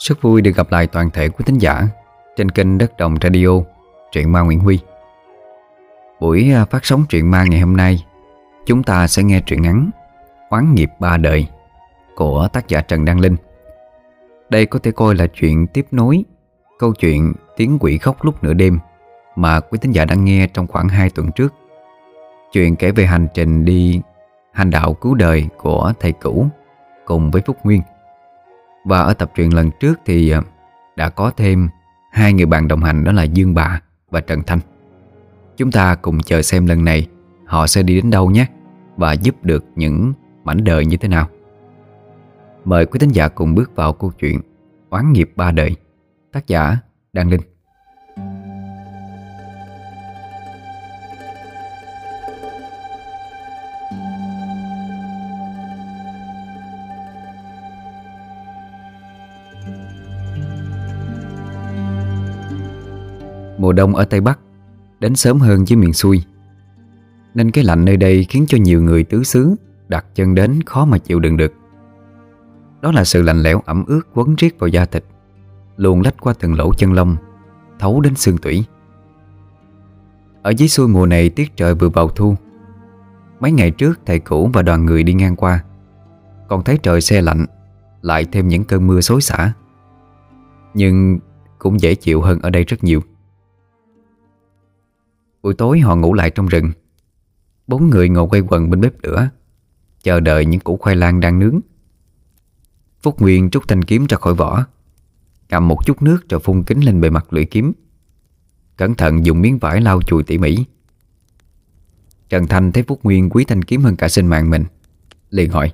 Rất vui được gặp lại toàn thể quý thính giả trên kênh Đất Đồng Radio, truyện ma Nguyễn Huy. Buổi à, phát sóng truyện ma ngày hôm nay, chúng ta sẽ nghe truyện ngắn Oán nghiệp ba đời của tác giả Trần Đăng Linh. Đây có thể coi là chuyện tiếp nối câu chuyện Tiếng quỷ khóc lúc nửa đêm mà quý thính giả đang nghe trong khoảng 2 tuần trước. Chuyện kể về hành trình đi hành đạo cứu đời của thầy cũ cùng với Phúc Nguyên. Và ở tập truyện lần trước thì à, đã có thêm hai người bạn đồng hành, đó là Dương Bà và Trần Thanh. Chúng ta cùng chờ xem lần này họ sẽ đi đến đâu nhé, và giúp được những mảnh đời như thế nào. Mời quý thính giả cùng bước vào câu chuyện Oán nghiệp ba đời Tác giả Đăng Linh Mùa đông ở Tây Bắc, Đến sớm hơn với miền xuôi. Nên cái lạnh nơi đây khiến cho nhiều người tứ xứ Đặt chân đến khó mà chịu đựng được. Đó là sự lạnh lẽo ẩm ướt quấn riết vào da thịt, Luồn lách qua từng lỗ chân lông, Thấu đến xương tủy. Ở dưới xuôi mùa này tiết trời vừa vào thu. Mấy ngày trước, thầy cũ và đoàn người đi ngang qua. Còn thấy trời xe lạnh, Lại thêm những cơn mưa xối xả. Nhưng cũng dễ chịu hơn ở đây rất nhiều. Buổi tối họ ngủ lại trong rừng. Bốn người ngồi quay quần bên bếp lửa, Chờ đợi những củ khoai lang đang nướng. Phúc Nguyên rút thanh kiếm ra khỏi vỏ, Cầm một chút nước rồi phun kính lên bề mặt lưỡi kiếm. Cẩn thận dùng miếng vải lau chùi tỉ mỉ. Trần Thanh thấy Phúc Nguyên quý thanh kiếm hơn cả sinh mạng mình, liền hỏi,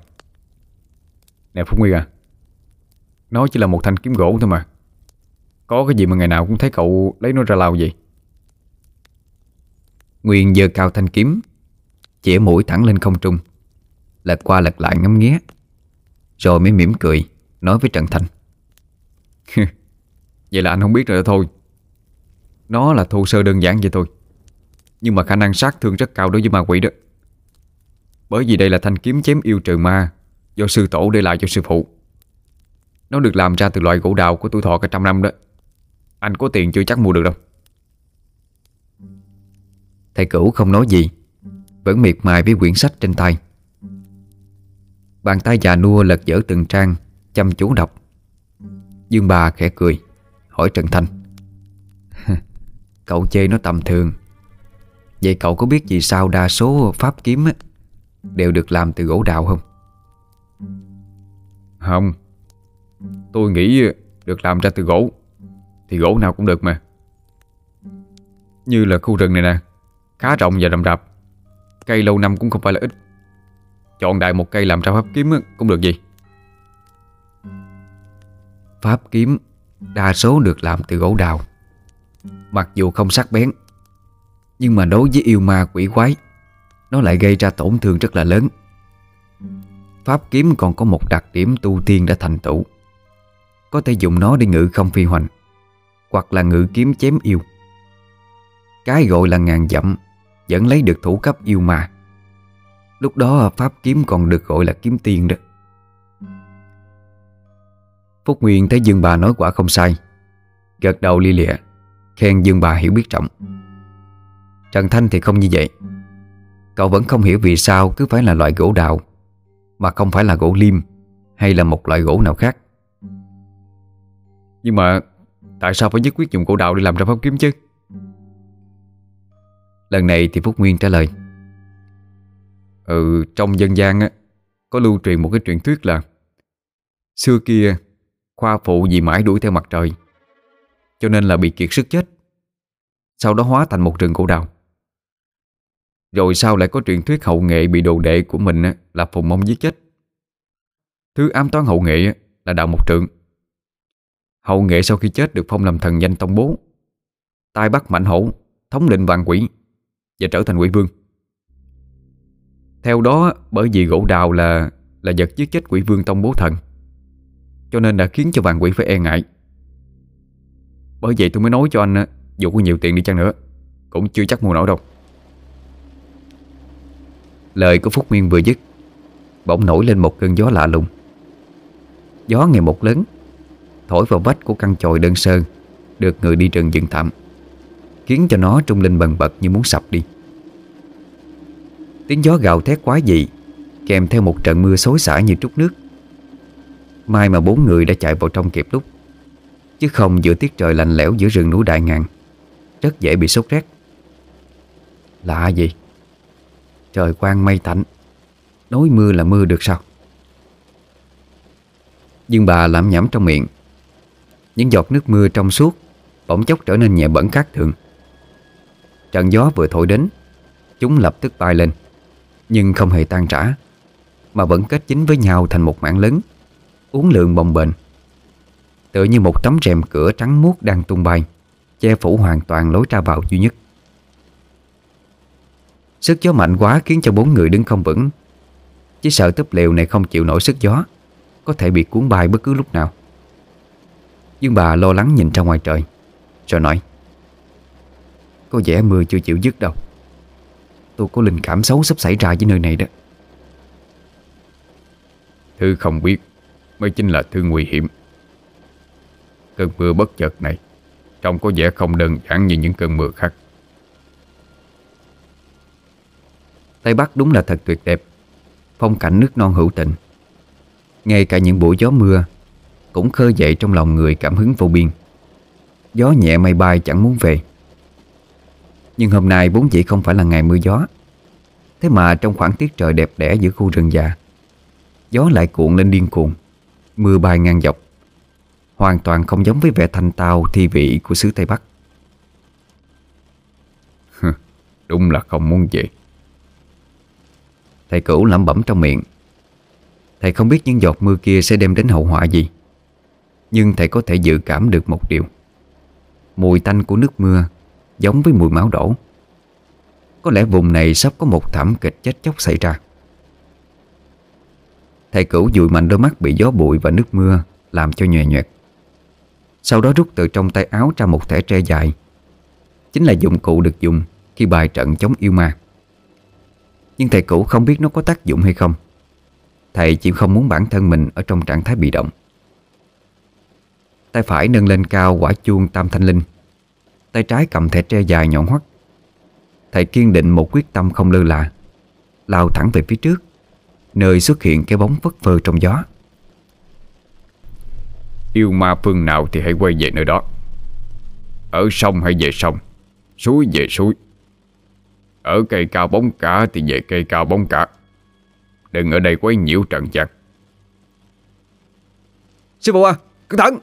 Nè Phúc Nguyên à Nó chỉ là một thanh kiếm gỗ thôi mà, Có cái gì mà ngày nào cũng thấy cậu lấy nó ra lau vậy? Nguyên giơ cao thanh kiếm Chỉa mũi thẳng lên không trung. Lật qua lật lại ngắm nghía, Rồi mới mỉm cười, Nói với Trần Thanh Vậy là anh không biết rồi đó thôi. Nó là thô sơ đơn giản vậy thôi. Nhưng mà khả năng sát thương rất cao đối với ma quỷ đó. Bởi vì đây là thanh kiếm chém yêu trừ ma, Do sư tổ để lại cho sư phụ. Nó được làm ra từ loại gỗ đào của tuổi thọ cả trăm năm đó. Anh có tiền chưa chắc mua được đâu. Thầy cửu không nói gì Vẫn miệt mài với quyển sách trên tay. Bàn tay già nua lật dở từng trang Chăm chú đọc. Dương bà khẽ cười Hỏi Trần Thanh. Cậu chê nó tầm thường. Vậy cậu có biết vì sao đa số pháp kiếm á, Đều được làm từ gỗ đào không? Không. Tôi nghĩ được làm ra từ gỗ Thì gỗ nào cũng được mà. Như là khu rừng này nè. Khá rộng và rậm rạp. Cây lâu năm cũng không phải là ít. Chọn đại một cây làm ra pháp kiếm cũng được gì? Pháp kiếm đa số được làm từ gỗ đào. Mặc dù không sắc bén, Nhưng mà đối với yêu ma quỷ quái, Nó lại gây ra tổn thương rất là lớn. Pháp kiếm còn có một đặc điểm tu tiên đã thành tựu. Có thể dùng nó để ngự không phi hoành, Hoặc là ngự kiếm chém yêu. Cái gọi là ngàn dặm vẫn lấy được thủ cấp yêu ma. Lúc đó pháp kiếm còn được gọi là kiếm tiên đó. Phúc Nguyên thấy Dương bà nói quả không sai. Gật đầu li lịa, Khen Dương bà hiểu biết trọng. Trần Thanh thì không như vậy. Cậu vẫn không hiểu vì sao cứ phải là loại gỗ đào, Mà không phải là gỗ liêm Hay là một loại gỗ nào khác. Nhưng mà Tại sao phải nhất quyết dùng gỗ đào để làm ra pháp kiếm chứ? Lần này thì Phúc Nguyên trả lời. Ừ trong dân gian á, Có lưu truyền một cái truyền thuyết là, Xưa kia, Khoa phụ vì mãi đuổi theo mặt trời, Cho nên là bị kiệt sức chết, Sau đó hóa thành một rừng cổ đào Rồi sau lại có truyền thuyết hậu nghệ Bị đồ đệ của mình là Phùng Mông giết chết. Thứ ám toán hậu nghệ là đạo một trượng. Hậu nghệ sau khi chết được phong làm thần danh tông bố, Tai bắt mạnh hổ, Thống định vạn quỷ. Và trở thành quỷ vương. Theo đó, bởi vì gỗ đào là Là vật giết chết quỷ vương tông bố thần, cho nên đã khiến cho vàng quỷ phải e ngại. Bởi vậy tôi mới nói cho anh Dù có nhiều tiền đi chăng nữa, Cũng chưa chắc mua nổi đâu. Lời của Phúc Nguyên vừa dứt, Bỗng nổi lên một cơn gió lạ lùng. Gió ngày một lớn, Thổi vào vách của căn chòi đơn sơ, Được người đi rừng dựng tạm Khiến cho nó trung linh bần bật như muốn sập đi. Tiếng gió gào thét quá dị, Kèm theo một trận mưa xối xả như trút nước. Mai mà bốn người đã chạy vào trong kịp lúc, Chứ không giữa tiết trời lạnh lẽo giữa rừng núi đại ngàn, Rất dễ bị sốt rét. Lạ gì? Trời quang mây tạnh, Nói mưa là mưa được sao? Nhưng bà làm nhẩm trong miệng, Những giọt nước mưa trong suốt Bỗng chốc trở nên nhẹ bẩn khác thường. Trận gió vừa thổi đến, Chúng lập tức bay lên, Nhưng không hề tan trả Mà vẫn kết dính với nhau thành một mảng lớn, Uốn lượn bồng bềnh, Tựa như một tấm rèm cửa trắng muốt đang tung bay, Che phủ hoàn toàn lối ra vào duy nhất. Sức gió mạnh quá khiến cho bốn người đứng không vững. Chỉ sợ túp liều này không chịu nổi sức gió, Có thể bị cuốn bay bất cứ lúc nào. Nhưng bà lo lắng nhìn ra ngoài trời, Rồi nói có vẻ mưa chưa chịu dứt đâu. Tôi có linh cảm xấu sắp xảy ra với nơi này đó. Thư không biết Mới chính là thư nguy hiểm. Cơn mưa bất chợt này Trông có vẻ không đơn giản như những cơn mưa khác. Tây Bắc đúng là thật tuyệt đẹp Phong cảnh nước non hữu tình Ngay cả những buổi gió mưa Cũng khơi dậy trong lòng người cảm hứng vô biên. Gió nhẹ mây bay chẳng muốn về nhưng hôm nay vốn dĩ không phải là ngày mưa gió. Thế mà trong khoảng tiết trời đẹp đẽ giữa khu rừng già, Gió lại cuộn lên điên cuồng, Mưa bay ngang dọc. Hoàn toàn không giống với vẻ thanh tao thi vị của xứ Tây Bắc. Đúng là không muốn vậy Thầy cửu lẩm bẩm trong miệng. Thầy không biết những giọt mưa kia sẽ đem đến hậu họa gì, Nhưng thầy có thể dự cảm được một điều. Mùi tanh của nước mưa Giống với mùi máu đổ. Có lẽ vùng này sắp có một thảm kịch chết chóc xảy ra. Thầy cửu dụi mạnh đôi mắt bị gió bụi và nước mưa Làm cho nhòe nhòe Sau đó rút từ trong tay áo ra một thẻ tre dài. Chính là dụng cụ được dùng Khi bài trận chống yêu ma. Nhưng thầy cửu không biết nó có tác dụng hay không. Thầy chỉ không muốn bản thân mình Ở trong trạng thái bị động. Tay phải nâng lên cao quả chuông tam thanh linh. Tay trái cầm thẻ tre dài nhọn hoắt Thầy kiên định một quyết tâm không lơ là Lao thẳng về phía trước Nơi xuất hiện cái bóng vất phơ trong gió. Yêu ma phương nào thì hãy quay về nơi đó. Ở sông hay về sông Suối về suối. Ở cây cao bóng cả thì về cây cao bóng cả. Đừng ở đây quấy nhiễu trần gian Sư phụ à Cẩn thận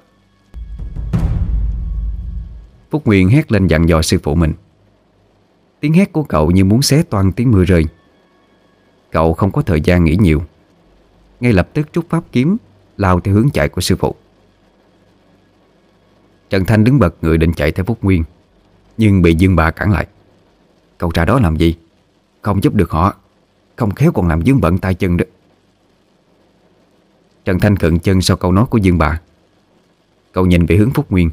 Phúc Nguyên hét lên dặn dò sư phụ mình. Tiếng hét của cậu như muốn xé toan tiếng mưa rơi. Cậu không có thời gian nghĩ nhiều. Ngay lập tức trúc pháp kiếm, Lao theo hướng chạy của sư phụ. Trần Thanh đứng bật người định chạy theo Phúc Nguyên, Nhưng bị Dương bà cản lại. Cậu ra đó làm gì? Không giúp được họ, Không khéo còn làm dướng bận tay chân đó. Trần Thanh cận chân sau câu nói của Dương bà. Cậu nhìn về hướng Phúc Nguyên,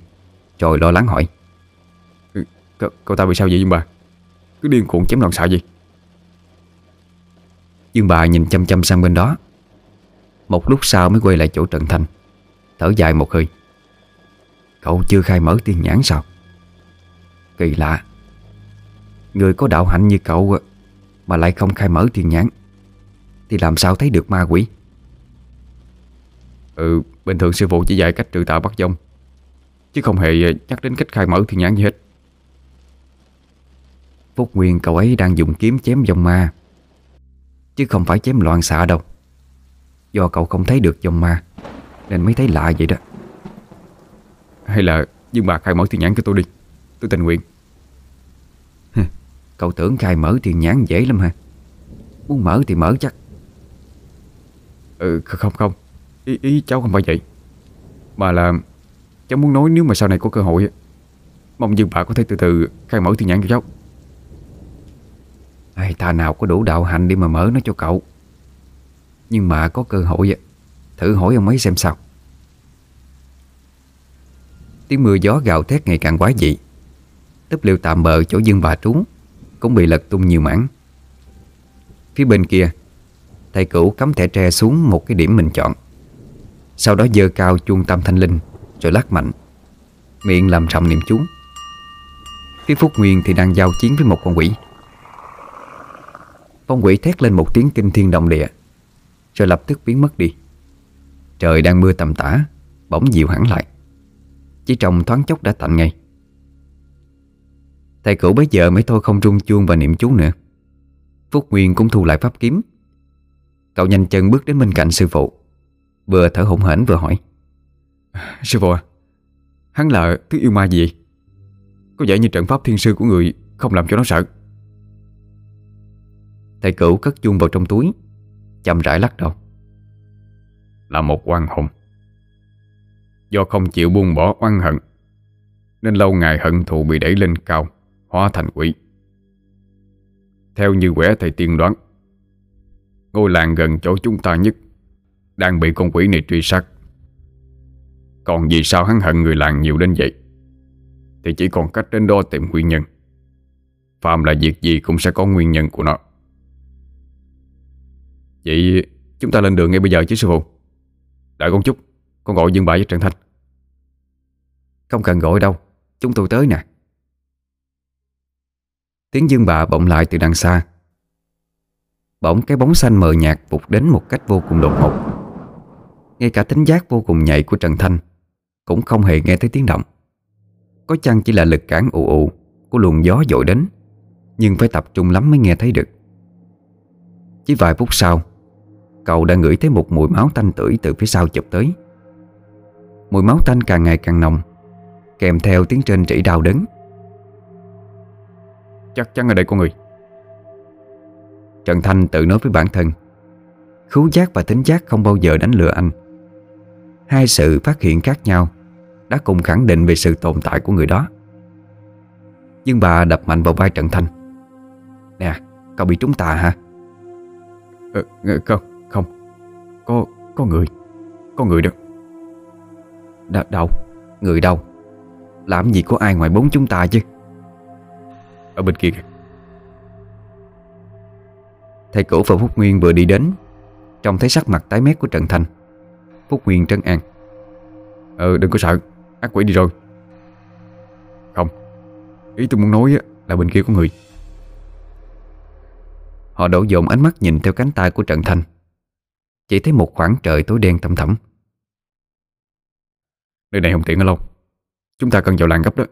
Rồi lo lắng hỏi cậu, cậu ta bị sao vậy Dương bà? Cứ điên cuộn chém loạn xạ gì? Dương bà nhìn chăm chăm sang bên đó. Một lúc sau mới quay lại chỗ Trần Thanh Thở dài một hơi. Cậu chưa khai mở tiên nhãn sao? Kỳ lạ. Người có đạo hạnh như cậu Mà lại không khai mở tiên nhãn Thì làm sao thấy được ma quỷ? Ừ Bình thường sư phụ chỉ dạy cách trừ tà bắt dông Chứ không hề ờ, nhắc đến cách khai mở thiên nhãn gì hết. Phúc Nguyên cậu ấy đang dùng kiếm chém dòng ma. Chứ không phải chém loạn xạ đâu. Do cậu không thấy được dòng ma Nên mới thấy lạ vậy đó. Hay là Dương bà khai mở thiên nhãn cho tôi đi. Tôi tình nguyện. Cậu tưởng khai mở thiên nhãn dễ lắm ha Muốn mở thì mở chắc. Ừ không không. Ý, ý cháu không phải vậy. Mà là Cháu muốn nói nếu mà sau này có cơ hội Mong Dương bà có thể từ từ khai mở thiên nhãn cho cháu Ai, ta nào có đủ đạo hành đi mà mở nó cho cậu. Nhưng mà có cơ hội vậy Thử hỏi ông ấy xem sao. Tiếng mưa gió gào thét ngày càng quá dị. Tấp liệu tạm bờ chỗ dương bà trú Cũng bị lật tung nhiều mảng. Phía bên kia, Thầy cửu cắm thẻ tre xuống một cái điểm mình chọn. Sau đó dơ cao chuông tam thanh linh Rồi lắc mạnh, Miệng làm rộng niệm chú. Phía Phúc Nguyên thì đang giao chiến với một con quỷ. Con quỷ thét lên một tiếng kinh thiên động địa, Rồi lập tức biến mất đi. Trời đang mưa tầm tã, Bỗng dịu hẳn lại. Chỉ trong thoáng chốc đã tạnh ngay. Thầy cửu bấy giờ mới thôi không rung chuông và niệm chú nữa. Phúc Nguyên cũng thu lại pháp kiếm. Cậu nhanh chân bước đến bên cạnh sư phụ, Vừa thở hổn hển vừa hỏi. Sư phụ à Hắn là thứ yêu ma gì? Có vẻ như trận pháp thiên sư của người Không làm cho nó sợ. Thầy cửu cất chuông vào trong túi, Chậm rãi lắc đầu. Là một oan hồn. Do không chịu buông bỏ oan hận, Nên lâu ngày hận thù bị đẩy lên cao, Hóa thành quỷ. Theo như quẻ thầy tiên đoán, Ngôi làng gần chỗ chúng ta nhất Đang bị con quỷ này truy sát. Còn vì sao hắn hận người làng nhiều đến vậy? Thì chỉ còn cách đến đó tìm nguyên nhân. Phạm là việc gì cũng sẽ có nguyên nhân của nó. Vậy chúng ta lên đường ngay bây giờ chứ, sư phụ. Đợi con chút, Con gọi Dương bà với Trần Thanh. Không cần gọi đâu, Chúng tôi tới nè. Tiếng dương bà bỗng lại từ đằng xa. Bỗng cái bóng xanh mờ nhạt vụt đến một cách vô cùng đột ngột. Ngay cả tính giác vô cùng nhạy của Trần Thanh Cũng không hề nghe thấy tiếng động. Có chăng chỉ là lực cản ù ù Của luồng gió dội đến, Nhưng phải tập trung lắm mới nghe thấy được. Chỉ vài phút sau Cậu đã ngửi thấy một mùi máu tanh tưởi từ phía sau chụp tới. Mùi máu tanh càng ngày càng nồng Kèm theo tiếng trên rỉ đau đớn. Chắc chắn ở đây có người. Trần Thanh tự nói với bản thân Khứu giác và tính giác không bao giờ đánh lừa anh. Hai sự phát hiện khác nhau Đã cùng khẳng định về sự tồn tại của người đó. Nhưng bà đập mạnh vào vai Trần Thanh Nè, cậu bị trúng tà hả? Ừ, không. Có, có người. Có người đó Đ Đâu? Người đâu? Làm gì có ai ngoài bốn chúng ta chứ? Ở bên kia kìa. Thầy cửu và Phúc Nguyên vừa đi đến Trông thấy sắc mặt tái mét của Trần Thanh. Phúc Nguyên trấn an. Ờ đừng có sợ. Ác quỷ đi rồi. Không. Ý tôi muốn nói là bên kia có người. Họ đổ dồn ánh mắt nhìn theo cánh tay của Trần Thanh. Chỉ thấy một khoảng trời tối đen thâm thẳm. Nơi này không tiện ở lâu Chúng ta cần vào làng gấp đó.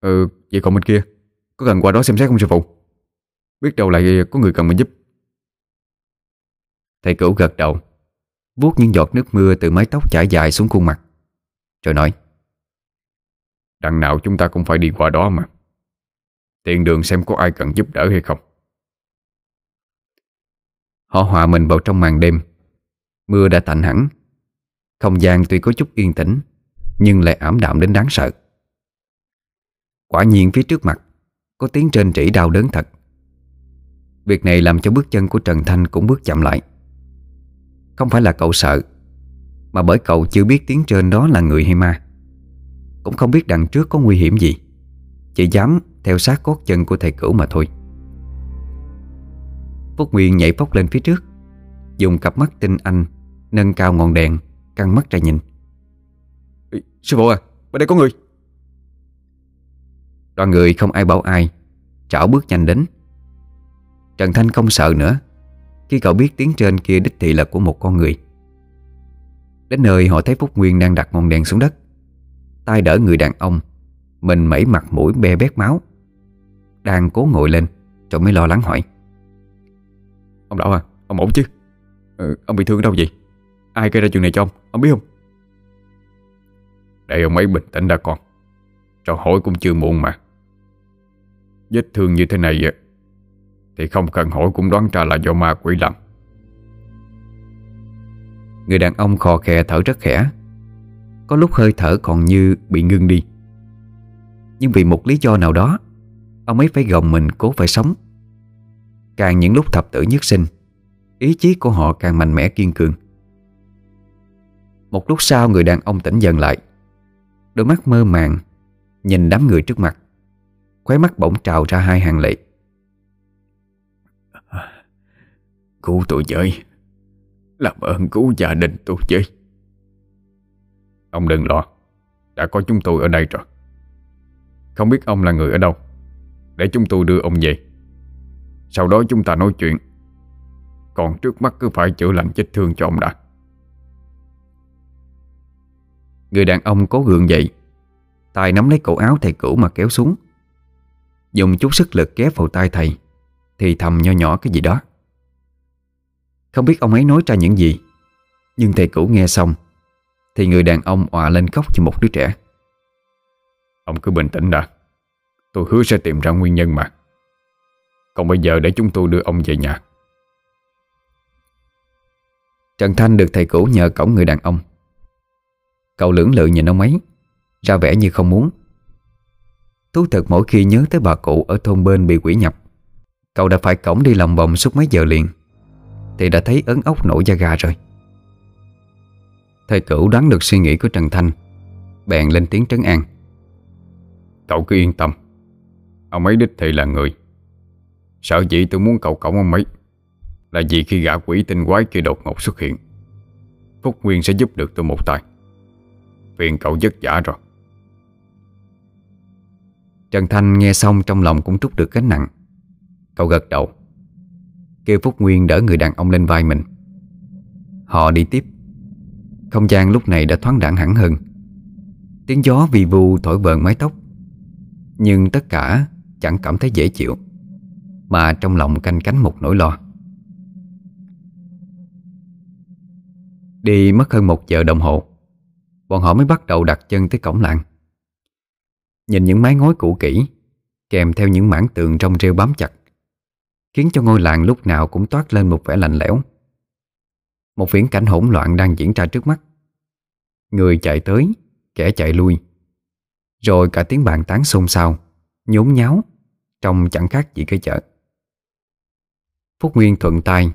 Ừ vậy còn bên kia Có cần qua đó xem xét không sư phụ? Biết đâu lại có người cần mình giúp. Thầy cửu gật đầu vuốt những giọt nước mưa từ mái tóc chảy dài xuống khuôn mặt Rồi nói Đằng nào chúng ta cũng phải đi qua đó mà. Tiện đường xem có ai cần giúp đỡ hay không Họ hòa mình vào trong màn đêm. Mưa đã tạnh hẳn. Không gian tuy có chút yên tĩnh, Nhưng lại ảm đạm đến đáng sợ. Quả nhiên phía trước mặt, Có tiếng trên trĩ đau đớn thật. Việc này làm cho bước chân của Trần Thanh cũng bước chậm lại. Không phải là cậu sợ, Mà bởi cậu chưa biết tiếng trên đó là người hay ma. Cũng không biết đằng trước có nguy hiểm gì, Chỉ dám theo sát cốt chân của thầy cửu mà thôi. Phúc Nguyên nhảy phóc lên phía trước. Dùng cặp mắt tinh anh Nâng cao ngọn đèn Căng mắt ra nhìn. Sư phụ à, bên đây có người. Đoàn người không ai bảo ai Trảo bước nhanh đến. Trần Thanh không sợ nữa Khi cậu biết tiếng trên kia đích thị là của một con người. Đến nơi họ thấy Phúc Nguyên đang đặt ngọn đèn xuống đất. Tay đỡ người đàn ông Mình mẩy mặt mũi be bét máu. Đang cố ngồi lên Rồi mới lo lắng hỏi Ông Đạo à, ông ổn chứ? Ừ, Ông bị thương ở đâu vậy? Ai gây ra chuyện này cho ông, ông biết không? Để ông ấy bình tĩnh đã con. Cho hỏi cũng chưa muộn mà. Vết thương như thế này Thì không cần hỏi cũng đoán ra là do ma quỷ làm. Người đàn ông khò khè thở rất khẽ. Có lúc hơi thở còn như bị ngưng đi. Nhưng vì một lý do nào đó Ông ấy phải gồng mình cố phải sống. Càng những lúc thập tử nhất sinh Ý chí của họ càng mạnh mẽ kiên cường. Một lúc sau người đàn ông tỉnh dần lại Đôi mắt mơ màng Nhìn đám người trước mặt Khóe mắt bỗng trào ra hai hàng lệ. Cứu tôi với Làm ơn cứu gia đình tôi với. Ông đừng lo Đã có chúng tôi ở đây rồi. Không biết ông là người ở đâu Để chúng tôi đưa ông về sau đó chúng ta nói chuyện. Còn trước mắt cứ phải chữa lành vết thương cho ông đã. Người đàn ông cố gượng dậy, tay nắm lấy cổ áo thầy cửu mà kéo xuống. Dùng chút sức lực ghép vào tay thầy, Thì thầm nho nhỏ cái gì đó. Không biết ông ấy nói ra những gì, Nhưng thầy cửu nghe xong, Thì người đàn ông òa lên khóc như một đứa trẻ. Ông cứ bình tĩnh đã, Tôi hứa sẽ tìm ra nguyên nhân mà. Còn bây giờ để chúng tôi đưa ông về nhà. Trần Thanh được thầy cũ nhờ cổng người đàn ông. Cậu lưỡng lự nhìn ông ấy, Ra vẻ như không muốn. Thú thật mỗi khi nhớ tới bà cụ Ở thôn bên bị quỷ nhập, Cậu đã phải cổng đi lòng vòng suốt mấy giờ liền, Thì đã thấy ấn ốc nổi da gà rồi. Thầy cửu đoán được suy nghĩ của Trần Thanh, Bèn lên tiếng trấn an. Cậu cứ yên tâm, Ông ấy đích thị là người. Sợ dĩ tôi muốn cầu cổng ông ấy. Là vì khi gã quỷ tinh quái kia đột ngột xuất hiện, Phúc Nguyên sẽ giúp được tôi một tay. Phiền cậu vất vả rồi. Trần Thanh nghe xong trong lòng cũng trút được gánh nặng. Cậu gật đầu. Kêu Phúc Nguyên đỡ người đàn ông lên vai mình. Họ đi tiếp. Không gian lúc này đã thoáng đẳng hẳn hơn. Tiếng gió vì vu thổi vờn mái tóc. Nhưng tất cả chẳng cảm thấy dễ chịu. Mà trong lòng canh cánh một nỗi lo. Đi mất hơn một giờ đồng hồ Bọn họ mới bắt đầu đặt chân tới cổng làng. Nhìn những mái ngói cũ kỹ Kèm theo những mảng tường trong rêu bám chặt Khiến cho ngôi làng lúc nào cũng toát lên một vẻ lạnh lẽo. Một viễn cảnh hỗn loạn đang diễn ra trước mắt. Người chạy tới, kẻ chạy lui Rồi cả tiếng bàn tán xôn xao Nhốn nháo Trông chẳng khác gì cái chợ. Phúc Nguyên thuận tay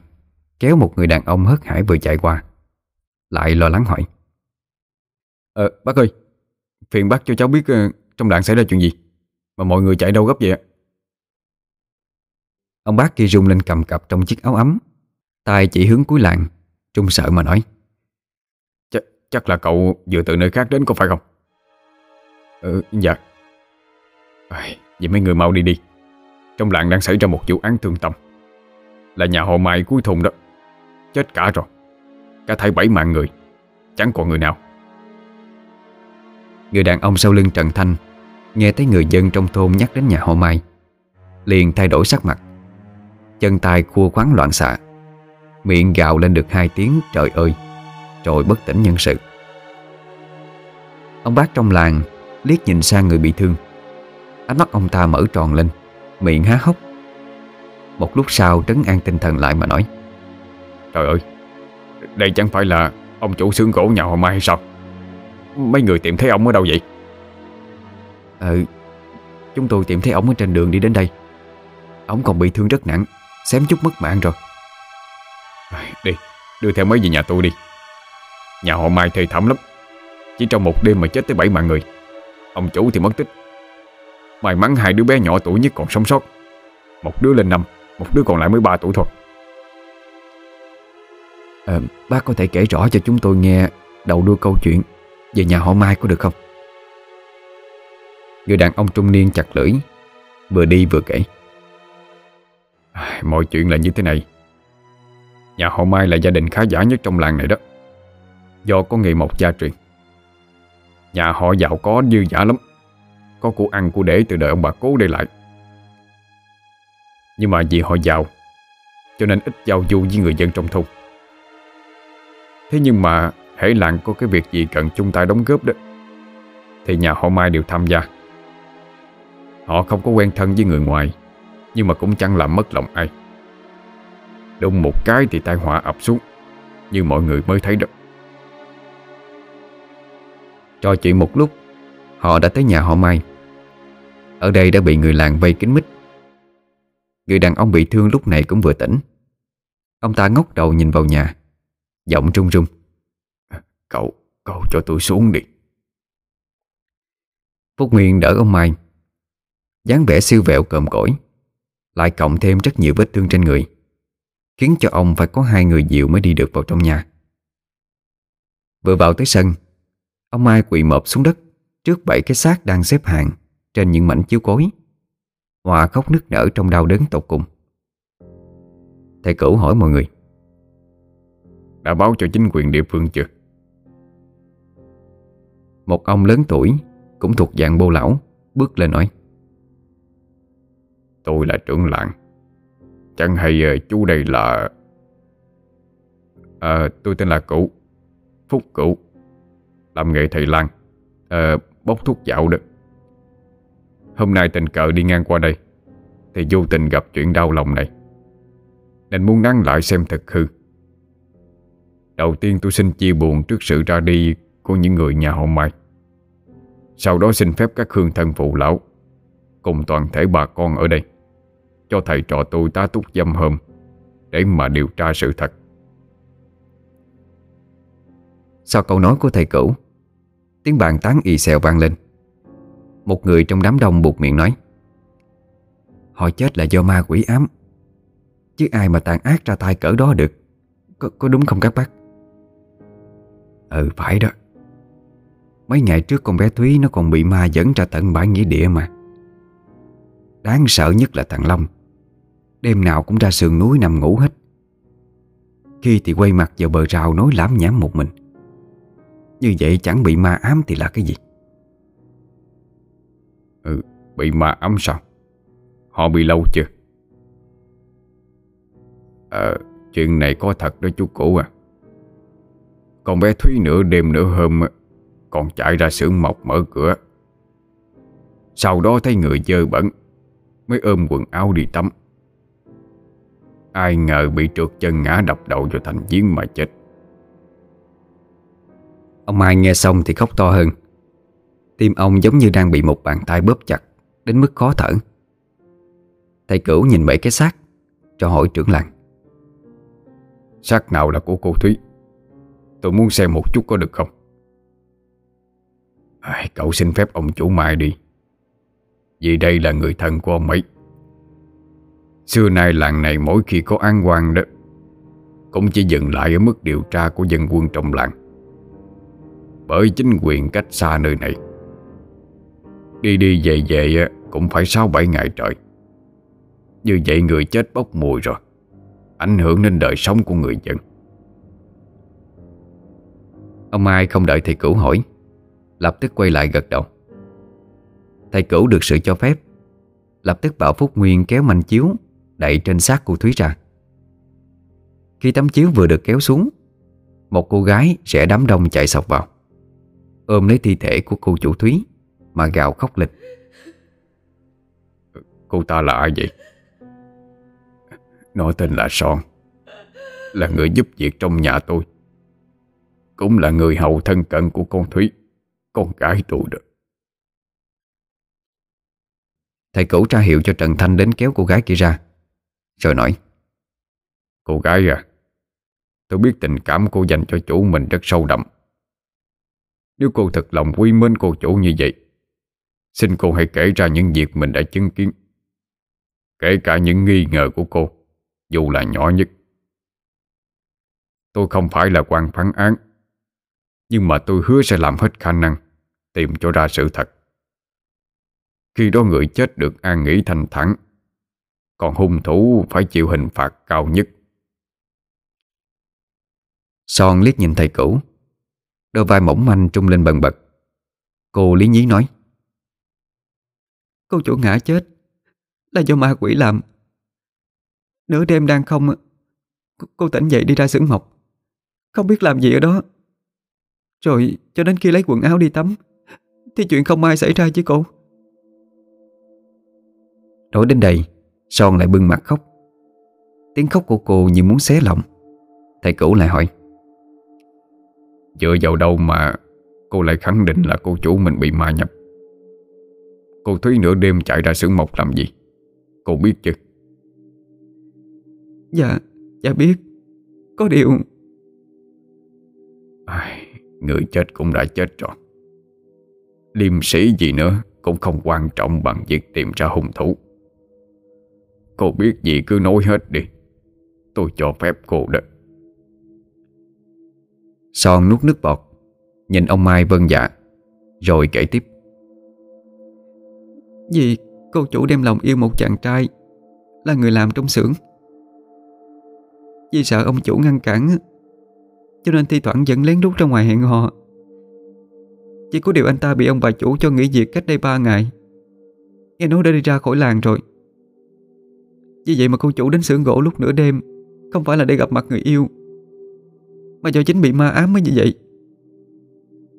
Kéo một người đàn ông hớt hải vừa chạy qua. Lại lo lắng hỏi. Ờ bác ơi Phiền bác cho cháu biết uh, trong làng xảy ra chuyện gì? Mà mọi người chạy đâu gấp vậy ạ? Ông bác kia rung lên cầm cập trong chiếc áo ấm. Tay chỉ hướng cuối làng Trung sợ mà nói. Ch Chắc là cậu vừa từ nơi khác đến có phải không? Ừ dạ. À, Vậy mấy người mau đi đi. Trong làng đang xảy ra một vụ án thương tâm là nhà họ Mai cuối thùng đó. Chết cả rồi. Cả thảy bảy mạng người. Chẳng còn người nào. Người đàn ông sau lưng Trần Thanh Nghe thấy người dân trong thôn nhắc đến nhà họ Mai, Liền thay đổi sắc mặt. Chân tay cua khoáng loạn xạ. Miệng gào lên được hai tiếng, trời ơi Rồi bất tỉnh nhân sự. Ông bác trong làng liếc nhìn sang người bị thương. Ánh mắt ông ta mở tròn lên, Miệng há hốc. Một lúc sau trấn an tinh thần lại mà nói. Trời ơi Đây chẳng phải là ông chủ xưởng gỗ nhà họ Mai hay sao? Mấy người tìm thấy ông ở đâu vậy? Ừ Chúng tôi tìm thấy ông ở trên đường đi đến đây. Ông còn bị thương rất nặng Xém chút mất mạng rồi. Đi Đưa theo mấy về nhà tôi đi. Nhà họ Mai thầy thảm lắm. Chỉ trong một đêm mà chết tới bảy mạng người. Ông chủ thì mất tích. May mắn hai đứa bé nhỏ tuổi nhất còn sống sót. Một đứa lên năm Một đứa còn lại mới 3 tuổi thôi. À, Bác có thể kể rõ cho chúng tôi nghe Đầu đuôi câu chuyện Về nhà họ Mai có được không? Người đàn ông trung niên chặt lưỡi Vừa đi vừa kể. Mọi chuyện là như thế này. Nhà họ Mai là gia đình khá giả nhất trong làng này đó. Do có nghề mộc gia truyền. Nhà họ giàu có dư giả lắm. Có của ăn của để từ đời ông bà cố để lại nhưng mà vì họ giàu, Cho nên ít giao du với người dân trong thôn. Thế nhưng mà hễ làng có cái việc gì cần chung tay đóng góp đó? Thì nhà họ Mai đều tham gia. Họ không có quen thân với người ngoài, Nhưng mà cũng chẳng làm mất lòng ai. Đông một cái thì tai họa ập xuống, Như mọi người mới thấy đó. Trò chuyện một lúc, Họ đã tới nhà họ Mai. Ở đây đã bị người làng vây kín mít. Người đàn ông bị thương lúc này cũng vừa tỉnh. Ông ta ngóc đầu nhìn vào nhà. Giọng trung run. Cậu, cậu cho tôi xuống đi. Phúc Nguyên đỡ ông Mai. Dáng vẻ siêu vẹo cộm cỗi Lại cộng thêm rất nhiều vết thương trên người Khiến cho ông phải có hai người dịu mới đi được vào trong nhà. Vừa vào tới sân Ông Mai quỳ mọp xuống đất Trước bảy cái xác đang xếp hàng Trên những mảnh chiếu cối. Hòa khóc nức nở trong đau đớn tột cùng Thầy cửu hỏi mọi người Đã báo cho chính quyền địa phương chưa? Một ông lớn tuổi Cũng thuộc dạng bô lão Bước lên nói Tôi là trưởng làng Chẳng hay ờ, chú đây là à, Tôi tên là Cửu Phúc Cửu Làm nghề thầy lang à, Bốc thuốc dạo được Hôm nay tình cờ đi ngang qua đây, Thì vô tình gặp chuyện đau lòng này. Nên muốn nắng lại xem thật hư. Đầu tiên tôi xin chia buồn trước sự ra đi Của những người nhà họ Mai. Sau đó xin phép các hương thân phụ lão Cùng toàn thể bà con ở đây, Cho thầy trò tôi tá túc dâm hôm Để mà điều tra sự thật. Sau câu nói của thầy cửu? Tiếng bàn tán y xèo vang lên. Một người trong đám đông buộc miệng nói Họ chết là do ma quỷ ám. Chứ ai mà tàn ác ra tay cỡ đó được. Có, có đúng không các bác? Ừ phải đó. Mấy ngày trước con bé Thúy nó còn bị ma dẫn ra tận bãi nghĩa địa mà. Đáng sợ nhất là thằng Long. Đêm nào cũng ra sườn núi nằm ngủ hết. Khi thì quay mặt vào bờ rào nói lãm nhảm một mình. Như vậy chẳng bị ma ám thì là cái gì? Ừ, bị ma ấm sao? Họ bị lâu chưa? Ờ, chuyện này có thật đó chú cụ à. Con bé Thúy nửa đêm nửa hôm Còn chạy ra xưởng mộc mở cửa. Sau đó thấy người dơ bẩn Mới ôm quần áo đi tắm. Ai ngờ bị trượt chân ngã đập đầu vào thành giếng mà chết. Ông Mai nghe xong thì khóc to hơn. Tim ông giống như đang bị một bàn tay bóp chặt Đến mức khó thở. Thầy cửu nhìn mấy cái xác Cho hỏi trưởng làng. Xác nào là của cô Thúy? Tôi muốn xem một chút có được không? À, Cậu xin phép ông chủ Mai đi. Vì đây là người thân của ông ấy. Xưa nay làng này mỗi khi có an quan đó Cũng chỉ dừng lại ở mức điều tra của dân quân trong làng. Bởi chính quyền cách xa nơi này Đi đi về về cũng phải 6-7 ngày trời. Như vậy người chết bốc mùi rồi, Ảnh hưởng đến đời sống của người dân. Ông Mai không đợi thầy cửu hỏi, Lập tức quay lại gật đầu. Thầy cửu được sự cho phép, Lập tức bảo Phúc Nguyên kéo manh chiếu Đậy trên xác cô Thúy ra. Khi tấm chiếu vừa được kéo xuống, Một cô gái sẽ đám đông chạy sọc vào, Ôm lấy thi thể của cô chủ Thúy. Mà gào khóc lịch. Cô ta là ai vậy? Nó tên là Son Là người giúp việc trong nhà tôi. Cũng là người hầu thân cận của con Thúy Con gái tôi được Thầy cửu tra hiệu cho Trần Thanh đến kéo cô gái kia ra. Rồi nói Cô gái à Tôi biết tình cảm cô dành cho chủ mình rất sâu đậm. Nếu cô thật lòng quý mến cô chủ như vậy Xin cô hãy kể ra những việc mình đã chứng kiến. Kể cả những nghi ngờ của cô Dù là nhỏ nhất. Tôi không phải là quan phán án Nhưng mà tôi hứa sẽ làm hết khả năng Tìm cho ra sự thật. Khi đó người chết được an nghỉ thanh thản Còn hung thủ phải chịu hình phạt cao nhất. Son liếc nhìn thầy cũ, Đôi vai mỏng manh trung lên bần bật. Cô lý nhí nói Cô chủ ngã chết. Là do ma quỷ làm. Nửa đêm đang không, Cô tỉnh dậy đi ra xưởng mộc. Không biết làm gì ở đó. Rồi cho đến khi lấy quần áo đi tắm, Thì chuyện không ai xảy ra chứ cô. Nói đến đây, Son lại bưng mặt khóc. Tiếng khóc của cô như muốn xé lòng. Thầy cửu lại hỏi. Dựa vào đâu mà Cô lại khẳng định là cô chủ mình bị ma nhập? Cô Thúy nửa đêm chạy ra xưởng mộc làm gì? Cô biết chứ? Dạ, dạ biết. Có điều Ai, Người chết cũng đã chết rồi. Liêm sĩ gì nữa Cũng không quan trọng bằng việc tìm ra hung thủ. Cô biết gì cứ nói hết đi. Tôi cho phép cô đó. Son nuốt nước bọt Nhìn ông Mai vân dạ Rồi kể tiếp vì cô chủ đem lòng yêu một chàng trai Là người làm trong xưởng. Vì sợ ông chủ ngăn cản, Cho nên thi thoảng vẫn lén lút ra ngoài hẹn hò. Chỉ có điều anh ta bị ông bà chủ cho nghỉ việc cách đây 3 ngày. Nghe nói đã đi ra khỏi làng rồi. Vì vậy mà cô chủ đến xưởng gỗ lúc nửa đêm, Không phải là để gặp mặt người yêu, Mà do chính bị ma ám mới như vậy.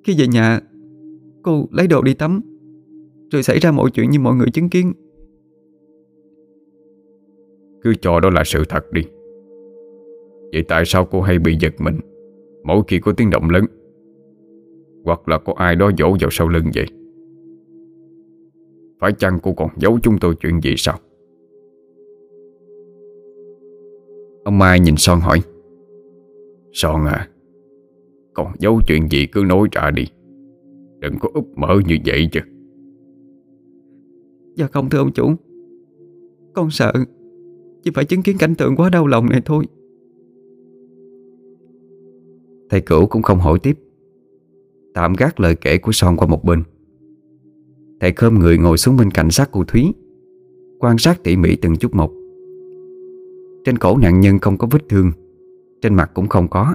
Khi về nhà, Cô lấy đồ đi tắm. Rồi xảy ra mọi chuyện như mọi người chứng kiến. Cứ cho đó là sự thật đi. Vậy tại sao cô hay bị giật mình Mỗi khi có tiếng động lớn? Hoặc là có ai đó dỗ vào sau lưng vậy? Phải chăng cô còn giấu chúng tôi chuyện gì sao? Ông Mai nhìn Son hỏi. Son à Còn giấu chuyện gì cứ nói ra đi. Đừng có úp mở như vậy chứ Dạ không thưa ông chủ. Con sợ Chỉ phải chứng kiến cảnh tượng quá đau lòng này thôi. Thầy cửu cũng không hỏi tiếp. Tạm gác lời kể của Son qua một bên. Thầy khơm người ngồi xuống bên cạnh sát cô Thúy, Quan sát tỉ mỉ từng chút một. Trên cổ nạn nhân không có vết thương, Trên mặt cũng không có.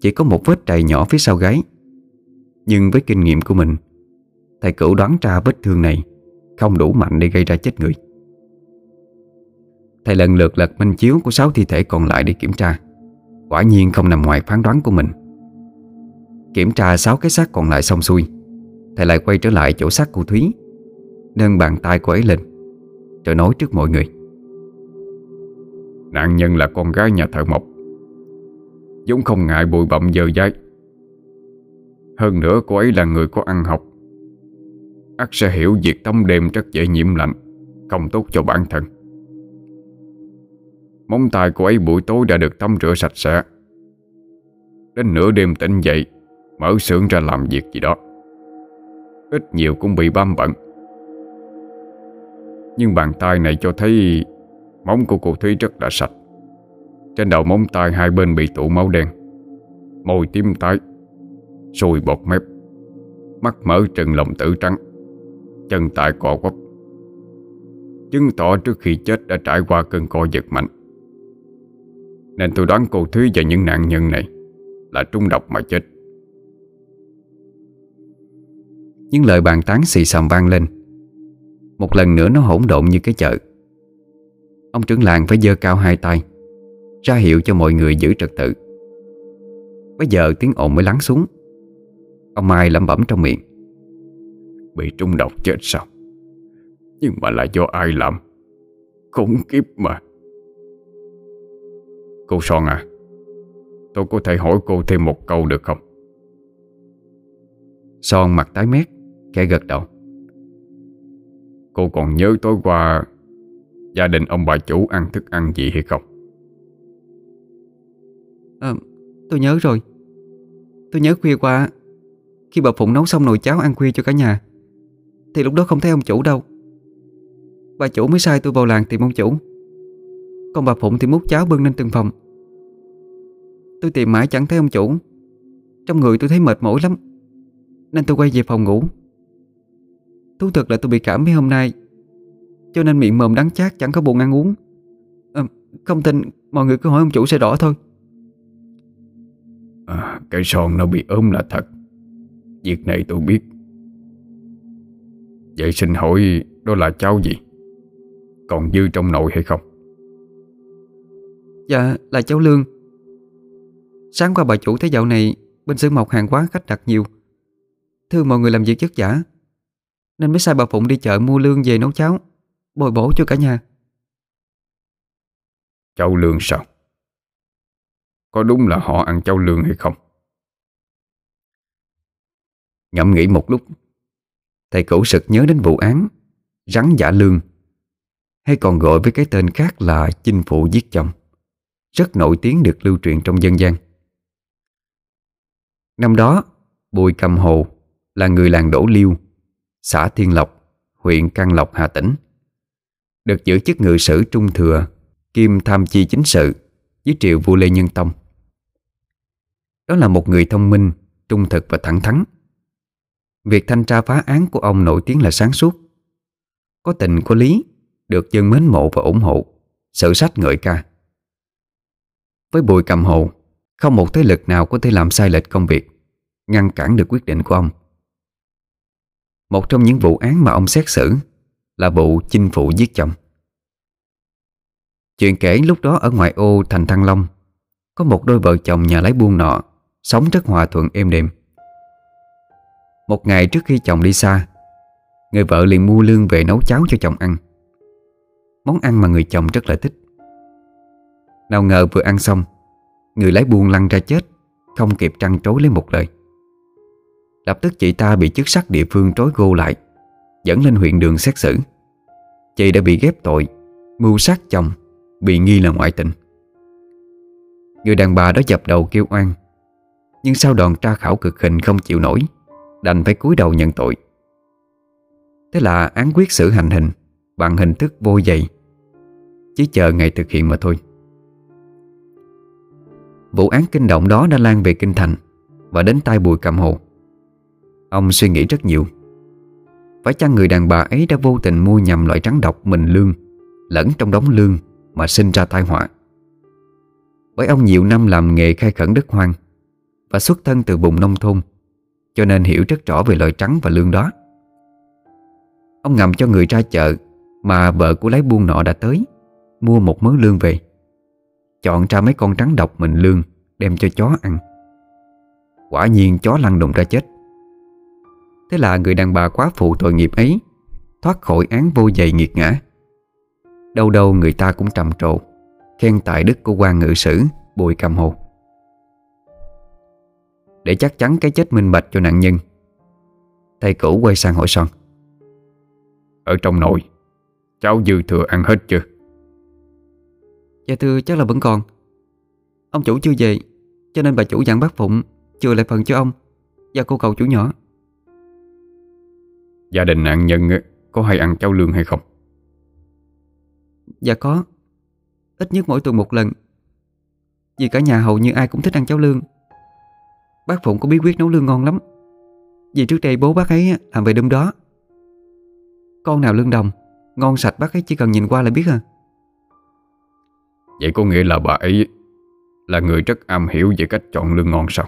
Chỉ có một vết trầy nhỏ phía sau gáy. Nhưng với kinh nghiệm của mình, Thầy cửu đoán ra vết thương này không đủ mạnh để gây ra chết người. Thầy lần lượt lật minh chiếu của sáu thi thể còn lại để kiểm tra. Quả nhiên không nằm ngoài phán đoán của mình. Kiểm tra sáu cái xác còn lại xong xuôi, Thầy lại quay trở lại chỗ xác cô Thúy, Nâng bàn tay cô ấy lên Rồi nói trước mọi người. Nạn nhân là con gái nhà thợ mộc. Dũng không ngại bụi bặm dơ dái Hơn nữa cô ấy là người có ăn học ắt sẽ hiểu việc tắm đêm rất dễ nhiễm lạnh, Không tốt cho bản thân. Móng tay của ấy buổi tối đã được tắm rửa sạch sẽ. Đến nửa đêm tỉnh dậy, Mở xưởng ra làm việc gì đó. Ít nhiều cũng bị bám bẩn Nhưng bàn tay này cho thấy Móng của cô Thúy rất là sạch. Trên đầu móng tay hai bên bị tụ máu đen. Môi tím tái Sùi bọt mép. Mắt mở trừng lòng tử trắng. Chân tại cọ quắp. Chứng tỏ trước khi chết đã trải qua cơn co giật mạnh. Nên tôi đoán cô Thúy và những nạn nhân này Là trung độc mà chết. Những lời bàn tán xì xầm vang lên. Một lần nữa nó hỗn độn như cái chợ. Ông trưởng làng phải giơ cao hai tay, Ra hiệu cho mọi người giữ trật tự. Bây giờ tiếng ồn mới lắng xuống. Ông Mai lẩm bẩm trong miệng. Bị trung độc chết sao? Nhưng mà là do ai làm? Khủng kiếp mà. Cô Son à Tôi có thể hỏi cô thêm một câu được không? Son mặt tái mét Khẽ gật đầu. Cô còn nhớ tối qua Gia đình ông bà chủ ăn thức ăn gì hay không? À, Tôi nhớ rồi. Tôi nhớ khuya qua Khi bà Phụng nấu xong nồi cháo ăn khuya cho cả nhà thì lúc đó không thấy ông chủ đâu. Bà chủ mới sai tôi vào làng tìm ông chủ. Còn bà Phụng thì múc cháo bưng lên từng phòng. Tôi tìm mãi chẳng thấy ông chủ. Trong người tôi thấy mệt mỏi lắm Nên tôi quay về phòng ngủ. Thú thật là tôi bị cảm mấy hôm nay Cho nên miệng mồm đắng chát chẳng có buồn ăn uống. À, Không tin Mọi người cứ hỏi ông chủ sẽ rõ thôi. À, Cái son nó bị ốm là thật. Việc này tôi biết. Vậy xin hỏi Đó là cháu gì? Còn dư trong nội hay không? Dạ là cháu Lương. Sáng qua bà chủ thấy dạo này Bên xưởng mộc hàng quán khách đặt nhiều. Thương mọi người làm việc chất giả Nên mới sai bà Phụng đi chợ mua lương về nấu cháo Bồi bổ cho cả nhà. Cháu Lương sao? Có đúng là họ ăn cháu Lương hay không? Ngẫm nghĩ một lúc Thầy cẩu sực nhớ đến vụ án, Rắn giả lương. Hay còn gọi với cái tên khác là Chinh phụ giết chồng, Rất nổi tiếng được lưu truyền trong dân gian. Năm đó, Bùi Cầm Hồ Là người làng Đỗ Liêu, Xã Thiên Lộc, Huyện Căn Lộc, Hà Tĩnh, Được giữ chức ngự sử trung thừa Kim tham chi chính sự Dưới triều vua Lê Nhân Tông. Đó là một người thông minh, trung thực và thẳng thắn. Việc thanh tra phá án của ông nổi tiếng là sáng suốt. Có tình có lý, Được dân mến mộ và ủng hộ Sự sách ngợi ca. Với Bùi cầm hồ, Không một thế lực nào có thể làm sai lệch công việc, Ngăn cản được quyết định của ông. Một trong những vụ án mà ông xét xử Là vụ chinh phụ giết chồng. Chuyện kể lúc đó ở ngoại ô thành Thăng Long, Có một đôi vợ chồng nhà lái buôn nọ Sống rất hòa thuận êm đềm. Một ngày trước khi chồng đi xa, Người vợ liền mua lương về nấu cháo cho chồng ăn. Món ăn mà người chồng rất là thích. Nào ngờ vừa ăn xong, Người lái buôn lăn ra chết, Không kịp trăn trối lấy một lời. Lập tức chị ta bị chức sắc địa phương trối gô lại, Dẫn lên huyện đường xét xử. Chị đã bị ghép tội, Mưu sát chồng, Bị nghi là ngoại tình. Người đàn bà đó dập đầu kêu oan, Nhưng sau đòn tra khảo cực hình không chịu nổi. Đành phải cúi đầu nhận tội. Thế là án quyết xử hành hình Bằng hình thức vô dày, Chỉ chờ ngày thực hiện mà thôi. Vụ án kinh động đó đã lan về kinh thành Và đến tai bùi cầm hồ. Ông suy nghĩ rất nhiều. Phải chăng người đàn bà ấy đã vô tình mua nhầm loại trắng độc mình lương, Lẫn trong đống lương mà sinh ra tai họa? Bởi ông nhiều năm làm nghề khai khẩn đất hoang Và xuất thân từ vùng nông thôn cho nên hiểu rất rõ về loại trắng và lương đó. Ông ngầm cho người ra chợ Mà vợ của lái buôn nọ đã tới, Mua một mớ lương về. Chọn ra mấy con trắng độc mình lương, Đem cho chó ăn. Quả nhiên chó lăn đụng ra chết. Thế là người đàn bà quá phụ tội nghiệp ấy, Thoát khỏi án vô dày nghiệt ngã. Đâu đâu người ta cũng trầm trồ, Khen tài đức của quan ngự sử Bùi Cầm Hồ. Để chắc chắn cái chết minh bạch cho nạn nhân. Thầy cũ quay sang hỏi son. Ở trong nội Cháu dư thừa ăn hết chưa? Dạ thưa chắc là vẫn còn. Ông chủ chưa về Cho nên bà chủ dặn bác Phụng Chừa lại phần cho ông Và cô cậu chủ nhỏ. Gia đình nạn nhân có hay ăn cháo lương hay không? Dạ có. Ít nhất mỗi tuần một lần. Vì cả nhà hầu như ai cũng thích ăn cháo lương Bác Phụng có bí quyết nấu lương ngon lắm. Vì trước đây bố bác ấy làm về đêm đó. Con nào lương đồng Ngon sạch bác ấy chỉ cần nhìn qua là biết à. Vậy có nghĩa là bà ấy Là người rất am hiểu về cách chọn lương ngon sao?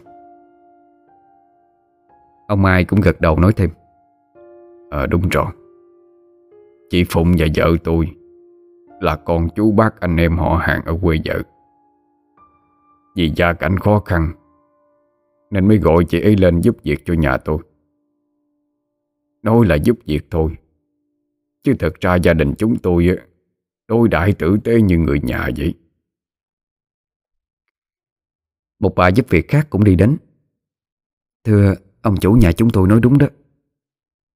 Ông Mai cũng gật đầu nói thêm. Ờ đúng rồi. Chị Phụng và vợ tôi Là con chú bác anh em họ hàng ở quê vợ. Vì gia cảnh khó khăn nên mới gọi chị ấy lên giúp việc cho nhà tôi. Nói là giúp việc thôi. Chứ thật ra gia đình chúng tôi Đối đại tử tế như người nhà vậy. Một bà giúp việc khác cũng đi đến. Thưa, ông chủ nhà chúng tôi nói đúng đó.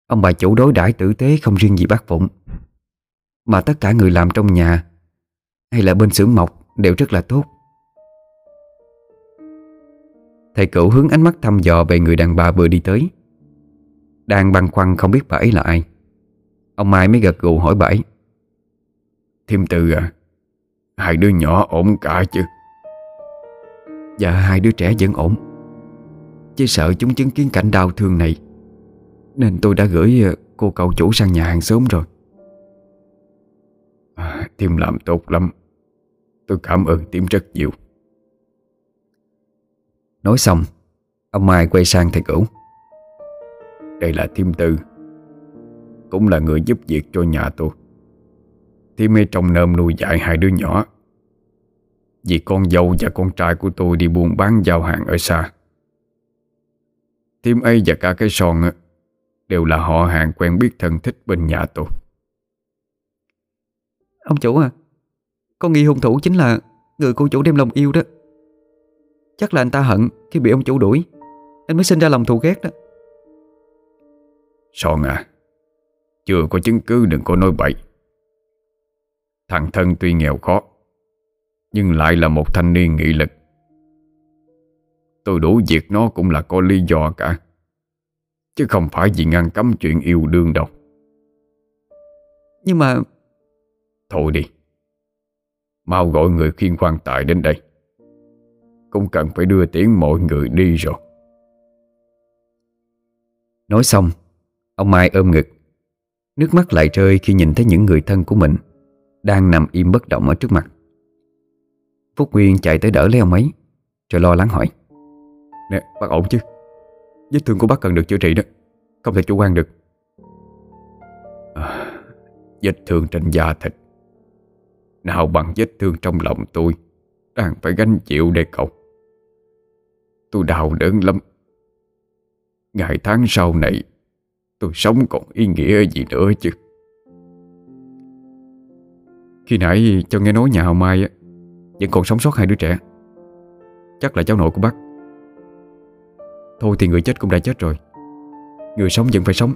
Ông bà chủ đối đãi tử tế không riêng gì bác Phụng, Mà tất cả người làm trong nhà, Hay là bên xưởng mộc, đều rất là tốt. Thầy cửu hướng ánh mắt thăm dò về người đàn bà vừa đi tới. Đang băn khoăn không biết bà ấy là ai. Ông Mai mới gật gù hỏi bà ấy. Thiêm Tư à Hai đứa nhỏ ổn cả chứ? Dạ hai đứa trẻ vẫn ổn. Chỉ sợ chúng chứng kiến cảnh đau thương này Nên tôi đã gửi ờ, cô cậu chủ sang nhà hàng sớm rồi. À, Thiêm làm tốt lắm. Tôi cảm ơn Thiêm rất nhiều Nói xong Ông Mai quay sang thầy cửu. Đây là Thiêm Tư Cũng là người giúp việc cho nhà tôi. Thiêm ấy trong nơm nuôi dạy hai đứa nhỏ. Vì con dâu và con trai của tôi đi buôn bán giao hàng ở xa. Thiêm ấy và cả cái son á, Đều là họ hàng quen biết thân thích bên nhà tôi. Ông chủ à Con nghi hung thủ chính là Người cô chủ đem lòng yêu đó. Chắc là anh ta hận khi bị ông chủ đuổi. Anh mới sinh ra lòng thù ghét đó. Son à Chưa có chứng cứ đừng có nói bậy. Thằng thân tuy nghèo khó Nhưng lại là một thanh niên nghị lực. Tôi đủ việc nó cũng là có lý do cả Chứ không phải vì ngăn cấm chuyện yêu đương đâu. Nhưng mà Thôi đi Mau gọi người khiên quan tài đến đây Cũng cần phải đưa tiễn mọi người đi rồi. Nói xong Ông Mai ôm ngực. Nước mắt lại rơi khi nhìn thấy những người thân của mình Đang nằm im bất động ở trước mặt. Phúc Nguyên chạy tới đỡ lấy ông ấy Rồi lo lắng hỏi. Nè bác ổn chứ? Vết thương của bác cần được chữa trị đó Không thể chủ quan được. À, Vết thương trên da thịt. Nào bằng vết thương trong lòng tôi Đang phải gánh chịu đây cậu Tôi đau đớn lắm. Ngày tháng sau này, Tôi sống còn ý nghĩa gì nữa chứ? Khi nãy cho nghe nói nhà ông Mai Vẫn còn sống sót hai đứa trẻ. Chắc là cháu nội của bác. Thôi thì người chết cũng đã chết rồi. Người sống vẫn phải sống.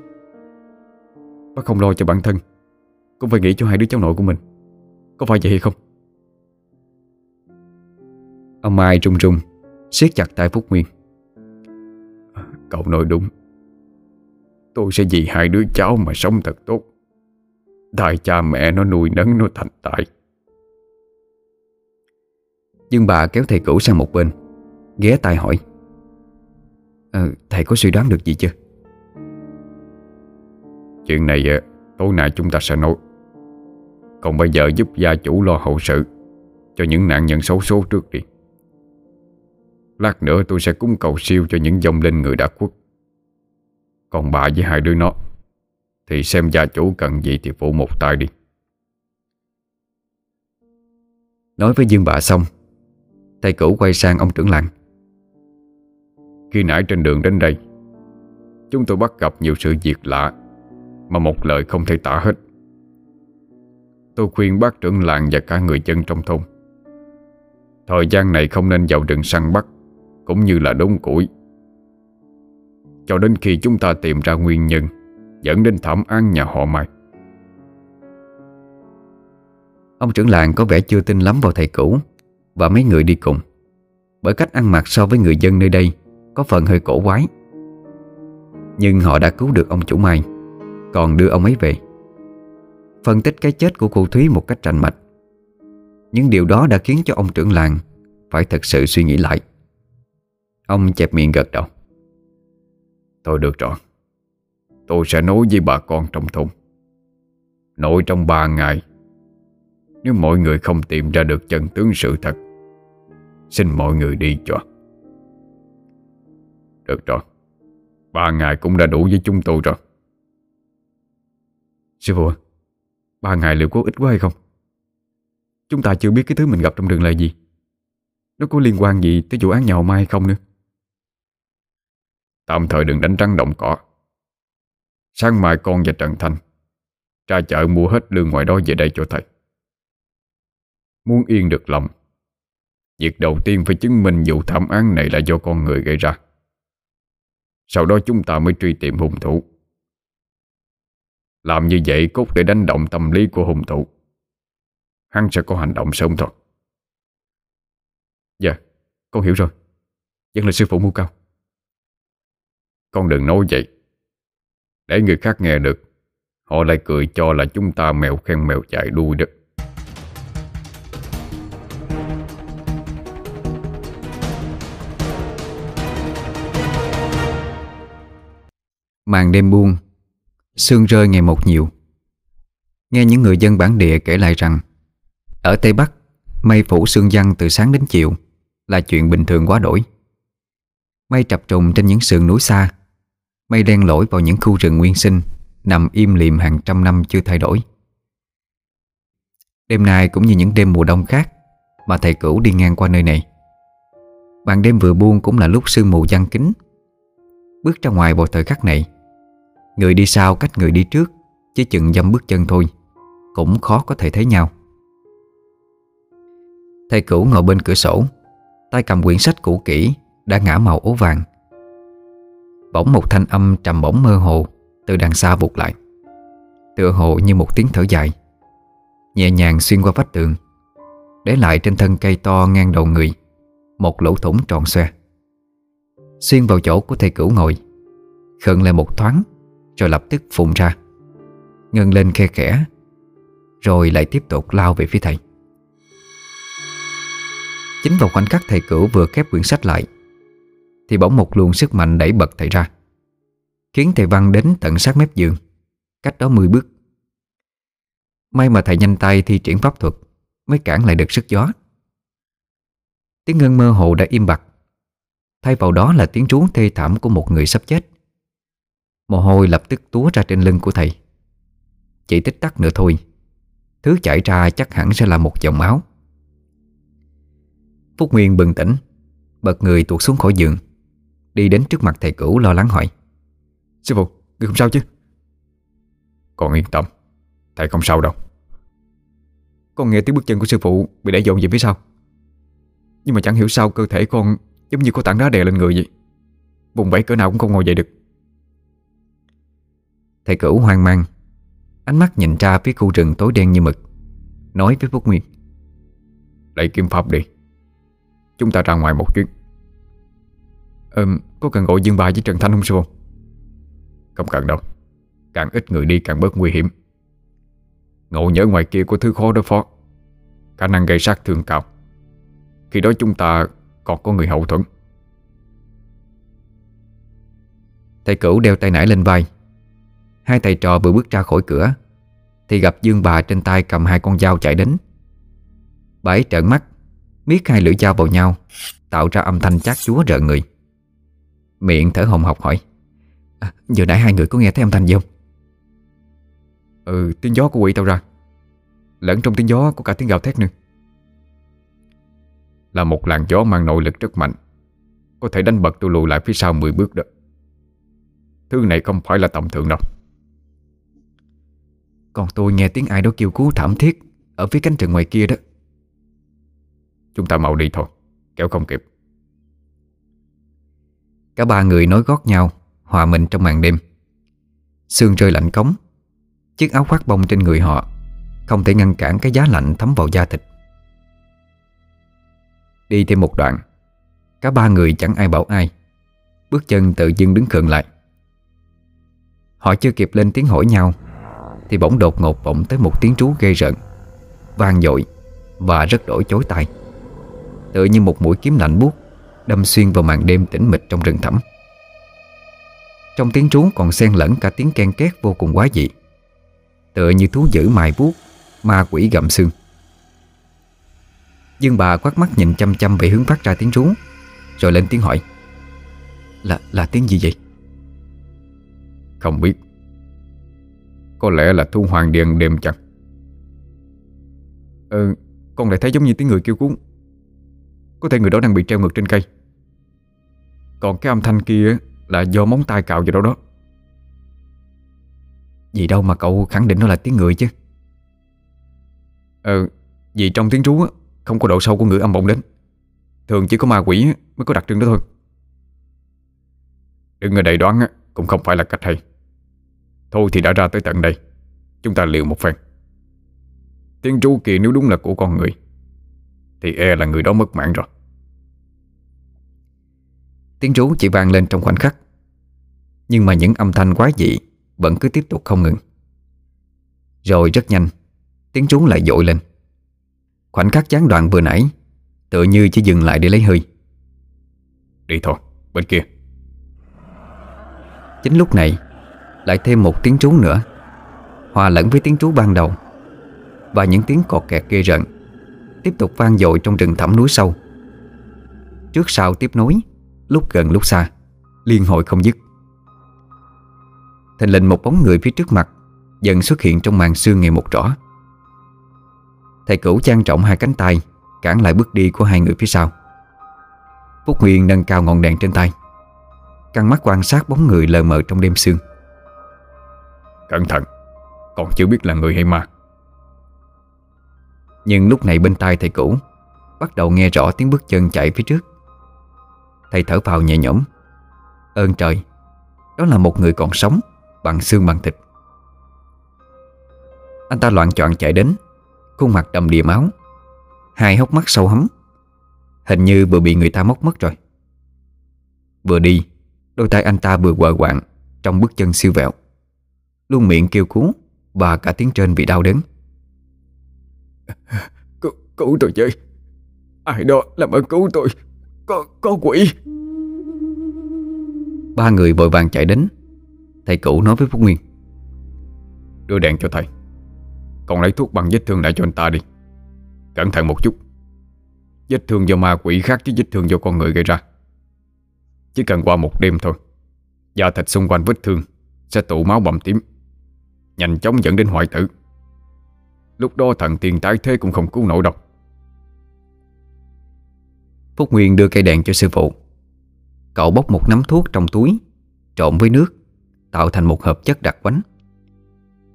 Bác không lo cho bản thân, Cũng phải nghĩ cho hai đứa cháu nội của mình. Có phải vậy hay không? Ông Mai trung trung siết chặt tay Phúc Nguyên. Cậu nói đúng. Tôi sẽ vì hai đứa cháu mà sống thật tốt. Tại cha mẹ nó nuôi nấng nó thành tài. Dương bà kéo thầy cũ sang một bên Ghé tai hỏi ờ, Thầy có suy đoán được gì chưa? Chuyện này ờ, tối nay chúng ta sẽ nói. Còn bây giờ giúp gia chủ lo hậu sự Cho những nạn nhân xấu số trước đi Lát nữa tôi sẽ cúng cầu siêu cho những dòng linh người đã khuất. Còn bà với hai đứa nó Thì xem gia chủ cần gì thì phụ một tay đi. Nói với Dương bà xong Thầy cũ quay sang ông trưởng làng. Khi nãy trên đường đến đây Chúng tôi bắt gặp nhiều sự việc lạ Mà một lời không thể tả hết. Tôi khuyên bác trưởng làng và cả người dân trong thôn Thời gian này không nên vào rừng săn bắt cũng như là đống củi. Cho đến khi chúng ta tìm ra nguyên nhân, Dẫn đến thảm án nhà họ Mai. Ông trưởng làng có vẻ chưa tin lắm vào thầy cũ Và mấy người đi cùng. Bởi cách ăn mặc so với người dân nơi đây Có phần hơi cổ quái. Nhưng họ đã cứu được ông chủ Mai, Còn đưa ông ấy về. Phân tích cái chết của cô Thúy một cách rành mạch. Những điều đó đã khiến cho ông trưởng làng Phải thật sự suy nghĩ lại. Ông chẹp miệng gật đầu. Thôi được rồi. Tôi sẽ nói với bà con trong thôn. Nội trong ba ngày, Nếu mọi người không tìm ra được chân tướng sự thật, Xin mọi người đi cho. Được rồi. Ba ngày cũng đã đủ với chúng tôi rồi. Sư phụ Ba ngày liệu có ít quá hay không? Chúng ta chưa biết cái thứ mình gặp trong đường là gì. Nó có liên quan gì tới vụ án nhà Mai hay không nữa? Tạm thời đừng đánh rắn động cỏ. Sáng mai con và Trần Thanh Ra chợ mua hết lương ngoài đó về đây cho thầy. Muốn yên được lòng, Việc đầu tiên phải chứng minh vụ thảm án này là do con người gây ra. Sau đó chúng ta mới truy tìm hung thủ. Làm như vậy cốt để đánh động tâm lý của hung thủ. Hắn sẽ có hành động sớm thôi. Dạ Con hiểu rồi. Vẫn là sư phụ mưu cao. Con đừng nói vậy. Để người khác nghe được, Họ lại cười cho là chúng ta mèo khen mèo chạy đuôi đó. Màn đêm buông, Sương rơi ngày một nhiều. Nghe những người dân bản địa kể lại rằng, Ở Tây Bắc, Mây phủ sương giăng từ sáng đến chiều Là chuyện bình thường quá đổi. Mây trập trùng trên những sườn núi xa Mây đen lỗi vào những khu rừng nguyên sinh, Nằm im lìm hàng trăm năm chưa thay đổi. Đêm nay cũng như những đêm mùa đông khác Mà thầy cửu đi ngang qua nơi này. Bàn đêm vừa buông cũng là lúc sương mù giăng kín Bước ra ngoài vào thời khắc này, Người đi sau cách người đi trước, Chỉ chừng dăm bước chân thôi, Cũng khó có thể thấy nhau. Thầy cửu ngồi bên cửa sổ, tay cầm quyển sách cũ kỹ, Đã ngã màu ố vàng. Bỗng một thanh âm trầm bổng mơ hồ Từ đằng xa vụt lại. Tựa hồ như một tiếng thở dài. Nhẹ nhàng xuyên qua vách tường, Để lại trên thân cây to ngang đầu người, Một lỗ thủng tròn xoe. Xuyên vào chỗ của thầy cửu ngồi Khẩn lại một thoáng, Rồi lập tức phụng ra. Ngân lên khe khẽ, Rồi lại tiếp tục lao về phía thầy. Chính vào khoảnh khắc thầy cửu vừa khép quyển sách lại thì bỗng một luồng sức mạnh đẩy bật thầy ra, Khiến thầy Văn đến tận sát mép giường, Cách đó 10 bước. May mà thầy nhanh tay thi triển pháp thuật, Mới cản lại được sức gió. Tiếng ngân mơ hồ đã im bặt, Thay vào đó là tiếng trú thê thảm của một người sắp chết. Mồ hôi lập tức túa ra trên lưng của thầy. Chỉ tích tắc nữa thôi, Thứ chảy ra chắc hẳn sẽ là một dòng máu. Phúc Nguyên bừng tỉnh, Bật người tuột xuống khỏi giường. Đi đến trước mặt thầy cửu lo lắng hỏi. Sư phụ, người không sao chứ? Con yên tâm Thầy không sao đâu. Con nghe tiếng bước chân của sư phụ Bị đẩy dồn về phía sau. Nhưng mà chẳng hiểu sao cơ thể con Giống như có tảng đá đè lên người vậy. Vùng vẫy cỡ nào cũng không ngồi dậy được. Thầy cửu hoang mang Ánh mắt nhìn ra phía khu rừng tối đen như mực Nói với Phúc Nguyên. Lấy kim pháp đi. Chúng ta ra ngoài một chuyến. Ừm, có cần gọi Dương Bài với Trần Thanh không sư phụ? Không cần đâu. Càng ít người đi càng bớt nguy hiểm. Ngộ nhớ ngoài kia có thứ khó đối phó. Khả năng gây sát thương cao. Khi đó chúng ta còn có người hậu thuẫn. Thầy cửu đeo tay nải lên vai. Hai thầy trò vừa bước ra khỏi cửa Thì gặp Dương bà trên tay cầm hai con dao chạy đến. Bà ấy trợn mắt Miết hai lưỡi dao vào nhau Tạo ra âm thanh chát chúa rợn người. Miệng thở hồng học hỏi. À, Giờ nãy hai người có nghe thấy âm thanh gì không? Ừ, tiếng gió của quỷ tao ra. Lẫn trong tiếng gió có cả tiếng gào thét nữa. Là một làn gió mang nội lực rất mạnh. Có thể đánh bật tôi lùi lại phía sau 10 bước đó. Thứ này không phải là tầm thường đâu. Còn tôi nghe tiếng ai đó kêu cứu thảm thiết Ở phía cánh rừng ngoài kia đó. Chúng ta mau đi thôi Kéo không kịp. Cả ba người nói gót nhau, Hòa mình trong màn đêm. Sương rơi lạnh cống, Chiếc áo khoác bông trên người họ Không thể ngăn cản cái giá lạnh thấm vào da thịt. Đi thêm một đoạn, Cả ba người chẳng ai bảo ai. Bước chân tự dưng đứng khựng lại. Họ chưa kịp lên tiếng hỏi nhau, Thì bỗng đột ngột vọng tới một tiếng trú gây rợn, vang dội Và rất đổi chối tai. Tựa như một mũi kiếm lạnh buốt Đâm xuyên vào màn đêm tĩnh mịch trong rừng thẳm. Trong tiếng trú còn xen lẫn cả tiếng ken két vô cùng quá dị. Tựa như thú dữ mài vuốt Ma quỷ gặm xương. Dương bà quát mắt nhìn chăm chăm về hướng phát ra tiếng trú Rồi lên tiếng hỏi Là là tiếng gì vậy? Không biết. Có lẽ là thu hoàng điền đêm chặt. Ừ, con lại thấy giống như tiếng người kêu cứu. Có thể người đó đang bị treo ngược trên cây. Còn cái âm thanh kia Là do móng tay cạo vào đâu đó. Gì đâu mà cậu khẳng định nó là tiếng người chứ? Ờ vì trong tiếng trú Không có độ sâu của ngữ âm vọng đến. Thường chỉ có ma quỷ mới có đặc trưng đó thôi. Đừng ở đây đoán Cũng không phải là cách hay. Thôi thì đã ra tới tận đây. Chúng ta liều một phen. Tiếng trú kia nếu đúng là của con người thì e là người đó mất mạng rồi. Tiếng rú chỉ vang lên trong khoảnh khắc. Nhưng mà những âm thanh quái dị Vẫn cứ tiếp tục không ngừng. Rồi rất nhanh Tiếng rú lại dội lên. Khoảnh khắc gián đoạn vừa nãy Tựa như chỉ dừng lại để lấy hơi. Đi thôi, bên kia. Chính lúc này Lại thêm một tiếng trú nữa. Hòa lẫn với tiếng trú ban đầu Và những tiếng cọt kẹt ghê rợn. Tiếp tục vang dội trong rừng thẳm núi sâu. Trước sau tiếp nối, Lúc gần lúc xa, Liên hồi không dứt. Thành lình một bóng người phía trước mặt Dần xuất hiện trong màn sương ngày một rõ. Thầy cửu trang trọng hai cánh tay, Cản lại bước đi của hai người phía sau. Phúc Nguyên nâng cao ngọn đèn trên tay, Căng mắt quan sát bóng người lờ mờ trong đêm sương. Cẩn thận, Còn chưa biết là người hay ma. Nhưng lúc này bên tai thầy cũ Bắt đầu nghe rõ tiếng bước chân chạy phía trước. Thầy thở vào nhẹ nhõm. Ơn trời, Đó là một người còn sống, Bằng xương bằng thịt. Anh ta loạn choạng chạy đến, Khuôn mặt đầm đìa máu, Hai hốc mắt sâu hấm. Hình như vừa bị người ta móc mất rồi. Vừa đi, Đôi tay anh ta vừa quờ quạng Trong bước chân siêu vẹo. Luôn miệng kêu cứu Và cả tiếng trên bị đau đớn. Cứu, cứu tôi chơi. Ai đó làm ơn cứu tôi. Có, có quỷ. Ba người vội vàng chạy đến. Thầy cũ nói với Phúc Nguyên. Đưa đèn cho thầy. Còn lấy thuốc băng vết thương lại cho anh ta đi. Cẩn thận một chút. Vết thương do ma quỷ khác với vết thương do con người gây ra. Chỉ cần qua một đêm thôi Da thịt xung quanh vết thương Sẽ tụ máu bầm tím Nhanh chóng dẫn đến hoại tử Lúc đó thần tiên tái thế cũng không cứu nổi đâu. Phúc Nguyên đưa cây đèn cho sư phụ. Cậu bốc một nắm thuốc trong túi, Trộn với nước, Tạo thành một hợp chất đặc quánh.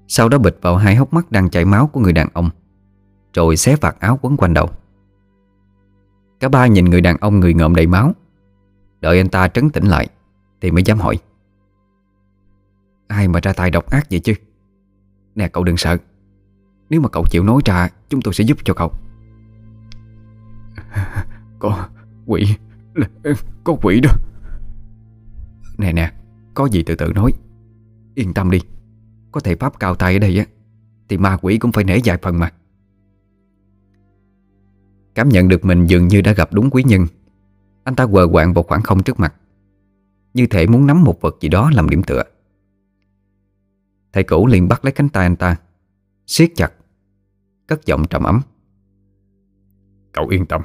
Sau đó bịch vào hai hốc mắt đang chảy máu của người đàn ông, Rồi xé vạt áo quấn quanh đầu. Cả ba nhìn người đàn ông người ngợm đầy máu. Đợi anh ta trấn tĩnh lại Thì mới dám hỏi. Ai mà ra tay độc ác vậy chứ? Nè, cậu đừng sợ. Nếu mà cậu chịu nói ra Chúng tôi sẽ giúp cho cậu. Có quỷ. Có quỷ đó. Nè nè Có gì từ từ nói. Yên tâm đi. Có thầy Pháp cao tay ở đây á Thì ma quỷ cũng phải nể vài phần mà. Cảm nhận được mình dường như đã gặp đúng quý nhân Anh ta quờ quạng vào khoảng không trước mặt. Như thể muốn nắm một vật gì đó làm điểm tựa. Thầy cũ liền bắt lấy cánh tay anh ta siết chặt Cất giọng trầm ấm. Cậu yên tâm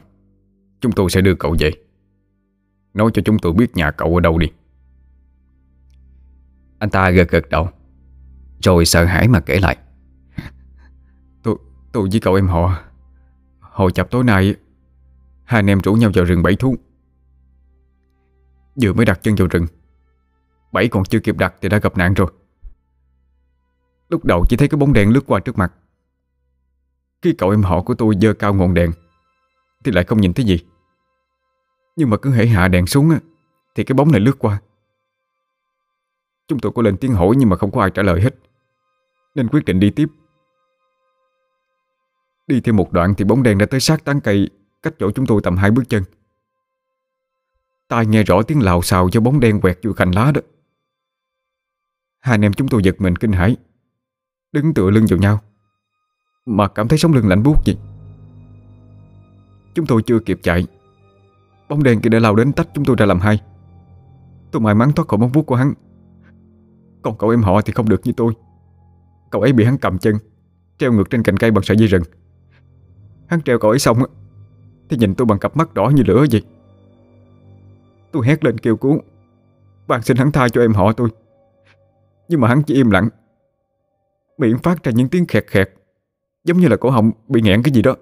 Chúng tôi sẽ đưa cậu về. Nói cho chúng tôi biết nhà cậu ở đâu đi. Anh ta gật gật đầu Rồi sợ hãi mà kể lại. Tôi, tôi với cậu em họ Hồi chập tối nay Hai anh em rủ nhau vào rừng bẫy thú. Vừa mới đặt chân vào rừng Bẫy còn chưa kịp đặt thì đã gặp nạn rồi. Lúc đầu chỉ thấy cái bóng đèn lướt qua trước mặt khi cậu em họ của tôi dơ cao ngọn đèn Thì lại không nhìn thấy gì. Nhưng mà cứ hễ hạ đèn xuống á, Thì cái bóng này lướt qua. Chúng tôi có lên tiếng hỏi nhưng mà không có ai trả lời hết. Nên quyết định đi tiếp. Đi thêm một đoạn thì bóng đèn đã tới sát tán cây Cách chỗ chúng tôi tầm hai bước chân. Tai nghe rõ tiếng lào xào do bóng đen quẹt vô cành lá đó. Hai anh em chúng tôi giật mình kinh hãi Đứng tựa lưng vào nhau. Mà cảm thấy sống lưng lạnh buốt gì. Chúng tôi chưa kịp chạy. Bóng đèn kia đã lao đến tách chúng tôi ra làm hai. Tôi may mắn thoát khỏi móng vuốt của hắn. Còn cậu em họ thì không được như tôi. Cậu ấy bị hắn cầm chân, Treo ngược trên cành cây bằng sợi dây rừng. Hắn treo cậu ấy xong Thì nhìn tôi bằng cặp mắt đỏ như lửa vậy. Tôi hét lên kêu cứu. Bạn xin hắn tha cho em họ tôi. Nhưng mà hắn chỉ im lặng. Miệng phát ra những tiếng khẹt khẹt. Giống như là cổ họng bị nghẹn cái gì đó.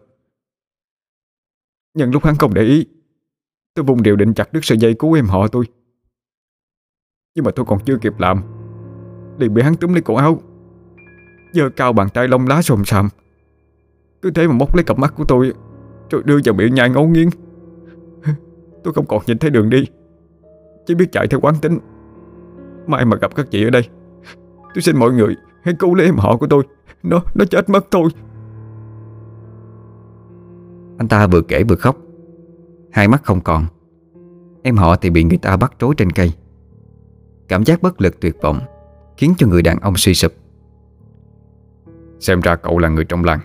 Nhân lúc hắn không để ý, Tôi vùng điều định chặt đứt sợi dây cứu em họ tôi. Nhưng mà tôi còn chưa kịp làm, liền bị hắn túm lấy cổ áo, giơ cao bàn tay lông lá xồm xàm Cứ thế mà móc lấy cặp mắt của tôi, Rồi đưa vào miệng nhai ngấu nghiến. Tôi không còn nhìn thấy đường đi, Chỉ biết chạy theo quán tính. Mai mà gặp các chị ở đây, Tôi xin mọi người Hãy cứu lấy em họ của tôi, Nó nó chết mất thôi. Anh ta vừa kể vừa khóc. Hai mắt không còn. Em họ thì bị người ta bắt trối trên cây. Cảm giác bất lực tuyệt vọng Khiến cho người đàn ông suy sụp. Xem ra cậu là người trong làng.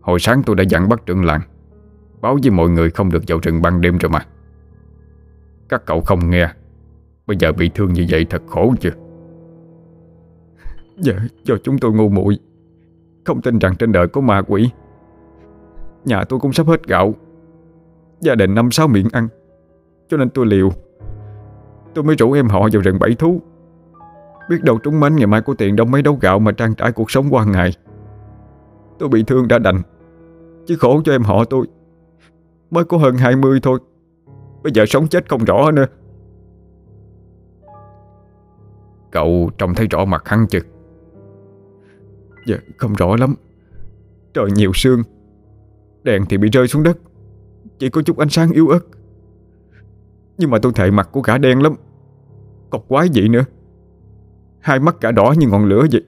Hồi sáng tôi đã dặn bắt trưởng làng Báo với mọi người không được vào rừng ban đêm rồi mà. Các cậu không nghe Bây giờ bị thương như vậy thật khổ chưa? Dạ do chúng tôi ngu muội. Không tin rằng trên đời có ma quỷ Nhà tôi cũng sắp hết gạo. Gia đình năm sáu miệng ăn. Cho nên tôi liều. Tôi mới rủ em họ vào rừng bẫy thú. Biết đâu trúng mánh ngày mai có tiền đông mấy đấu gạo Mà trang trải cuộc sống qua ngày. Tôi bị thương đã đành. Chứ khổ cho em họ tôi. Mới có hơn 20 thôi. Bây giờ sống chết không rõ nữa. Cậu trông thấy rõ mặt hắn chực Dạ không rõ lắm. Trời nhiều sương. Đèn thì bị rơi xuống đất. Chỉ có chút ánh sáng yếu ớt. Nhưng mà tôi thệ mặt của gã đen lắm. Còn quái gì nữa? Hai mắt cả đỏ như ngọn lửa vậy.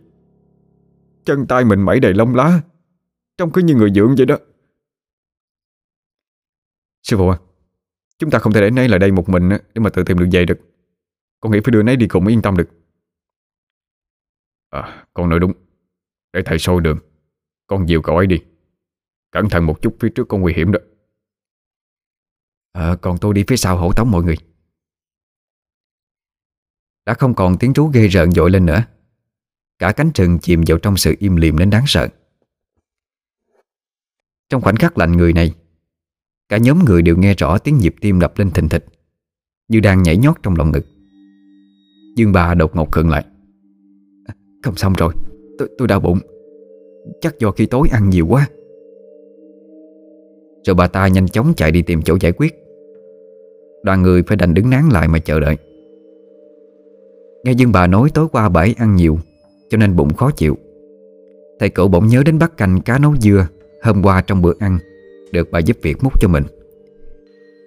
Chân tay mình mẩy đầy lông lá. Trông cứ như người dưỡng vậy đó. Sư phụ à Chúng ta không thể để nấy lại đây một mình Để mà tự tìm được về được. Con nghĩ phải đưa nấy đi cùng mới yên tâm được. À con nói đúng. Để thầy sôi đường. Con dìu cậu ấy đi. Cẩn thận một chút phía trước có nguy hiểm đó. À, Còn tôi đi phía sau hỗ tống mọi người. Đã không còn tiếng rú ghê rợn dội lên nữa. Cả cánh rừng chìm vào trong sự im lìm đến đáng sợ. Trong khoảnh khắc lạnh người này Cả nhóm người đều nghe rõ tiếng nhịp tim đập lên thình thịch Như đang nhảy nhót trong lòng ngực. Dương bà đột ngột khựng lại. Không xong rồi Tôi, tôi đau bụng. Chắc do khi tối ăn nhiều quá. Rồi bà ta nhanh chóng chạy đi tìm chỗ giải quyết. Đoàn người phải đành đứng nán lại mà chờ đợi. Nghe Dương bà nói tối qua bà ấy ăn nhiều, Cho nên bụng khó chịu. Thầy cậu bỗng nhớ đến bát canh cá nấu dưa Hôm qua trong bữa ăn, Được bà giúp việc múc cho mình.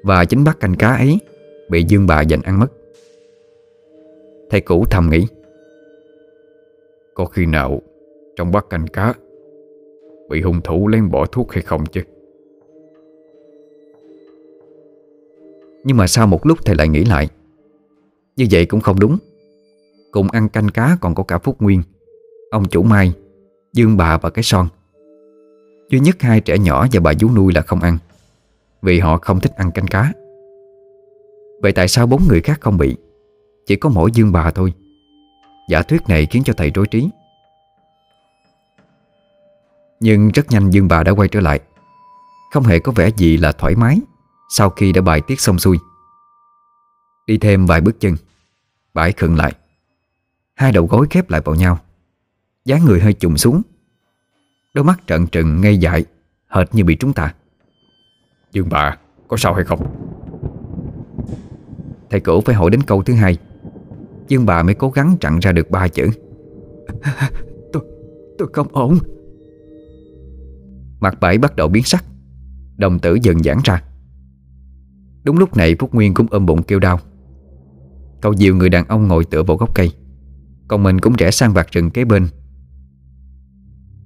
Và chính bát canh cá ấy Bị Dương bà giành ăn mất. Thầy cũ thầm nghĩ, Có khi nào Trong bát canh cá Bị hung thủ lén bỏ thuốc hay không chứ? Nhưng mà sau một lúc thầy lại nghĩ lại. Như vậy cũng không đúng. Cùng ăn canh cá còn có cả Phúc Nguyên, Ông chủ Mai, Dương bà và cái son. Duy nhất hai trẻ nhỏ và bà vú nuôi là không ăn, Vì họ không thích ăn canh cá. Vậy tại sao bốn người khác không bị? Chỉ có mỗi Dương bà thôi. Giả thuyết này khiến cho thầy rối trí. Nhưng rất nhanh Dương bà đã quay trở lại. Không hề có vẻ gì là thoải mái. Sau khi đã bài tiết xong xuôi Đi thêm vài bước chân Bãi khựng lại. Hai đầu gối khép lại vào nhau dáng người hơi trùng xuống. Đôi mắt trợn trừng ngây dại Hệt như bị trúng tà Dương bà có sao hay không? Thầy cổ phải hỏi đến câu thứ hai. Dương bà mới cố gắng chặn ra được ba chữ. Tôi, tôi không ổn. Mặt bảy bắt đầu biến sắc Đồng tử dần giãn ra Đúng lúc này Phúc Nguyên cũng ôm bụng kêu đau. Cậu dìu người đàn ông ngồi tựa vào gốc cây, Còn mình cũng rẽ sang vạt rừng kế bên.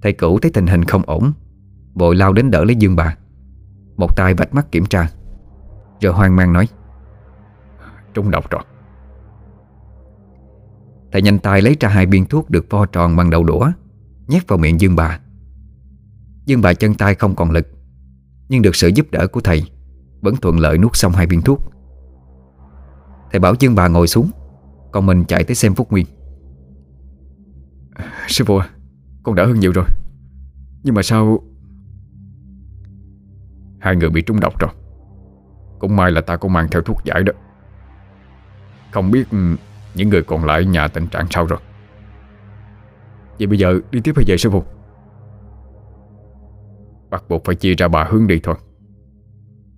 Thầy cũ thấy tình hình không ổn, Vội lao đến đỡ lấy Dương bà. Một tay vạch mắt kiểm tra, Rồi hoang mang nói Trung độc rồi. Thầy nhanh tay lấy ra hai viên thuốc được vo tròn bằng đầu đũa, Nhét vào miệng Dương bà. Dương bà chân tay không còn lực, Nhưng được sự giúp đỡ của thầy vẫn thuận lợi nuốt xong hai viên thuốc. Thầy bảo chân bà ngồi xuống, Còn mình chạy tới xem Phúc Nguyên. Sư phụ à, Con đỡ hơn nhiều rồi. Nhưng mà sao? Hai người bị trúng độc rồi. Cũng may là ta có mang theo thuốc giải đó. Không biết ừ, những người còn lại nhà tình trạng sao rồi? Vậy bây giờ đi tiếp hay về sư phụ? Bắt buộc phải chia ra bà hướng đi thôi.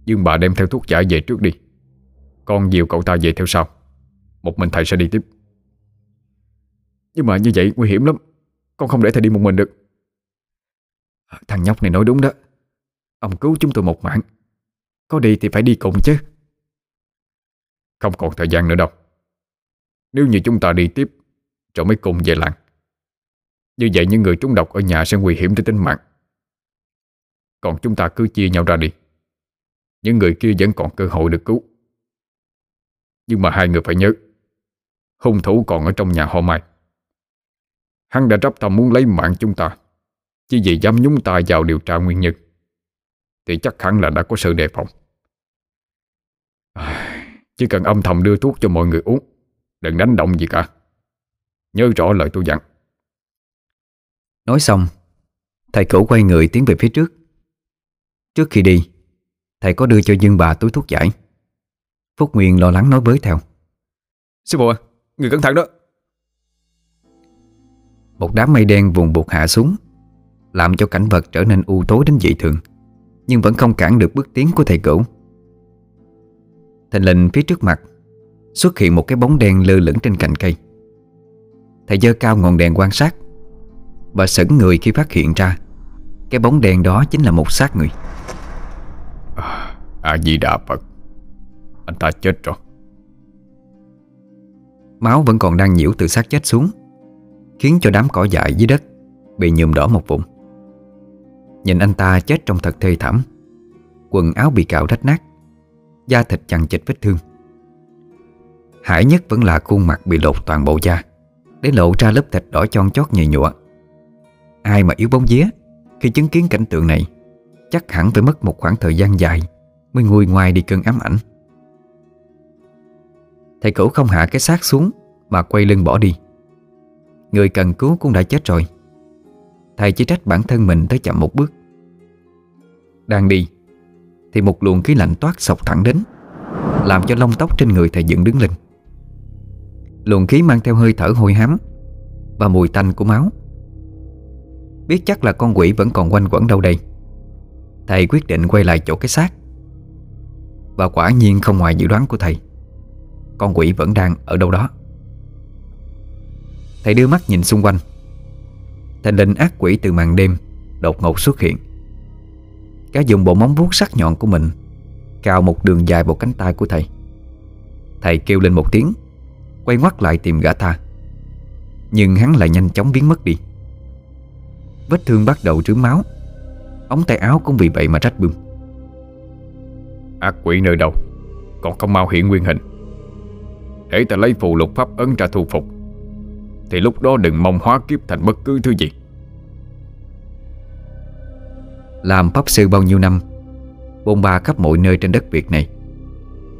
Dương bà đem theo thuốc giả về trước đi. Con dìu cậu ta về theo sau. Một mình thầy sẽ đi tiếp. Nhưng mà như vậy nguy hiểm lắm. Con không để thầy đi một mình được. Thằng nhóc này nói đúng đó. Ông cứu chúng tôi một mạng. Có đi thì phải đi cùng chứ. Không còn thời gian nữa đâu. Nếu như chúng ta đi tiếp, Rồi mới cùng về làng. Như vậy những người trúng độc ở nhà sẽ nguy hiểm tới tính mạng. Còn chúng ta cứ chia nhau ra đi. Những người kia vẫn còn cơ hội được cứu. Nhưng mà hai người phải nhớ, Hung thủ còn ở trong nhà họ Mai. Hắn đã rắp tâm muốn lấy mạng chúng ta. Chỉ vì dám nhúng tay vào điều tra nguyên nhân, Thì chắc hẳn là đã có sự đề phòng. Chỉ cần âm thầm đưa thuốc cho mọi người uống, Đừng đánh động gì cả. Nhớ rõ lời tôi dặn. Nói xong, Thầy cửu quay người tiến về phía trước. Trước khi đi Thầy có đưa cho Dương bà túi thuốc giải. Phúc Nguyên lo lắng nói với theo Sư phụ à, người cẩn thận đó. Một đám mây đen vùng bụt hạ xuống Làm cho cảnh vật trở nên u tối đến dị thường Nhưng vẫn không cản được bước tiến của thầy cửu. Thành lình phía trước mặt Xuất hiện một cái bóng đen lơ lửng trên cành cây. Thầy dơ cao ngọn đèn quan sát Và sững người khi phát hiện ra Cái bóng đen đó chính là một xác người À di đà Phật Anh ta chết rồi. Máu vẫn còn đang nhiễu từ xác chết xuống, Khiến cho đám cỏ dại dưới đất Bị nhuộm đỏ một vùng. Nhìn anh ta chết trong thật thê thảm, Quần áo bị cạo rách nát, Da thịt chằng chịch vết thương. Hải nhất vẫn là khuôn mặt bị lột toàn bộ da, Để lộ ra lớp thịt đỏ chon chót nhầy nhụa. Ai mà yếu bóng vía, Khi chứng kiến cảnh tượng này, Chắc hẳn phải mất một khoảng thời gian dài Mới nguôi ngoài đi cơn ám ảnh. Thầy cửu không hạ cái xác xuống Mà quay lưng bỏ đi. Người cần cứu cũng đã chết rồi. Thầy chỉ trách bản thân mình tới chậm một bước. Đang đi, Thì một luồng khí lạnh toát sọc thẳng đến, Làm cho lông tóc trên người thầy dựng đứng lên. Luồng khí mang theo hơi thở hôi hám Và mùi tanh của máu. Biết chắc là con quỷ vẫn còn quanh quẩn đâu đây. Thầy quyết định quay lại chỗ cái xác. Và quả nhiên không ngoài dự đoán của thầy. Con quỷ vẫn đang ở đâu đó. Thầy đưa mắt nhìn xung quanh. Thành linh ác quỷ từ màn đêm Đột ngột xuất hiện. Cá dùng bộ móng vuốt sắc nhọn của mình Cào một đường dài vào cánh tay của thầy. Thầy kêu lên một tiếng, Quay ngoắt lại tìm gã ta. Nhưng hắn lại nhanh chóng biến mất đi. Vết thương bắt đầu trướng máu, Ống tay áo cũng vì vậy mà rách bươm. Ác quỷ nơi đâu? Còn không mau hiện nguyên hình. Để ta lấy phù lục pháp ấn ra thu phục, Thì lúc đó đừng mong hóa kiếp thành bất cứ thứ gì. Làm pháp sư bao nhiêu năm, Bôn ba khắp mọi nơi trên đất Việt này,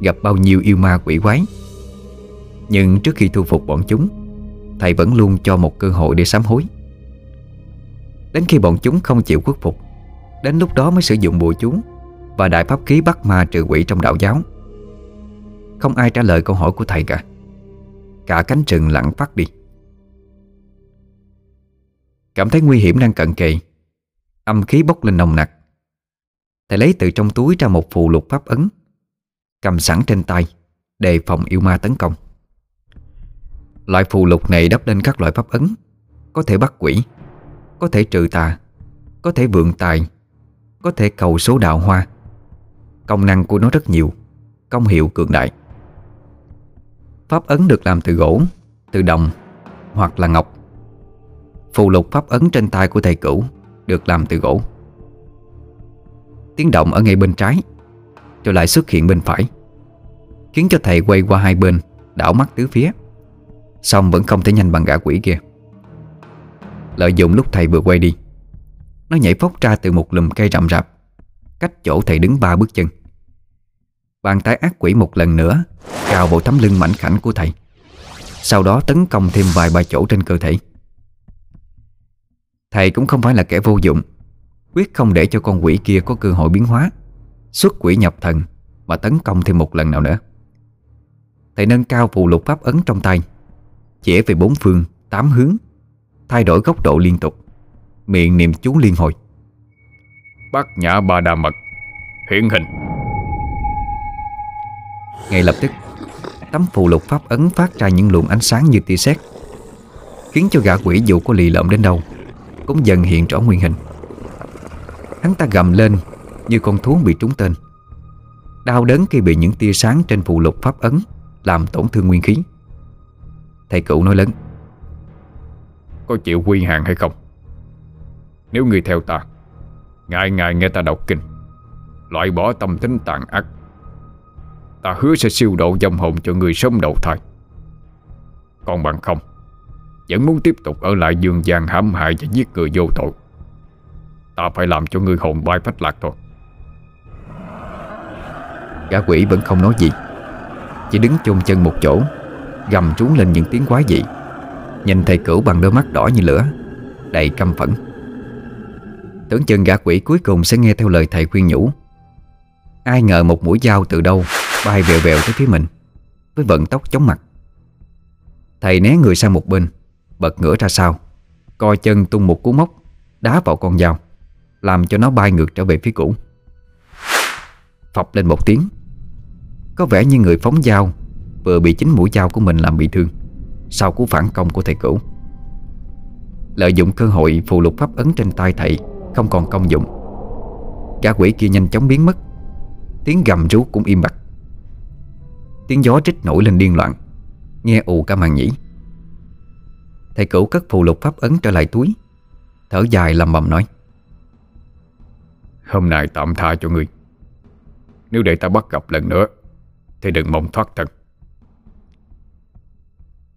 Gặp bao nhiêu yêu ma quỷ quái. Nhưng trước khi thu phục bọn chúng, Thầy vẫn luôn cho một cơ hội để sám hối. Đến khi bọn chúng không chịu khuất phục, Đến lúc đó mới sử dụng bùa chú. Và đại pháp khí bắt ma trừ quỷ trong đạo giáo. Không ai trả lời câu hỏi của thầy cả. Cả cánh rừng lặng phát đi. Cảm thấy nguy hiểm đang cận kề. Âm khí bốc lên nồng nặc. Thầy lấy từ trong túi ra một phù lục pháp ấn, Cầm sẵn trên tay, Đề phòng yêu ma tấn công. Loại phù lục này đắp lên các loại pháp ấn, Có thể bắt quỷ, Có thể trừ tà, Có thể vượng tài, Có thể cầu số đạo hoa. Công năng của nó rất nhiều, Công hiệu cường đại. Pháp ấn được làm từ gỗ, Từ đồng Hoặc là ngọc. Phù lục pháp ấn trên tay của thầy cửu Được làm từ gỗ. Tiếng động ở ngay bên trái, Rồi lại xuất hiện bên phải, Khiến cho thầy quay qua hai bên, Đảo mắt tứ phía Xong vẫn không thể nhanh bằng gã quỷ kia. Lợi dụng lúc thầy vừa quay đi, Nó nhảy phóc ra từ một lùm cây rậm rạp. Cách chỗ thầy đứng ba bước chân. Bàn tay ác quỷ một lần nữa Cào bộ tấm lưng mảnh khảnh của thầy. Sau đó tấn công thêm vài ba chỗ trên cơ thể. Thầy cũng không phải là kẻ vô dụng Quyết không để cho con quỷ kia có cơ hội biến hóa Xuất quỷ nhập thần Mà tấn công thêm một lần nào nữa. Thầy nâng cao phù lục pháp ấn trong tay Chỉa về bốn phương, tám hướng Thay đổi góc độ liên tục. Miệng niệm chú liên hồi. Bát nhã ba đà mật. Hiện hình. Ngay lập tức Tấm phù lục pháp ấn phát ra những luồng ánh sáng như tia sét Khiến cho gã quỷ dù có lì lợm đến đâu Cũng dần hiện rõ nguyên hình. Hắn ta gầm lên Như con thú bị trúng tên. Đau đớn khi bị những tia sáng trên phù lục pháp ấn Làm tổn thương nguyên khí. Thầy cựu nói lớn Có chịu quy hàng hay không? Nếu người theo ta ngày ngày nghe ta đọc kinh. Loại bỏ tâm tính tàn ác. Ta hứa sẽ siêu độ dòng hồn cho người sống đầu thai. Còn bằng không? Vẫn muốn tiếp tục ở lại dương gian hãm hại và giết người vô tội. Ta phải làm cho người hồn bay phách lạc thôi. Gã quỷ vẫn không nói gì. Chỉ đứng chôn chân một chỗ, Gầm trúng lên những tiếng quái dị. Nhìn thầy cửu bằng đôi mắt đỏ như lửa, Đầy căm phẫn. Tưởng chừng gã quỷ cuối cùng sẽ nghe theo lời thầy khuyên nhủ. Ai ngờ một mũi dao từ đâu Bay vèo vèo tới phía mình Với vận tốc chóng mặt. Thầy né người sang một bên Bật ngửa ra sau Coi chân tung một cú móc Đá vào con dao Làm cho nó bay ngược trở về phía cũ. Phập lên một tiếng Có vẻ như người phóng dao Vừa bị chính mũi dao của mình làm bị thương Sau cú phản công của thầy cũ, Lợi dụng cơ hội phù lục pháp ấn trên tay thầy không còn công dụng. Gã quỷ kia nhanh chóng biến mất. Tiếng gầm rú cũng im bặt. Tiếng gió trích nổi lên điên loạn. Nghe ù cả màn nhĩ. Thầy cửu cất phù lục pháp ấn trở lại túi. Thở dài lầm bầm nói. Hôm nay tạm tha cho ngươi. Nếu để ta bắt gặp lần nữa Thì đừng mong thoát thân.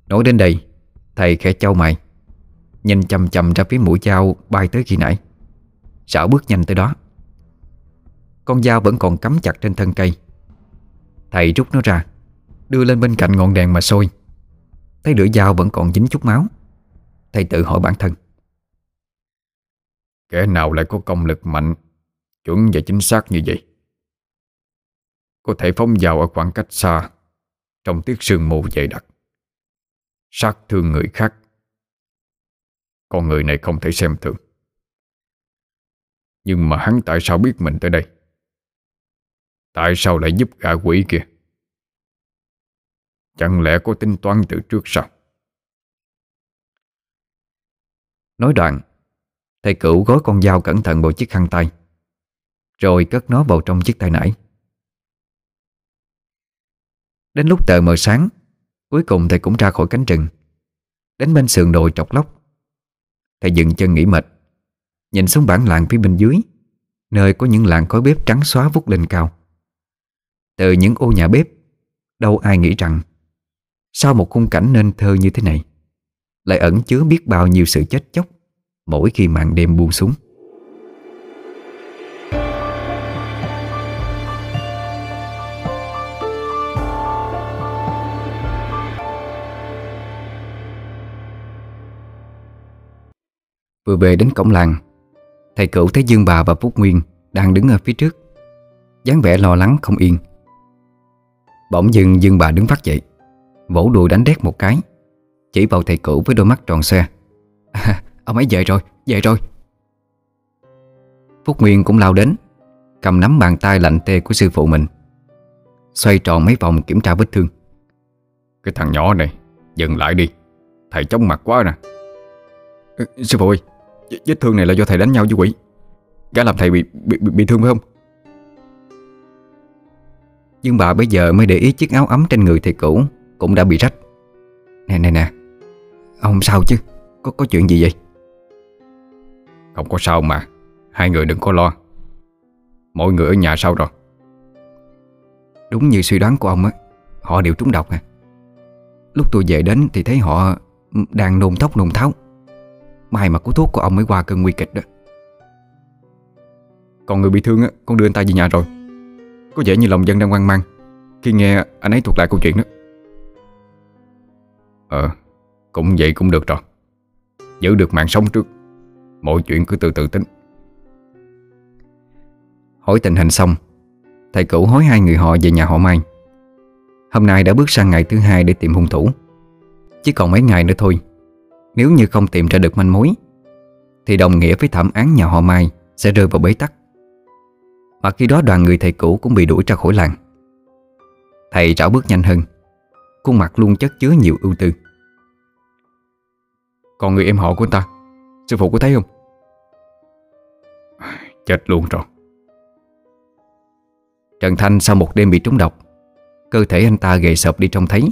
Nói đến đây Thầy khẽ trao mày Nhìn chầm chầm ra phía mũi dao bay tới khi nãy Sảo bước nhanh tới đó. Con dao vẫn còn cắm chặt trên thân cây. Thầy rút nó ra, Đưa lên bên cạnh ngọn đèn mà sôi. Thấy lưỡi dao vẫn còn dính chút máu, Thầy tự hỏi bản thân. Kẻ nào lại có công lực mạnh, Chuẩn và chính xác như vậy? Có thể phóng vào ở khoảng cách xa, Trong tiết sương mù dày đặc. Sát thương người khác. Con người này không thể xem thường. Nhưng mà hắn tại sao biết mình tới đây? Tại sao lại giúp gã quỷ kia? Chẳng lẽ có tính toán từ trước sao? Nói đoạn, Thầy cửu gói con dao cẩn thận vào chiếc khăn tay, Rồi cất nó vào trong chiếc tay nải. Đến lúc tờ mờ sáng, Cuối cùng thầy cũng ra khỏi cánh rừng. Đến bên sườn đồi trọc lóc, Thầy dừng chân nghỉ mệt. Nhìn xuống bản làng phía bên dưới, Nơi có những làng khói bếp trắng xóa vút lên cao. Từ những ô nhà bếp, Đâu ai nghĩ rằng Sau một khung cảnh nên thơ như thế này, Lại ẩn chứa biết bao nhiêu sự chết chóc Mỗi khi màn đêm buông xuống. Vừa về đến cổng làng Thầy cửu thấy Dương bà và Phúc Nguyên Đang đứng ở phía trước. Dáng vẻ lo lắng không yên. Bỗng dưng Dương bà đứng phát dậy Vỗ đùi đánh đét một cái Chỉ vào thầy cửu với đôi mắt tròn xoe. À, Ông ấy về rồi, về rồi. Phúc Nguyên cũng lao đến Cầm nắm bàn tay lạnh tê của sư phụ mình Xoay tròn mấy vòng kiểm tra vết thương. Cái thằng nhỏ này Dừng lại đi. Thầy chóng mặt quá nè. Sư phụ ơi Vết thương này là do thầy đánh nhau với quỷ. Gã làm thầy bị, bị, bị, bị thương phải không? Nhưng bà bây giờ mới để ý chiếc áo ấm trên người thầy cũ Cũng đã bị rách. Nè nè nè. Ông sao chứ? Có có chuyện gì vậy? Không có sao mà. Hai người đừng có lo. Mọi người ở nhà sao rồi. Đúng như suy đoán của ông á Họ đều trúng độc à. Lúc tôi về đến thì thấy họ Đang nôn thốc nôn tháo. May mà có thuốc của ông mới qua cơn nguy kịch đó. Còn người bị thương á, Con đưa anh ta về nhà rồi. Có vẻ như lòng dân đang hoang mang. Khi nghe anh ấy thuật lại câu chuyện đó. Ờ Cũng vậy cũng được rồi. Giữ được mạng sống trước. Mọi chuyện cứ từ từ tính. Hỏi tình hình xong, Thầy cửu hối hai người họ về nhà họ Mai. Hôm nay đã bước sang ngày thứ hai để tìm hung thủ. Chỉ còn mấy ngày nữa thôi nếu như không tìm ra được manh mối, Thì đồng nghĩa với thảm án nhà họ Mai Sẽ rơi vào bế tắc. Mà khi đó đoàn người thầy cũ cũng bị đuổi ra khỏi làng. Thầy rảo bước nhanh hơn, Khuôn mặt luôn chất chứa nhiều ưu tư. Còn người em họ của anh ta, Sư phụ có thấy không? Chết luôn rồi. Trần Thanh sau một đêm bị trúng độc, Cơ thể anh ta gầy sợp đi trông thấy.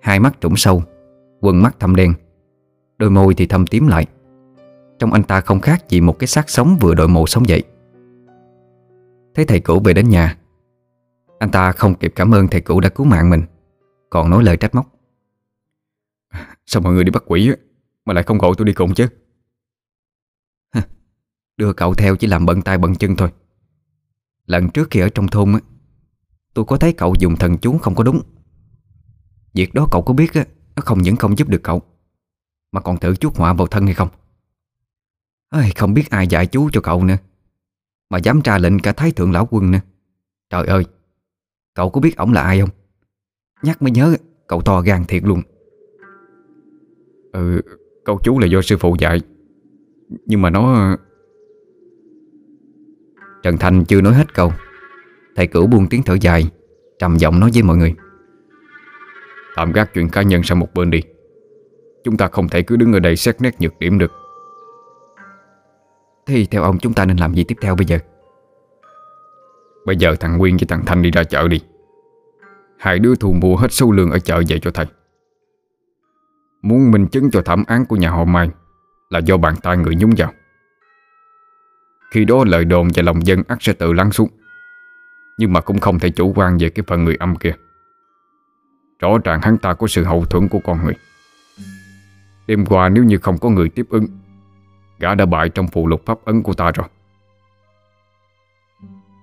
Hai mắt trũng sâu, Quần mắt thâm đen. Đôi môi thì thâm tím lại. Trong anh ta không khác gì một cái xác sống vừa đội mộ sống dậy. Thấy thầy cũ về đến nhà Anh ta không kịp cảm ơn thầy cũ đã cứu mạng mình Còn nói lời trách móc. Sao mọi người đi bắt quỷ Mà lại không gọi tôi đi cùng chứ? Đưa cậu theo chỉ làm bận tay bận chân thôi. Lần trước khi ở trong thôn á Tôi có thấy cậu dùng thần chú không có đúng. Việc đó cậu có biết á Nó không những không giúp được cậu Mà còn tự chuốc họa vào thân hay không? Ây, Không biết ai dạy chú cho cậu nữa Mà dám tra lệnh cả thái thượng lão quân nữa. Trời ơi Cậu có biết ổng là ai không? Nhắc mới nhớ Cậu to gan thiệt luôn. Ừ Câu chú là do sư phụ dạy Nhưng mà nó Trần Thành chưa nói hết câu. Thầy cửu buông tiếng thở dài Trầm giọng nói với mọi người. Tạm gác chuyện cá nhân sang một bên đi Chúng ta không thể cứ đứng ở đây xét nét nhược điểm được. Thì theo ông chúng ta nên làm gì tiếp theo bây giờ? Bây giờ thằng Nguyên với thằng Thanh đi ra chợ đi. Hai đứa thu mua hết số lương ở chợ về cho thầy. Muốn minh chứng cho thảm án của nhà họ Mai Là do bàn tay người nhúng vào. Khi đó lời đồn và lòng dân ắt sẽ tự lắng xuống, Nhưng mà cũng không thể chủ quan về cái phần người âm kia. Rõ ràng hắn ta có sự hậu thuẫn của con người. Đêm qua nếu như không có người tiếp ứng Gã đã bại trong phụ lục pháp ấn của ta rồi.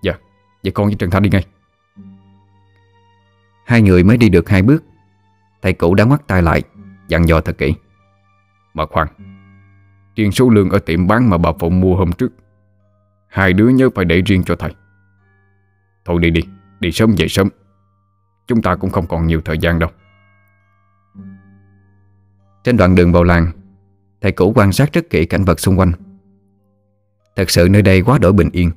Dạ Vậy con với Trần Thanh đi ngay. Hai người mới đi được hai bước. Thầy cũ đã ngoắt tay lại Dặn dò thật kỹ. Mà khoan Riêng số lương ở tiệm bán mà bà Phụng mua hôm trước Hai đứa nhớ phải để riêng cho thầy. Thôi đi đi Đi sớm về sớm. Chúng ta cũng không còn nhiều thời gian đâu trên đoạn đường vào làng, Thầy cũ quan sát rất kỹ cảnh vật xung quanh. Thật sự nơi đây quá đổi bình yên.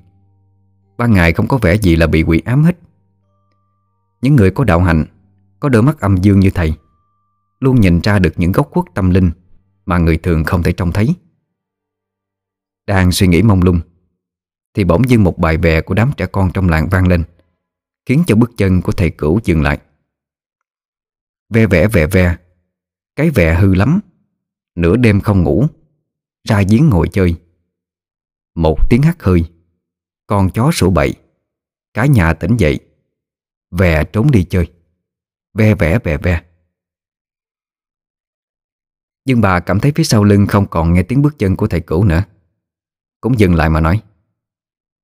Ban ngày không có vẻ gì là bị quỷ ám hết. Những người có đạo hạnh, Có đôi mắt âm dương như thầy, Luôn nhìn ra được những góc khuất tâm linh Mà người thường không thể trông thấy. Đang suy nghĩ mông lung, Thì bỗng dưng một bài vè của đám trẻ con trong làng vang lên, Khiến cho bước chân của thầy cửu dừng lại. Ve vẽ, ve ve cái vẻ hư lắm. Nửa đêm không ngủ, Ra giếng ngồi chơi. Một tiếng hắt hơi, Con chó sủa bậy. Cả nhà tỉnh dậy Vè trốn đi chơi. Ve vẽ vè ve. Nhưng bà cảm thấy phía sau lưng không còn nghe tiếng bước chân của thầy cửu nữa. Cũng dừng lại mà nói,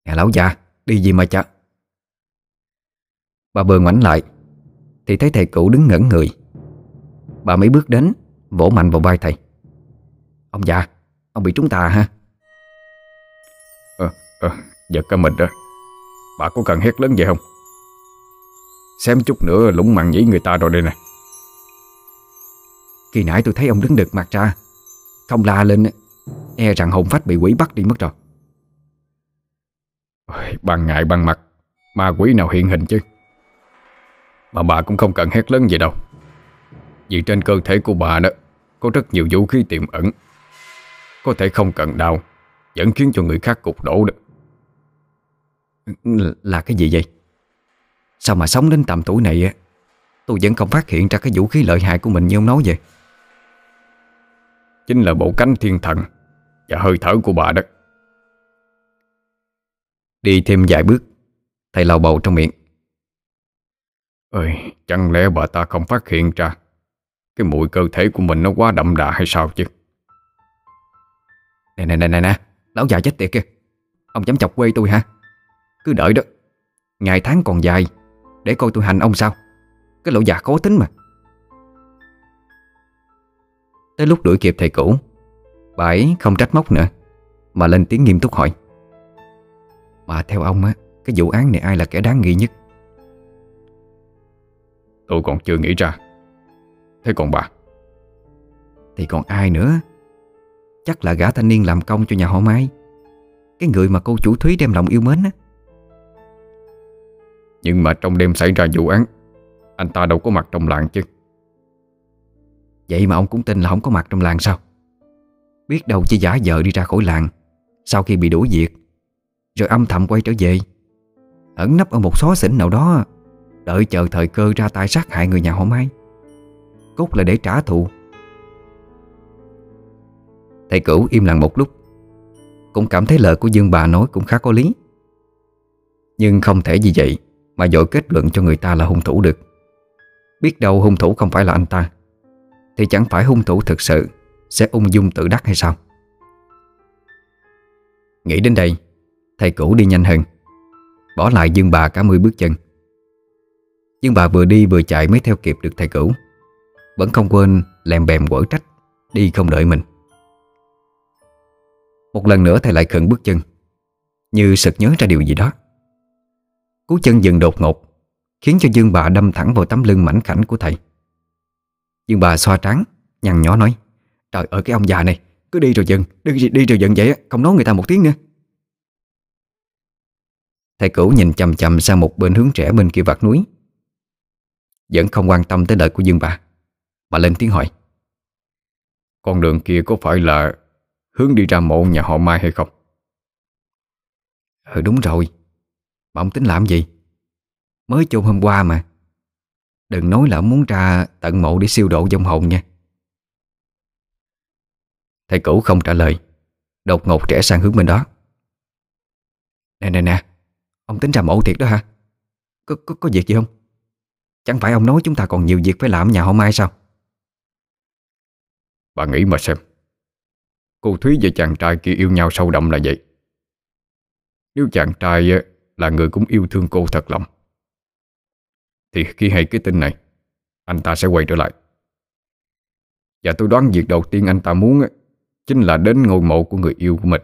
Nè lão già, Đi gì mà chả? Bà bờ ngoảnh lại, Thì thấy thầy cửu đứng ngẩn người. Bà mới bước đến Vỗ mạnh vào vai thầy. Ông già Ông bị trúng tà ha Ờ, ờ, giật cả mình đó Bà có cần hét lớn vậy không? Xem chút nữa lũng mặn nhĩ người ta rồi đây nè Khi nãy tôi thấy ông đứng đực mặt ra Không la lên E rằng hồn phách bị quỷ bắt đi mất rồi. Ôi, Ban ngày ban mặt Ma quỷ nào hiện hình chứ? Mà bà cũng không cần hét lớn vậy đâu Vì trên cơ thể của bà đó Có rất nhiều vũ khí tiềm ẩn. Có thể không cần đau Vẫn khiến cho người khác cục đổ được. Là cái gì vậy? Sao mà sống đến tầm tuổi này á Tôi vẫn không phát hiện ra cái vũ khí lợi hại của mình như ông nói vậy? Chính là bộ cánh thiên thần Và hơi thở của bà đó. Đi thêm vài bước Thầy lầu bầu trong miệng. Ơi, chẳng lẽ bà ta không phát hiện ra cái mùi cơ thể của mình nó quá đậm đà hay sao chứ? Nè nè nè nè nè. Lão già chết tiệt kìa. Ông dám chọc quê tôi hả? Cứ đợi đó. Ngày tháng còn dài. Để coi tôi hành ông sao. Cái lỗ già khó tính mà. Tới lúc đuổi kịp thầy cũ, Bà ấy không trách móc nữa, Mà lên tiếng nghiêm túc hỏi. Mà theo ông á, Cái vụ án này ai là kẻ đáng nghi nhất? Tôi còn chưa nghĩ ra. Thế còn bà? Thì còn ai nữa? Chắc là gã thanh niên làm công cho nhà họ Mai. Cái người mà cô chủ Thúy đem lòng yêu mến á. Nhưng mà trong đêm xảy ra vụ án, Anh ta đâu có mặt trong làng chứ. Vậy mà ông cũng tin là không có mặt trong làng sao? Biết đâu chỉ giả vờ đi ra khỏi làng, Sau khi bị đuổi việc, Rồi âm thầm quay trở về. Ẩn nấp ở một xó xỉnh nào đó, Đợi chờ thời cơ ra tay sát hại người nhà họ Mai. Cốt là để trả thù. Thầy cửu im lặng một lúc, Cũng cảm thấy lời của Dương bà nói cũng khá có lý. Nhưng không thể vì vậy Mà dội kết luận cho người ta là hung thủ được. Biết đâu hung thủ không phải là anh ta, Thì chẳng phải hung thủ thực sự Sẽ ung dung tự đắc hay sao? Nghĩ đến đây, Thầy cũ đi nhanh hơn, Bỏ lại Dương bà cả mươi bước chân. Dương bà vừa đi vừa chạy mới theo kịp được thầy cửu. Vẫn không quên lèm bèm quở trách Đi không đợi mình. Một lần nữa thầy lại khẩn bước chân Như sực nhớ ra điều gì đó. Cú chân dừng đột ngột Khiến cho Dương bà đâm thẳng vào tấm lưng mảnh khảnh của thầy. Dương bà xoa trắng Nhằn nhỏ nói Trời ơi cái ông già này Cứ đi rồi dừng Đi, đi rồi dừng vậy Không nói người ta một tiếng nữa. Thầy cửu nhìn chầm chầm sang một bên hướng trẻ bên kia vạt núi. Vẫn không quan tâm tới lời của Dương bà. Mà lên tiếng hỏi. Con đường kia có phải là Hướng đi ra mộ nhà họ Mai hay không? Ừ đúng rồi. Mà ông tính làm gì? Mới chôn hôm qua mà. Đừng nói là ông muốn ra tận mộ để siêu độ dông hồn nha. Thầy cũ không trả lời. Đột ngột trẻ sang hướng bên đó. Nè nè nè. Ông tính ra mộ thiệt đó hả? Có, có, có việc gì không? Chẳng phải ông nói chúng ta còn nhiều việc phải làm nhà họ Mai sao Bà nghĩ mà xem. Cô Thúy và chàng trai kia yêu nhau sâu đậm là vậy. Nếu chàng trai ờ, là người cũng yêu thương cô thật lòng, Thì khi hay cái tin này, Anh ta sẽ quay trở lại. Và tôi đoán việc đầu tiên anh ta muốn ờ, Chính là đến ngôi mộ của người yêu của mình,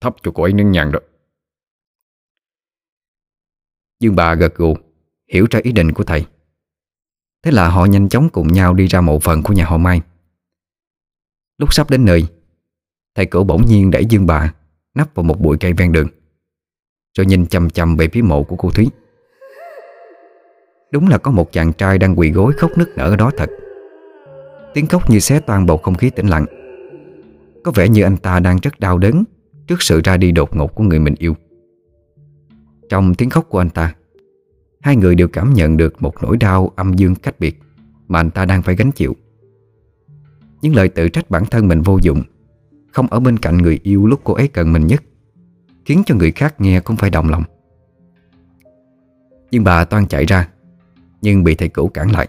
Thắp cho cô ấy nâng nhàn rồi Dương bà gật gù, Hiểu ra ý định của thầy. Thế là họ nhanh chóng cùng nhau đi ra mộ phần của nhà họ Mai. Lúc sắp đến nơi, Thầy cửu bỗng nhiên đẩy Dương bà Nắp vào một bụi cây ven đường, Rồi nhìn chầm chầm về phía mộ của cô Thúy. Đúng là có một chàng trai đang quỳ gối khóc nức nở ở đó thật. Tiếng khóc như xé toan bầu không khí tĩnh lặng. Có vẻ như anh ta đang rất đau đớn Trước sự ra đi đột ngột của người mình yêu. Trong tiếng khóc của anh ta, Hai người đều cảm nhận được một nỗi đau âm dương cách biệt Mà anh ta đang phải gánh chịu. Những lời tự trách bản thân mình vô dụng. Không ở bên cạnh người yêu lúc cô ấy cần mình nhất, Khiến cho người khác nghe cũng phải động lòng. Nhưng bà toan chạy ra, Nhưng bị thầy cũ cản lại.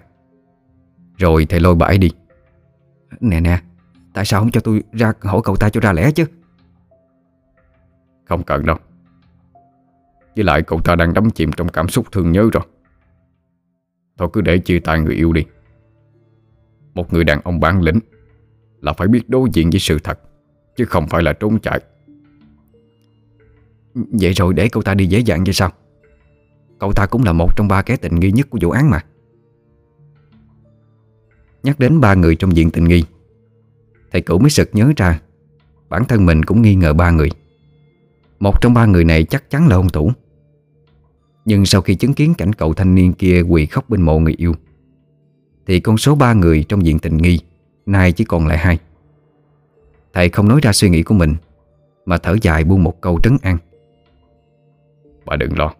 Rồi thầy lôi bà ấy đi. Nè nè, Tại sao không cho tôi ra hỏi cậu ta cho ra lẽ chứ? Không cần đâu. Với lại cậu ta đang đắm chìm trong cảm xúc thương nhớ rồi. Thôi cứ để chia tay người yêu đi. Một người đàn ông bản lĩnh. Là phải biết đối diện với sự thật, Chứ không phải là trốn chạy. Vậy rồi để cậu ta đi dễ dàng vậy sao? Cậu ta cũng là một trong ba kẻ tình nghi nhất của vụ án mà. Nhắc đến ba người trong diện tình nghi, Thầy cửu mới sực nhớ ra Bản thân mình cũng nghi ngờ ba người. Một trong ba người này chắc chắn là hung thủ Nhưng sau khi chứng kiến cảnh cậu thanh niên kia quỳ khóc bên mộ người yêu, Thì con số ba người trong diện tình nghi Nay chỉ còn lại hai. Thầy không nói ra suy nghĩ của mình Mà thở dài buông một câu trấn an. Bà đừng lo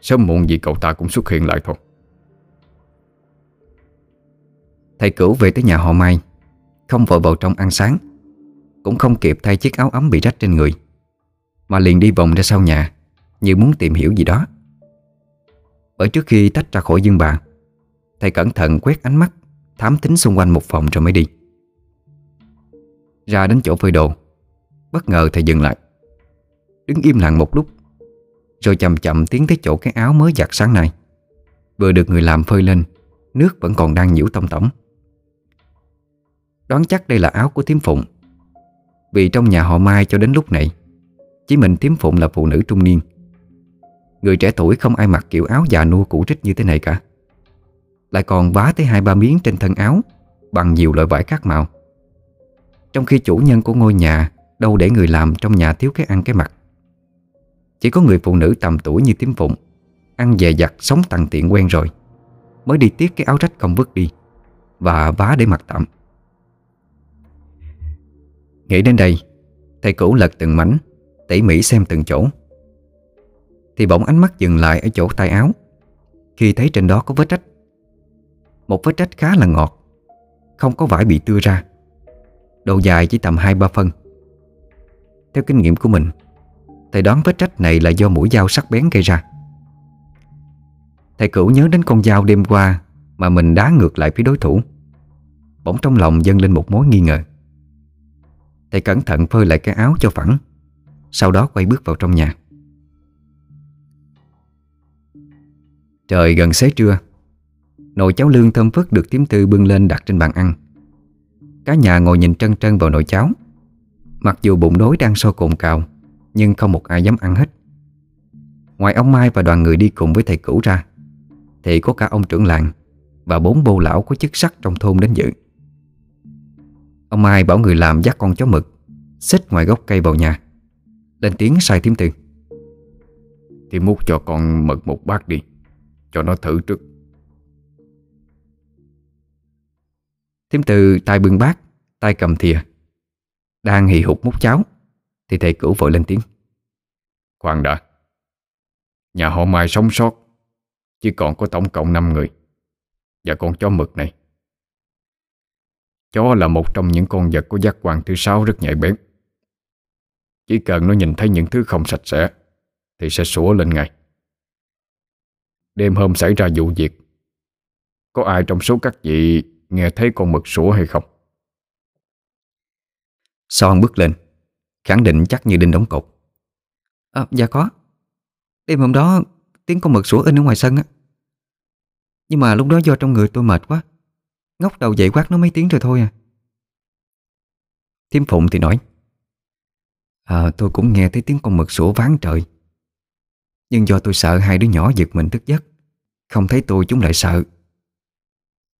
Sớm muộn gì cậu ta cũng xuất hiện lại thôi. Thầy cửu về tới nhà họ Mai Không vội vào trong ăn sáng Cũng không kịp thay chiếc áo ấm bị rách trên người Mà liền đi vòng ra sau nhà Như muốn tìm hiểu gì đó. Bởi trước khi tách ra khỏi dương bà Thầy cẩn thận quét ánh mắt Thám tính xung quanh một phòng rồi mới đi. Ra đến chỗ phơi đồ, Bất ngờ thầy dừng lại. Đứng im lặng một lúc, Rồi chậm chậm tiến tới chỗ cái áo mới giặt sáng nay. Vừa được người làm phơi lên, Nước vẫn còn đang nhiễu tông tổng Đoán chắc đây là áo của Thiếm Phụng, Vì trong nhà họ Mai cho đến lúc này, Chỉ mình Thiếm Phụng là phụ nữ trung niên. Người trẻ tuổi không ai mặc kiểu áo già nua cũ trích như thế này cả. Lại còn vá tới hai ba miếng trên thân áo, Bằng nhiều loại vải khác màu. Trong khi chủ nhân của ngôi nhà Đâu để người làm trong nhà thiếu cái ăn cái mặc. Chỉ có người phụ nữ tầm tuổi như tím Phụng, Ăn dè dặt sống tặng tiện quen rồi, Mới đi tiếc cái áo rách không vứt đi, Và vá để mặc tạm. Nghĩ đến đây, Thầy cũ lật từng mảnh, Tỉ mỉ xem từng chỗ. Thì bỗng ánh mắt dừng lại ở chỗ tay áo, Khi thấy trên đó có vết rách. Một vết rách khá là ngọt. Không có vải bị tưa ra. Độ dài chỉ tầm 2-3 phân. Theo kinh nghiệm của mình, Thầy đoán vết rách này là do mũi dao sắc bén gây ra. Thầy cửu nhớ đến con dao đêm qua Mà mình đá ngược lại phía đối thủ. Bỗng trong lòng dâng lên một mối nghi ngờ. Thầy cẩn thận phơi lại cái áo cho phẳng, Sau đó quay bước vào trong nhà. Trời gần xế trưa Nồi cháo lương thơm phức được tím tư bưng lên đặt trên bàn ăn. Cả nhà ngồi nhìn trân trân vào nồi cháo. Mặc dù bụng đói đang sôi cồn cào, Nhưng không một ai dám ăn hết. Ngoài ông Mai và đoàn người đi cùng với thầy cũ ra, Thì có cả ông trưởng làng Và bốn bô lão có chức sắc trong thôn đến dự. Ông Mai bảo người làm dắt con chó mực, Xích ngoài gốc cây vào nhà, Lên tiếng sai tím tư. Thì múc cho con mực một bát đi, Cho nó thử trước. Thím tư tay bưng bát, tay cầm thìa Đang hì hục múc cháo, Thì thầy cửu vội lên tiếng Khoan đã, Nhà họ Mai sống sót, Chỉ còn có tổng cộng 5 người, Và con chó mực này Chó là một trong những con vật có giác quan thứ sáu rất nhạy bén. Chỉ cần nó nhìn thấy những thứ không sạch sẽ, thì sẽ sủa lên ngay. Đêm hôm xảy ra vụ việc, Có ai trong số các vị nghe thấy con mực sủa hay không? Son bước lên Khẳng định chắc như đinh đóng cột. À, Dạ có. Đêm hôm đó tiếng con mực sủa in ở ngoài sân á. Nhưng mà lúc đó do trong người tôi mệt quá. Ngóc đầu dậy quát nó mấy tiếng rồi thôi à. Thiếm Phụng thì nói À tôi cũng nghe thấy tiếng con mực sủa ván trời. Nhưng do tôi sợ hai đứa nhỏ giật mình thức giấc Không thấy tôi chúng lại sợ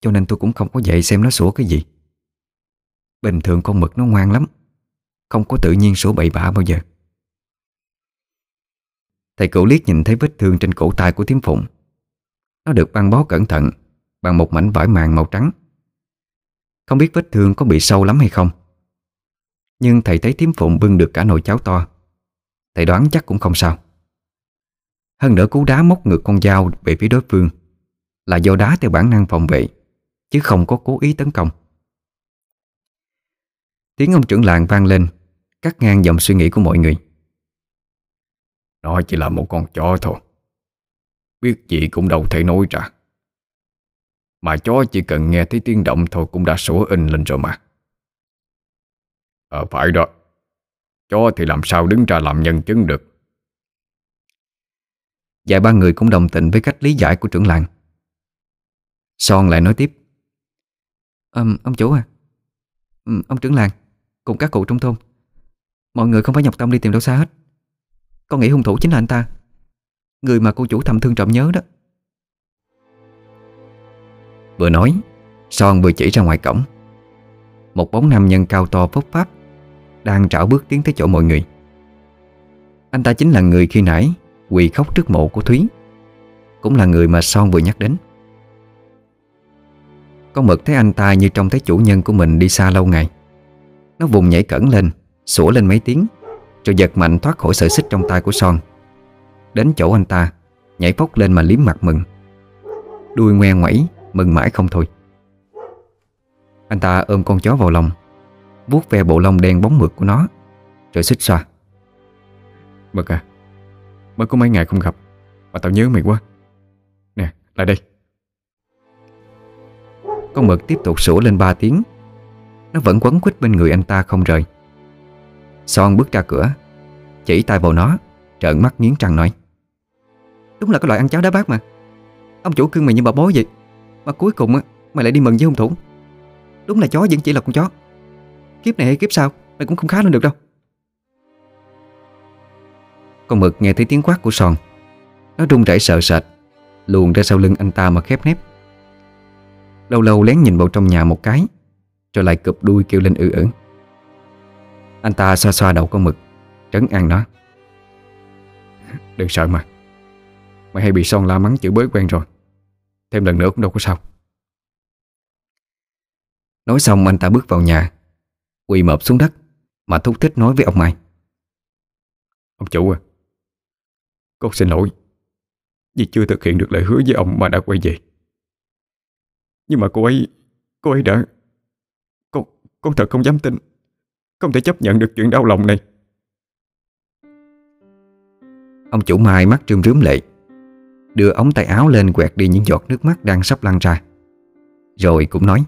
cho nên tôi cũng không có dậy xem nó sủa cái gì. Bình thường con mực nó ngoan lắm, Không có tự nhiên sủa bậy bạ bao giờ. Thầy cửu liếc nhìn thấy vết thương trên cổ tay của Thiếm Phụng. Nó được băng bó cẩn thận Bằng một mảnh vải màng màu trắng. Không biết vết thương có bị sâu lắm hay không, Nhưng thầy thấy Thiếm Phụng bưng được cả nồi cháo to. Thầy đoán chắc cũng không sao. Hơn nữa cú đá móc ngược con dao về phía đối phương Là do đá theo bản năng phòng vệ. Chứ không có cố ý tấn công. Tiếng ông trưởng làng vang lên Cắt ngang dòng suy nghĩ của mọi người. Nó chỉ là một con chó thôi. Biết gì cũng đâu thể nói ra. Mà chó chỉ cần nghe thấy tiếng động thôi Cũng đã sủa in lên rồi mà. Ờ phải đó. Chó thì làm sao đứng ra làm nhân chứng được? Vài ba người cũng đồng tình với cách lý giải của trưởng làng. Son lại nói tiếp à, Ông chủ à. Ừ, Ông trưởng làng Cùng các cụ trong thôn. Mọi người không phải nhọc tâm đi tìm đâu xa hết. Con nghĩ hung thủ chính là anh ta? Người mà cô chủ thầm thương trọng nhớ đó. Vừa nói Son vừa chỉ ra ngoài cổng. Một bóng nam nhân cao to phốc pháp Đang trảo bước tiến tới chỗ mọi người. Anh ta chính là người khi nãy Quỳ khóc trước mộ của Thúy Cũng là người mà Son vừa nhắc đến. Con mực thấy anh ta như trông thấy chủ nhân của mình đi xa lâu ngày. Nó vùng nhảy cẩn lên, Sủa lên mấy tiếng, Rồi giật mạnh thoát khỏi sợi xích trong tay của Son. Đến chỗ anh ta, Nhảy phóc lên mà liếm mặt mừng. Đuôi ngoe ngoẩy, Mừng mãi không thôi. Anh ta ôm con chó vào lòng, vuốt ve bộ lông đen bóng mượt của nó, Rồi xích xoa. Mực à Mới có mấy ngày không gặp, Mà tao nhớ mày quá. Nè, lại đây. Con mực tiếp tục sủa lên ba tiếng. Nó vẫn quấn quýt bên người anh ta không rời. Son bước ra cửa, Chỉ tay vào nó, Trợn mắt nghiến răng nói, Đúng là cái loại ăn cháo đá bát mà. Ông chủ cưng mày như bà bối vậy. Mà cuối cùng á, mày lại đi mừng với hung thủ. Đúng là chó vẫn chỉ là con chó. Kiếp này hay kiếp sau, Mày cũng không khá lên được đâu. Con mực nghe thấy tiếng quát của Son. Nó run rẩy sợ sệt, Luồn ra sau lưng anh ta mà khép nép. Lâu lâu lén nhìn vào trong nhà một cái, Rồi lại cụp đuôi kêu lên ư ử. Anh ta xoa xoa đầu con mực, Trấn an nó Đừng sợ mà, Mày hay bị son la mắng chửi bới quen rồi. Thêm lần nữa cũng đâu có sao. Nói xong anh ta bước vào nhà, Quỳ mập xuống đất, Mà thúc thích nói với ông Mai. Ông chủ à Con xin lỗi Vì chưa thực hiện được lời hứa với ông mà đã quay về. Nhưng mà cô ấy Cô ấy đã Con, con thật không dám tin. Không thể chấp nhận được chuyện đau lòng này. Ông chủ Mai mắt trươm rướm lệ Đưa ống tay áo lên quẹt đi những giọt nước mắt đang sắp lăn ra. Rồi cũng nói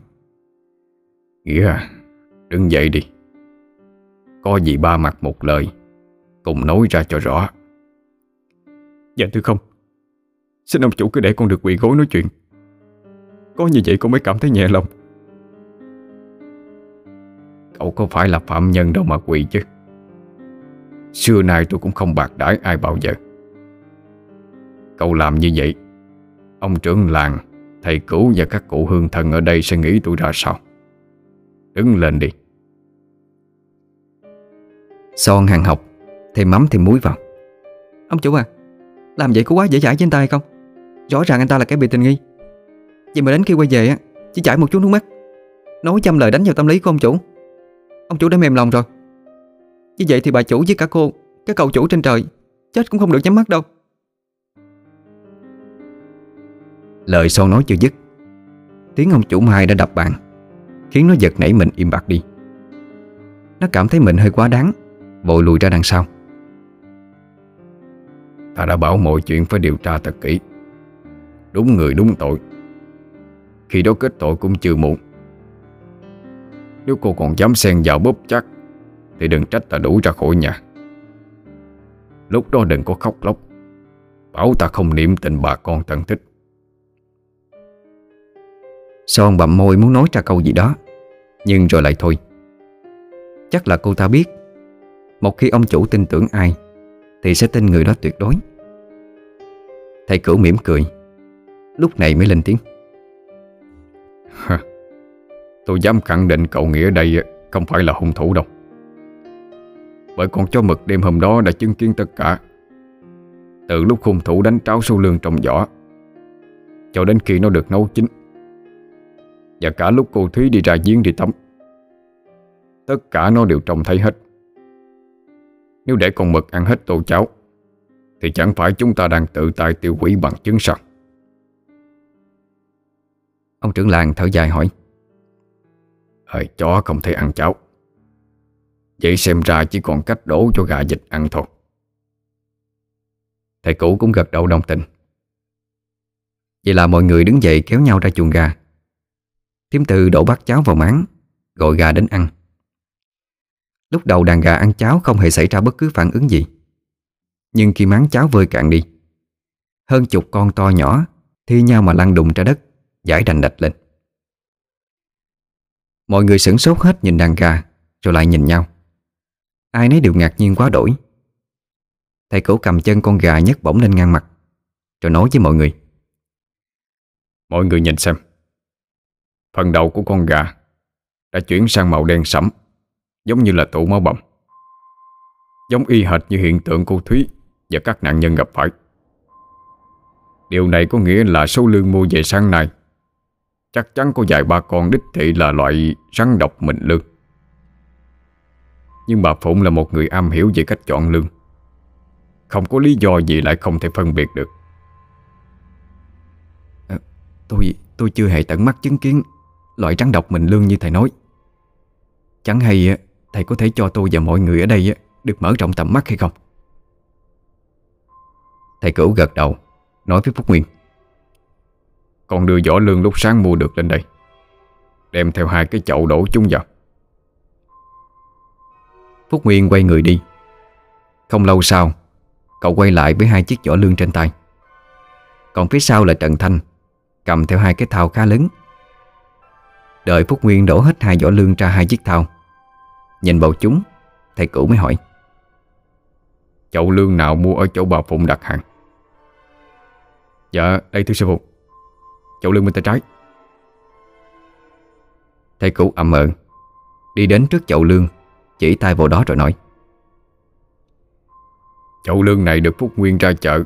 Nghĩa à Đứng dậy đi. Có gì ba mặt một lời Cùng nói ra cho rõ. Dạ thưa không. Xin ông chủ cứ để con được quỳ gối nói chuyện có như vậy con mới cảm thấy nhẹ lòng. Cậu có phải là phạm nhân đâu mà quỳ chứ. Xưa nay tôi cũng không bạc đãi ai bao giờ. Cậu làm như vậy, Ông trưởng làng, Thầy cũ và các cụ hương thần ở đây sẽ nghĩ tôi ra sao? Đứng lên đi. Son hàng học Thêm mắm thêm muối vào. Ông chủ à Làm vậy có quá dễ dãi trên tay không? Rõ ràng anh ta là kẻ bị tình nghi. Vậy mà đến khi quay về á Chỉ chảy một chút nước mắt. Nói trăm lời đánh vào tâm lý của ông chủ. Ông chủ đã mềm lòng rồi. Như vậy thì bà chủ với cả cô Cái cầu chủ trên trời Chết cũng không được nhắm mắt đâu. Lời Son nói chưa dứt Tiếng ông chủ Mai đã đập bàn Khiến nó giật nảy mình im bặt đi. Nó cảm thấy mình hơi quá đáng Vội lùi ra đằng sau. Ta đã bảo mọi chuyện phải điều tra thật kỹ. Đúng người đúng tội khi đó kết tội cũng chưa muộn. Nếu cô còn dám xen vào bóp chắc, Thì đừng trách ta đủ ra khỏi nhà. Lúc đó đừng có khóc lóc. Bảo ta không niệm tình bà con thân thích. Son bậm môi muốn nói ra câu gì đó? Nhưng rồi lại thôi. Chắc là cô ta biết. Một khi ông chủ tin tưởng ai, Thì sẽ tin người đó tuyệt đối. Thầy cửu mỉm cười. Lúc này mới lên tiếng. Tôi dám khẳng định cậu Nghĩa đây Không phải là hung thủ đâu. Bởi con chó mực đêm hôm đó đã chứng kiến tất cả. Từ lúc hung thủ đánh tráo sâu lương trong giỏ Cho đến khi nó được nấu chín, Và cả lúc cô Thúy đi ra giếng đi tắm, Tất cả nó đều trông thấy hết. Nếu để con mực ăn hết tô cháo, Thì chẳng phải chúng ta đang tự tay tiêu hủy bằng chứng sao? Ông trưởng làng thở dài hỏi. Hơi chó không thể ăn cháo. Vậy xem ra chỉ còn cách đổ cho gà dịch ăn thôi. Thầy cũ cũng gật đầu đồng tình. Vậy là mọi người đứng dậy kéo nhau ra chuồng gà. Thiếm từ đổ bát cháo vào máng Gọi gà đến ăn. Lúc đầu đàn gà ăn cháo không hề xảy ra bất cứ phản ứng gì. Nhưng khi máng cháo vơi cạn đi Hơn chục con to nhỏ Thi nhau mà lăn đùng ra đất Giải đành đạch lên. Mọi người sửng sốt hết nhìn đàn gà, Rồi lại nhìn nhau. Ai nấy đều ngạc nhiên quá đổi. Thầy cổ cầm chân con gà nhấc bổng lên ngang mặt, Rồi nói với mọi người. Mọi người nhìn xem. Phần đầu của con gà Đã chuyển sang màu đen sẫm, Giống như là tụ máu bầm. Giống y hệt như hiện tượng cô Thúy Và các nạn nhân gặp phải. Điều này có nghĩa là số lương mua về sáng nay Chắc chắn có vài ba con đích thị là loại rắn độc mình lương. Nhưng bà Phụng là một người am hiểu về cách chọn lương. Không có lý do gì lại không thể phân biệt được. À, Tôi tôi chưa hề tận mắt chứng kiến Loại rắn độc mình lương như thầy nói. Chẳng hay thầy có thể cho tôi và mọi người ở đây Được mở rộng tầm mắt hay không? Thầy cửu gật đầu Nói với Phúc Nguyên con đưa vỏ lương lúc sáng mua được lên đây. Đem theo hai cái chậu đổ chúng vào. Phúc Nguyên quay người đi. Không lâu sau, Cậu quay lại với hai chiếc vỏ lương trên tay. Còn phía sau là Trần Thanh, Cầm theo hai cái thao khá lớn. Đợi Phúc Nguyên đổ hết hai vỏ lương ra hai chiếc thao, Nhìn bầu chúng, Thầy cũ mới hỏi. Chậu lương nào mua ở chỗ bà Phụng đặt hàng? Dạ đây thưa sư phụ. Chậu lưng bên tay trái. Thầy cụ ậm ợn Đi đến trước chậu lương, Chỉ tay vào đó rồi nói. Chậu lương này được Phúc Nguyên ra chợ,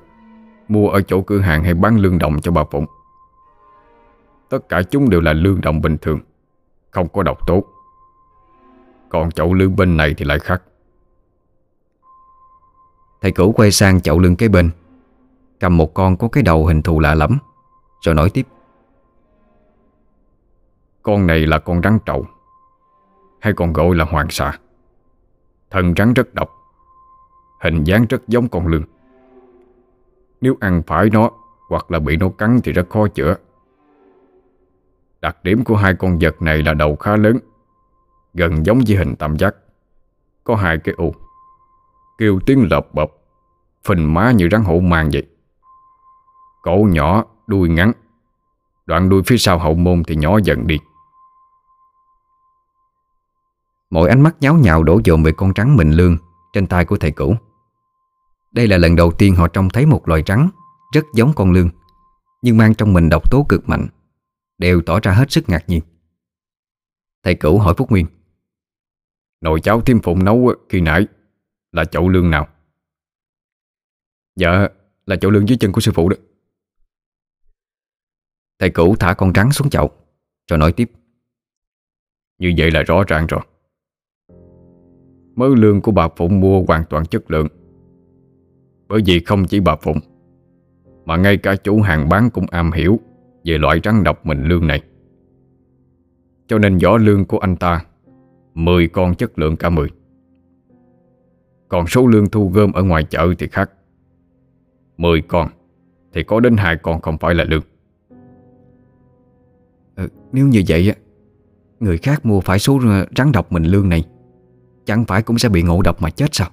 Mua ở chỗ cửa hàng hay bán lương đồng cho bà Phụng. Tất cả chúng đều là lương đồng bình thường, Không có độc tố. Còn chậu lương bên này thì lại khác. Thầy cũ quay sang chậu lương kế bên, Cầm một con có cái đầu hình thù lạ lắm Rồi nói tiếp con này là con rắn trậu Hay còn gọi là hoàng xà. Thân rắn rất độc Hình dáng rất giống con lương Nếu ăn phải nó Hoặc là bị nó cắn thì rất khó chữa. Đặc điểm của hai con vật này là đầu khá lớn Gần giống với hình tam giác. Có hai cái u Kêu tiếng lợp bập Phình má như rắn hổ mang vậy. Cổ nhỏ, đuôi ngắn Đoạn đuôi phía sau hậu môn thì nhỏ dần đi. Mọi ánh mắt nháo nhào đổ dồn về con rắn mình lương Trên tay của thầy cũ. Đây là lần đầu tiên họ trông thấy một loài rắn Rất giống con lương Nhưng mang trong mình độc tố cực mạnh Đều tỏ ra hết sức ngạc nhiên. Thầy cũ hỏi Phúc Nguyên Nồi cháo thêm phụng nấu khi nãy Là chậu lương nào? Dạ là chậu lương dưới chân của sư phụ đó. Thầy cũ thả con rắn xuống chậu Rồi nói tiếp Như vậy là rõ ràng rồi Mớ lương của bà Phụng mua hoàn toàn chất lượng. Bởi vì không chỉ bà Phụng Mà ngay cả chủ hàng bán cũng am hiểu Về loại rắn độc mình lương này. Cho nên vỏ lương của anh ta 10 con chất lượng cả 10 Còn số lương thu gom ở ngoài chợ thì khác. 10 con Thì có đến hai con không phải là lương. Ừ, Nếu như vậy Người khác mua phải số ờ, rắn độc mình lương này Chẳng phải cũng sẽ bị ngộ độc mà chết sao?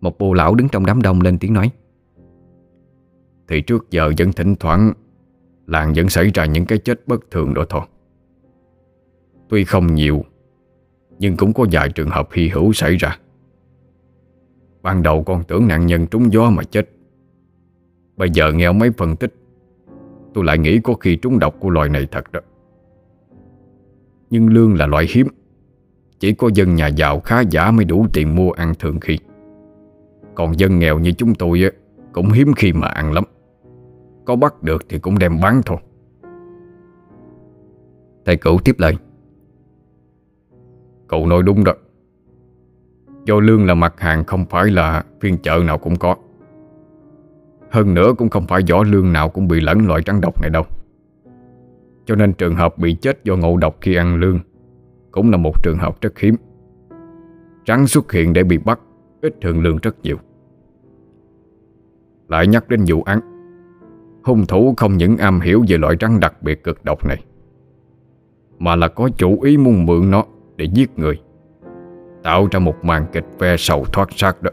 Một bù lão đứng trong đám đông lên tiếng nói. Thì trước giờ vẫn thỉnh thoảng, Làng vẫn xảy ra những cái chết bất thường đó thôi. Tuy không nhiều, Nhưng cũng có vài trường hợp hy hữu xảy ra. Ban đầu con tưởng nạn nhân trúng gió mà chết. Bây giờ nghe mấy phân tích, Tôi lại nghĩ có khi trúng độc của loài này thật đó. Nhưng lương là loại hiếm. Chỉ có dân nhà giàu khá giả mới đủ tiền mua ăn thường khi. Còn dân nghèo như chúng tôi Cũng hiếm khi mà ăn lắm. Có bắt được thì cũng đem bán thôi. Thầy cửu tiếp lời. Cậu nói đúng đó. Do lương là mặt hàng không phải là phiên chợ nào cũng có. Hơn nữa cũng không phải vỏ lương nào cũng bị lẫn loại trắng độc này đâu. Cho nên trường hợp bị chết do ngộ độc khi ăn lương cũng là một trường hợp rất hiếm. Rắn xuất hiện để bị bắt Ít thường lương rất nhiều. Lại nhắc đến vụ án Hung thủ không những am hiểu về loại rắn đặc biệt cực độc này Mà là có chủ ý muốn mượn nó để giết người Tạo ra một màn kịch ve sầu thoát xác đó.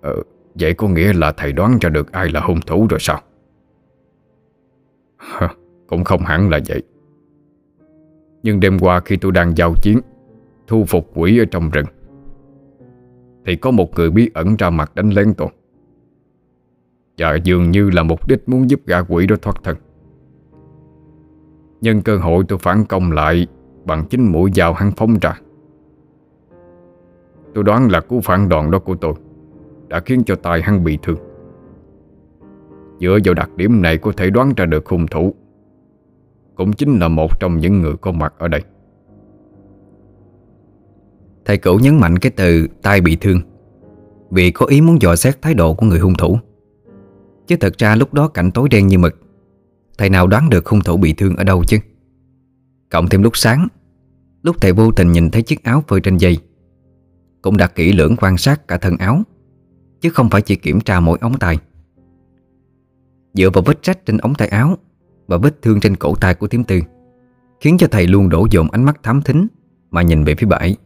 Ờ, vậy có nghĩa là thầy đoán ra được ai là hung thủ rồi sao? Cũng không hẳn là vậy. Nhưng đêm qua khi tôi đang giao chiến, Thu phục quỷ ở trong rừng, Thì có một người bí ẩn ra mặt đánh lén tôi. Và dường như là mục đích muốn giúp gã quỷ đó thoát thân. Nhân cơ hội tôi phản công lại Bằng chính mũi dao hắn phóng ra. Tôi đoán là cú phản đòn đó của tôi Đã khiến cho tài hắn bị thương. Dựa vào đặc điểm này có thể đoán ra được hung thủ. Cũng chính là một trong những người có mặt ở đây. Thầy cửu nhấn mạnh cái từ tai bị thương, Vì có ý muốn dò xét thái độ của người hung thủ. Chứ thật ra lúc đó cảnh tối đen như mực, Thầy nào đoán được hung thủ bị thương ở đâu chứ? Cộng thêm lúc sáng, Lúc thầy vô tình nhìn thấy chiếc áo phơi trên dây, Cũng đã kỹ lưỡng quan sát cả thân áo, Chứ không phải chỉ kiểm tra mỗi ống tay. Dựa vào vết rách trên ống tay áo và vết thương trên cổ tay của tiếm tư, Khiến cho thầy luôn đổ dồn ánh mắt thám thính Mà nhìn về phía bãi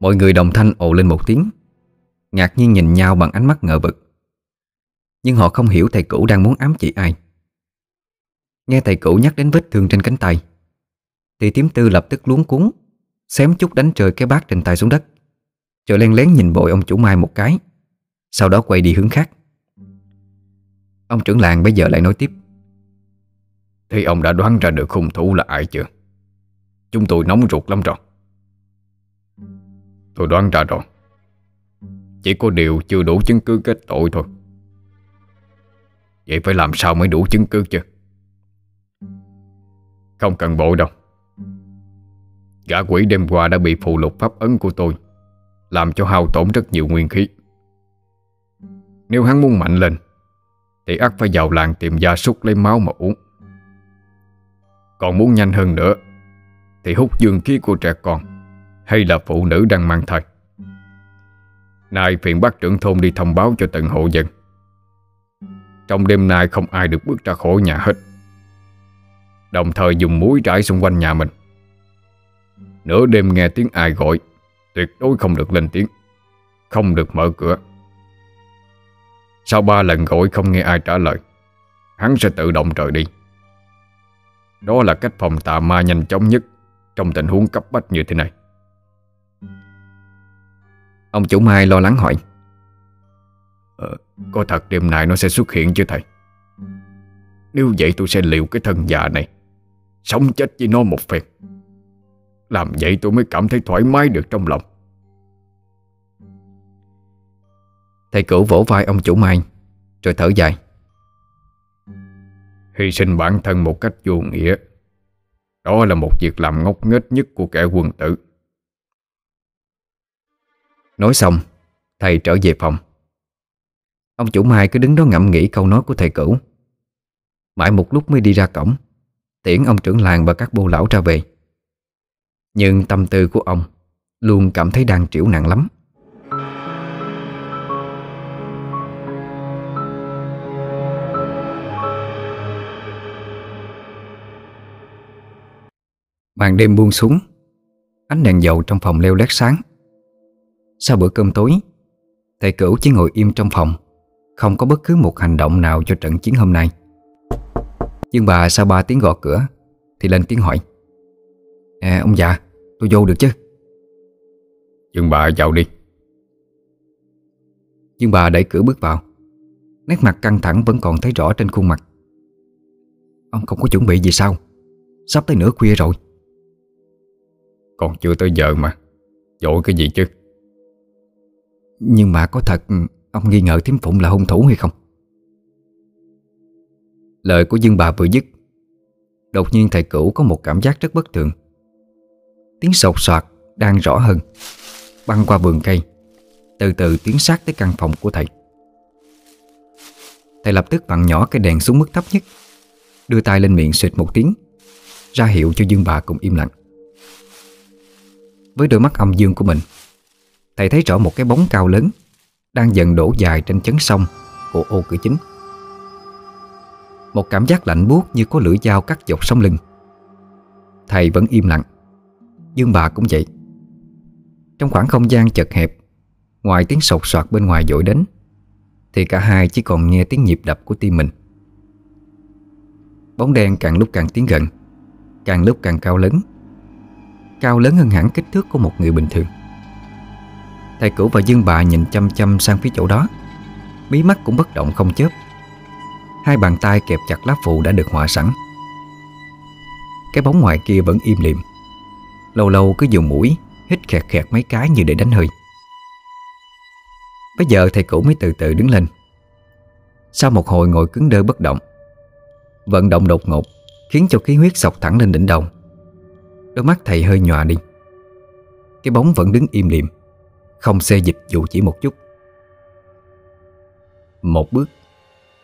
Mọi người đồng thanh ồ lên một tiếng, Ngạc nhiên nhìn nhau bằng ánh mắt ngờ vực. Nhưng họ không hiểu thầy cũ đang muốn ám chỉ ai. Nghe thầy cũ nhắc đến vết thương trên cánh tay, Thì tiếm tư lập tức luống cuốn Xém chút đánh rơi cái bát trên tay xuống đất, Rồi len lén nhìn bội ông chủ Mai một cái, Sau đó quay đi hướng khác. Ông trưởng làng bây giờ lại nói tiếp. Thì ông đã đoán ra được hung thủ là ai chưa? Chúng tôi nóng ruột lắm rồi. Tôi đoán ra rồi. Chỉ có điều chưa đủ chứng cứ kết tội thôi. Vậy phải làm sao mới đủ chứng cứ chứ? Không cần bộ đâu. Gã quỷ đêm qua đã bị phù lục pháp ấn của tôi, Làm cho hao tổn rất nhiều nguyên khí. Nếu hắn muốn mạnh lên thì ắt phải vào làng tìm gia súc lấy máu mà uống. Còn muốn nhanh hơn nữa, Thì hút dương khí của trẻ con, Hay là phụ nữ đang mang thai. Nay phiền bác trưởng thôn đi thông báo cho từng hộ dân. Trong đêm nay không ai được bước ra khỏi nhà hết. Đồng thời dùng muối trải xung quanh nhà mình. Nửa đêm nghe tiếng ai gọi, Tuyệt đối không được lên tiếng, Không được mở cửa. Sau ba lần gọi không nghe ai trả lời Hắn sẽ tự động rời đi. Đó là cách phòng tà ma nhanh chóng nhất Trong tình huống cấp bách như thế này. Ông chủ Mai lo lắng hỏi ờ, Có thật đêm nay nó sẽ xuất hiện chứ thầy? Nếu vậy tôi sẽ liều cái thân già này Sống chết với nó một phen. Làm vậy tôi mới cảm thấy thoải mái được trong lòng. Thầy cửu vỗ vai ông chủ Mai Rồi thở dài. Hy sinh bản thân một cách vô nghĩa. Đó là một việc làm ngốc nghếch nhất của kẻ quân tử. Nói xong Thầy trở về phòng. Ông chủ Mai cứ đứng đó ngẫm nghĩ câu nói của thầy cửu. Mãi một lúc mới đi ra cổng Tiễn ông trưởng làng và các bô lão ra về. Nhưng tâm tư của ông Luôn cảm thấy đang triểu nặng lắm Màn đêm buông xuống Ánh đèn dầu trong phòng leo lét sáng. Sau bữa cơm tối Thầy cửu chỉ ngồi im trong phòng Không có bất cứ một hành động nào cho trận chiến hôm nay. Nhưng bà sau ba tiếng gõ cửa Thì lên tiếng hỏi À ông già tôi vô được chứ? Dương bà vào đi. Dương bà đẩy cửa bước vào Nét mặt căng thẳng vẫn còn thấy rõ trên khuôn mặt. Ông không có chuẩn bị gì sao? Sắp tới nửa khuya rồi Còn chưa tới giờ mà. Dội cái gì chứ? Nhưng mà có thật Ông nghi ngờ Thiếm Phụng là hung thủ hay không? Lời của Dương bà vừa dứt Đột nhiên thầy cửu có một cảm giác rất bất thường. Tiếng sột soạt đang rõ hơn Băng qua vườn cây Từ từ tiến sát tới căn phòng của thầy. Thầy lập tức vặn nhỏ cái đèn xuống mức thấp nhất Đưa tay lên miệng xịt một tiếng Ra hiệu cho Dương bà cùng im lặng với đôi mắt âm dương của mình. Thầy thấy rõ một cái bóng cao lớn Đang dần đổ dài trên chấn sông Của ô cửa chính. Một cảm giác lạnh buốt như có lưỡi dao cắt dọc sống lưng. Thầy vẫn im lặng. Dương bà cũng vậy. Trong khoảng không gian chật hẹp, Ngoài tiếng sột soạt bên ngoài dội đến, Thì cả hai chỉ còn nghe tiếng nhịp đập của tim mình. Bóng đen càng lúc càng tiến gần, Càng lúc càng cao lớn. Cao lớn hơn hẳn kích thước của một người bình thường. Thầy cửu và dương bà nhìn chăm chăm sang phía chỗ đó. Mí mắt cũng bất động không chớp. Hai bàn tay kẹp chặt lá phụ đã được họa sẵn. Cái bóng ngoài kia vẫn im lìm. Lâu lâu cứ dùng mũi, Hít khẹt khẹt mấy cái như để đánh hơi. Bây giờ thầy cửu mới từ từ đứng lên. Sau một hồi ngồi cứng đơ bất động, Vận động đột ngột, Khiến cho khí huyết sọc thẳng lên đỉnh đầu. Đôi mắt thầy hơi nhòa đi. Cái bóng vẫn đứng im lìm, Không xê dịch dù chỉ một chút. Một bước,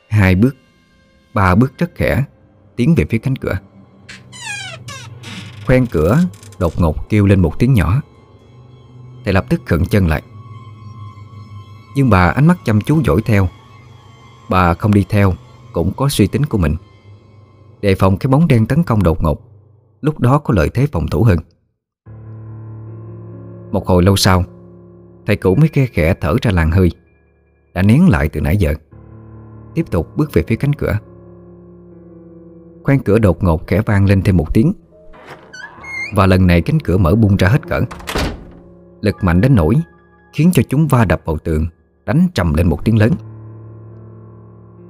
Hai bước, Ba bước rất khẽ, Tiến về phía cánh cửa. Khoen cửa, Đột ngột kêu lên một tiếng nhỏ. Thầy lập tức khẩn chân lại. Nhưng bà ánh mắt chăm chú dõi theo. Bà không đi theo, Cũng có suy tính của mình. Đề phòng cái bóng đen tấn công đột ngột Lúc đó có lợi thế phòng thủ hơn. Một hồi lâu sau, Thầy cũ mới khe khẽ thở ra làn hơi, Đã nén lại từ nãy giờ. Tiếp tục bước về phía cánh cửa. Khoan cửa đột ngột khẽ vang lên thêm một tiếng, Và lần này cánh cửa mở bung ra hết cỡ. Lực mạnh đến nổi Khiến cho chúng va đập vào tường, Đánh trầm lên một tiếng lớn.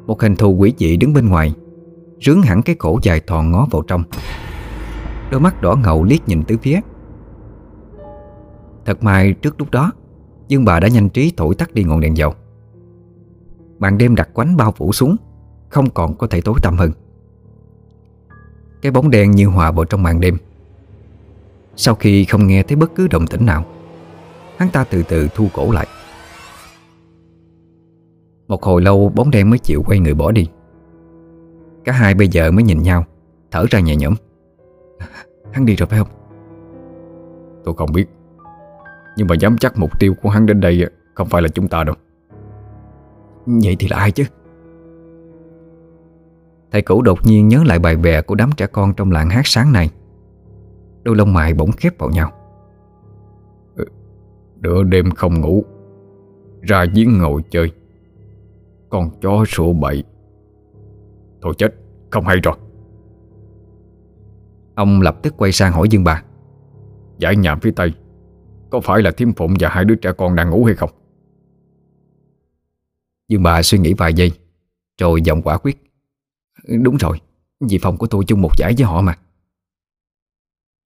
Một hình thù quỷ dị đứng bên ngoài, Rướng hẳn cái cổ dài thòn ngó vào trong. Đôi mắt đỏ ngầu liếc nhìn tứ phía. Thật may trước lúc đó, Dương bà đã nhanh trí thổi tắt đi ngọn đèn dầu. Màn đêm đặt quánh bao phủ xuống, Không còn có thể tối tăm hơn. Cái bóng đen như hòa vào trong màn đêm. Sau khi không nghe thấy bất cứ động tĩnh nào, Hắn ta từ từ thu cổ lại. Một hồi lâu bóng đen mới chịu quay người bỏ đi. Cả hai bây giờ mới nhìn nhau, Thở ra nhẹ nhõm. Hắn đi rồi phải không? Tôi không biết. Nhưng mà dám chắc mục tiêu của hắn đến đây Không phải là chúng ta đâu. Vậy thì là ai chứ? Thầy cũ đột nhiên nhớ lại bài bè Của đám trẻ con trong làng hát sáng nay Đôi lông mày bỗng khép vào nhau. Ờ, nửa đêm không ngủ, Ra giếng ngồi chơi. Con chó sủa bậy. Thôi chết, Không hay rồi. Ông lập tức quay sang hỏi Dương bà Giải nhạm phía tây Có phải là thiêm phụng và hai đứa trẻ con đang ngủ hay không? Dương bà suy nghĩ vài giây Rồi giọng quả quyết. Đúng rồi Vì phòng của tôi chung một giải với họ mà.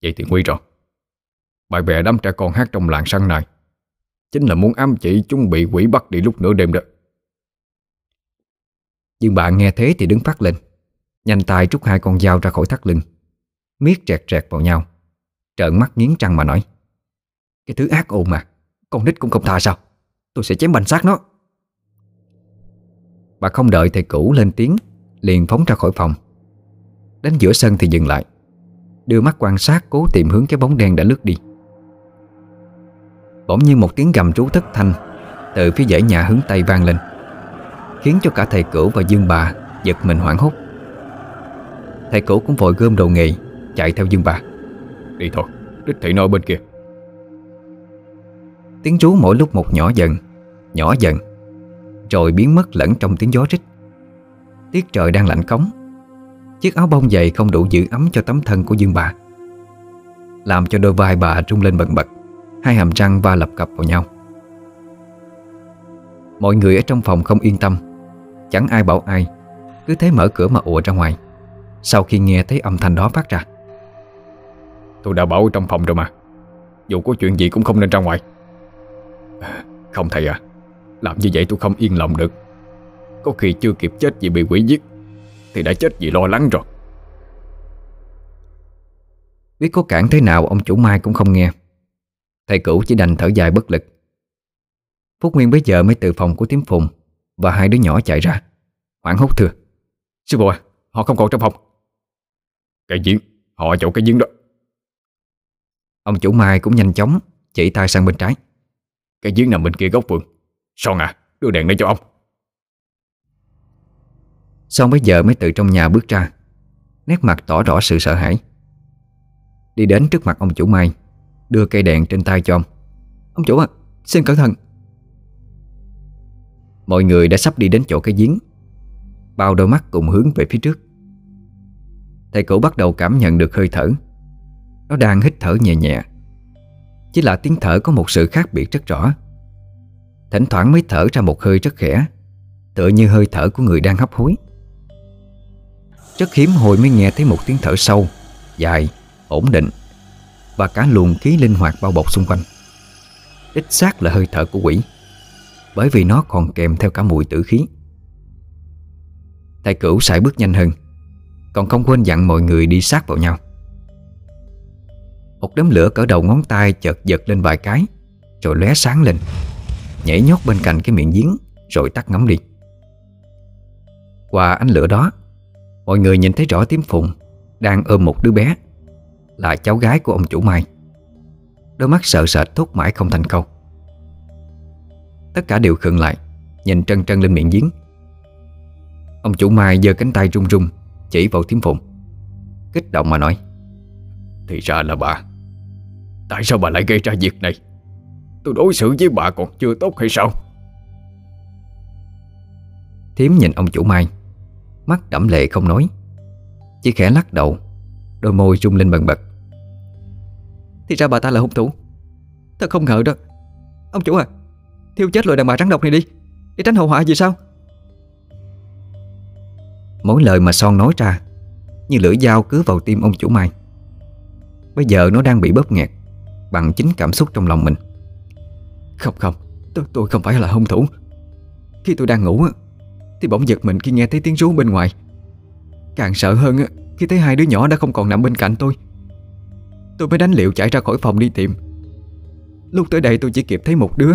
Vậy thì nguy rồi. Bài bè đám trẻ con hát trong làng săn này Chính là muốn ám chỉ chúng bị quỷ bắt đi lúc nửa đêm đó. Dương bà nghe thế thì đứng phát lên Nhanh tay rút hai con dao ra khỏi thắt lưng Miết rẹt rẹt vào nhau. Trợn mắt nghiến trăng mà nói, Cái thứ ác ôn mà, Con nít cũng không tha sao? Tôi sẽ chém bành xác nó. Bà không đợi thầy cũ lên tiếng, Liền phóng ra khỏi phòng. Đến giữa sân thì dừng lại, Đưa mắt quan sát cố tìm hướng cái bóng đen đã lướt đi. Bỗng nhiên một tiếng gầm trú thất thanh Từ phía dãy nhà hướng Tây vang lên, Khiến cho cả thầy cửu và Dương bà Giật mình hoảng hốt. Thầy cửu cũng vội gom đồ nghề Chạy theo Dương bà Đi thôi, đích thị nơi bên kia. Tiếng rú mỗi lúc một nhỏ dần Nhỏ dần Rồi biến mất lẫn trong tiếng gió rít. Tiết trời đang lạnh cống. Chiếc áo bông dày không đủ giữ ấm cho tấm thân của Dương bà Làm cho đôi vai bà rung lên bần bật Hai hàm răng va lập cập vào nhau. Mọi người ở trong phòng không yên tâm. Chẳng ai bảo ai Cứ thế mở cửa mà ùa ra ngoài. Sau khi nghe thấy âm thanh đó phát ra Tôi đã bảo trong phòng rồi mà. Dù có chuyện gì cũng không nên ra ngoài. Không thầy à Làm như vậy tôi không yên lòng được. Có khi chưa kịp chết vì bị quỷ giết Thì đã chết vì lo lắng rồi. Biết có cản thế nào ông chủ Mai cũng không nghe. Thầy cũ chỉ đành thở dài bất lực. Phúc Nguyên bây giờ mới từ phòng của Tiếm Phùng Và hai đứa nhỏ chạy ra. Hoảng hốt thưa. Sư phụ à, họ không còn trong phòng. Cái giếng, họ ở chỗ cái giếng đó Ông chủ Mai cũng nhanh chóng Chỉ tay sang bên trái. Cái giếng nằm bên kia góc vườn. Son à, đưa đèn đây cho ông. Son bây giờ mới từ trong nhà bước ra Nét mặt tỏ rõ sự sợ hãi. Đi đến trước mặt ông chủ Mai Đưa cây đèn trên tay cho ông. Ông chủ à, xin cẩn thận. Mọi người đã sắp đi đến chỗ cái giếng Bao đôi mắt cùng hướng về phía trước. Thầy cũ bắt đầu cảm nhận được hơi thở. Nó đang hít thở nhẹ nhẹ. Chỉ là tiếng thở có một sự khác biệt rất rõ. Thỉnh thoảng mới thở ra một hơi rất khẽ Tựa như hơi thở của người đang hấp hối. Rất hiếm hồi mới nghe thấy một tiếng thở sâu Dài, ổn định Và cả luồng khí linh hoạt bao bọc xung quanh. Đích xác là hơi thở của quỷ Bởi vì nó còn kèm theo cả mùi tử khí. Thầy cửu sải bước nhanh hơn Còn không quên dặn mọi người đi sát vào nhau. Một đốm lửa cỡ đầu ngón tay chợt giật lên vài cái, Rồi lóe sáng lên. Nhảy nhót bên cạnh cái miệng giếng, Rồi tắt ngấm đi. Qua ánh lửa đó, Mọi người nhìn thấy rõ tím phụng Đang ôm một đứa bé, Là cháu gái của ông chủ Mai. Đôi mắt sợ sệt thốt mãi không thành câu. Tất cả đều khựng lại, Nhìn trân trân lên miệng giếng. Ông chủ Mai giơ cánh tay run run, Chỉ vào tiếm phụng. Kích động mà nói, Thì ra là bà Tại sao bà lại gây ra việc này? Tôi đối xử với bà còn chưa tốt hay sao? Thiếm nhìn ông chủ Mai, Mắt đẫm lệ không nói. Chỉ khẽ lắc đầu, Đôi môi rung lên bần bật. Thì ra bà ta là hung thủ. Thật không ngờ đó. Ông chủ à Thiêu chết loại đàn bà rắn độc này đi, Để tránh hậu họa gì sao? Mỗi lời mà Son nói ra, Như lưỡi dao cứ vào tim ông chủ Mai. Bây giờ nó đang bị bóp nghẹt. Bằng chính cảm xúc trong lòng mình. Không không Tôi, tôi không phải là hung thủ. Khi tôi đang ngủ Thì bỗng giật mình khi nghe thấy tiếng rú bên ngoài. Càng sợ hơn Khi thấy hai đứa nhỏ đã không còn nằm bên cạnh tôi. Tôi mới đánh liệu chạy ra khỏi phòng đi tìm. Lúc tới đây tôi chỉ kịp thấy một đứa.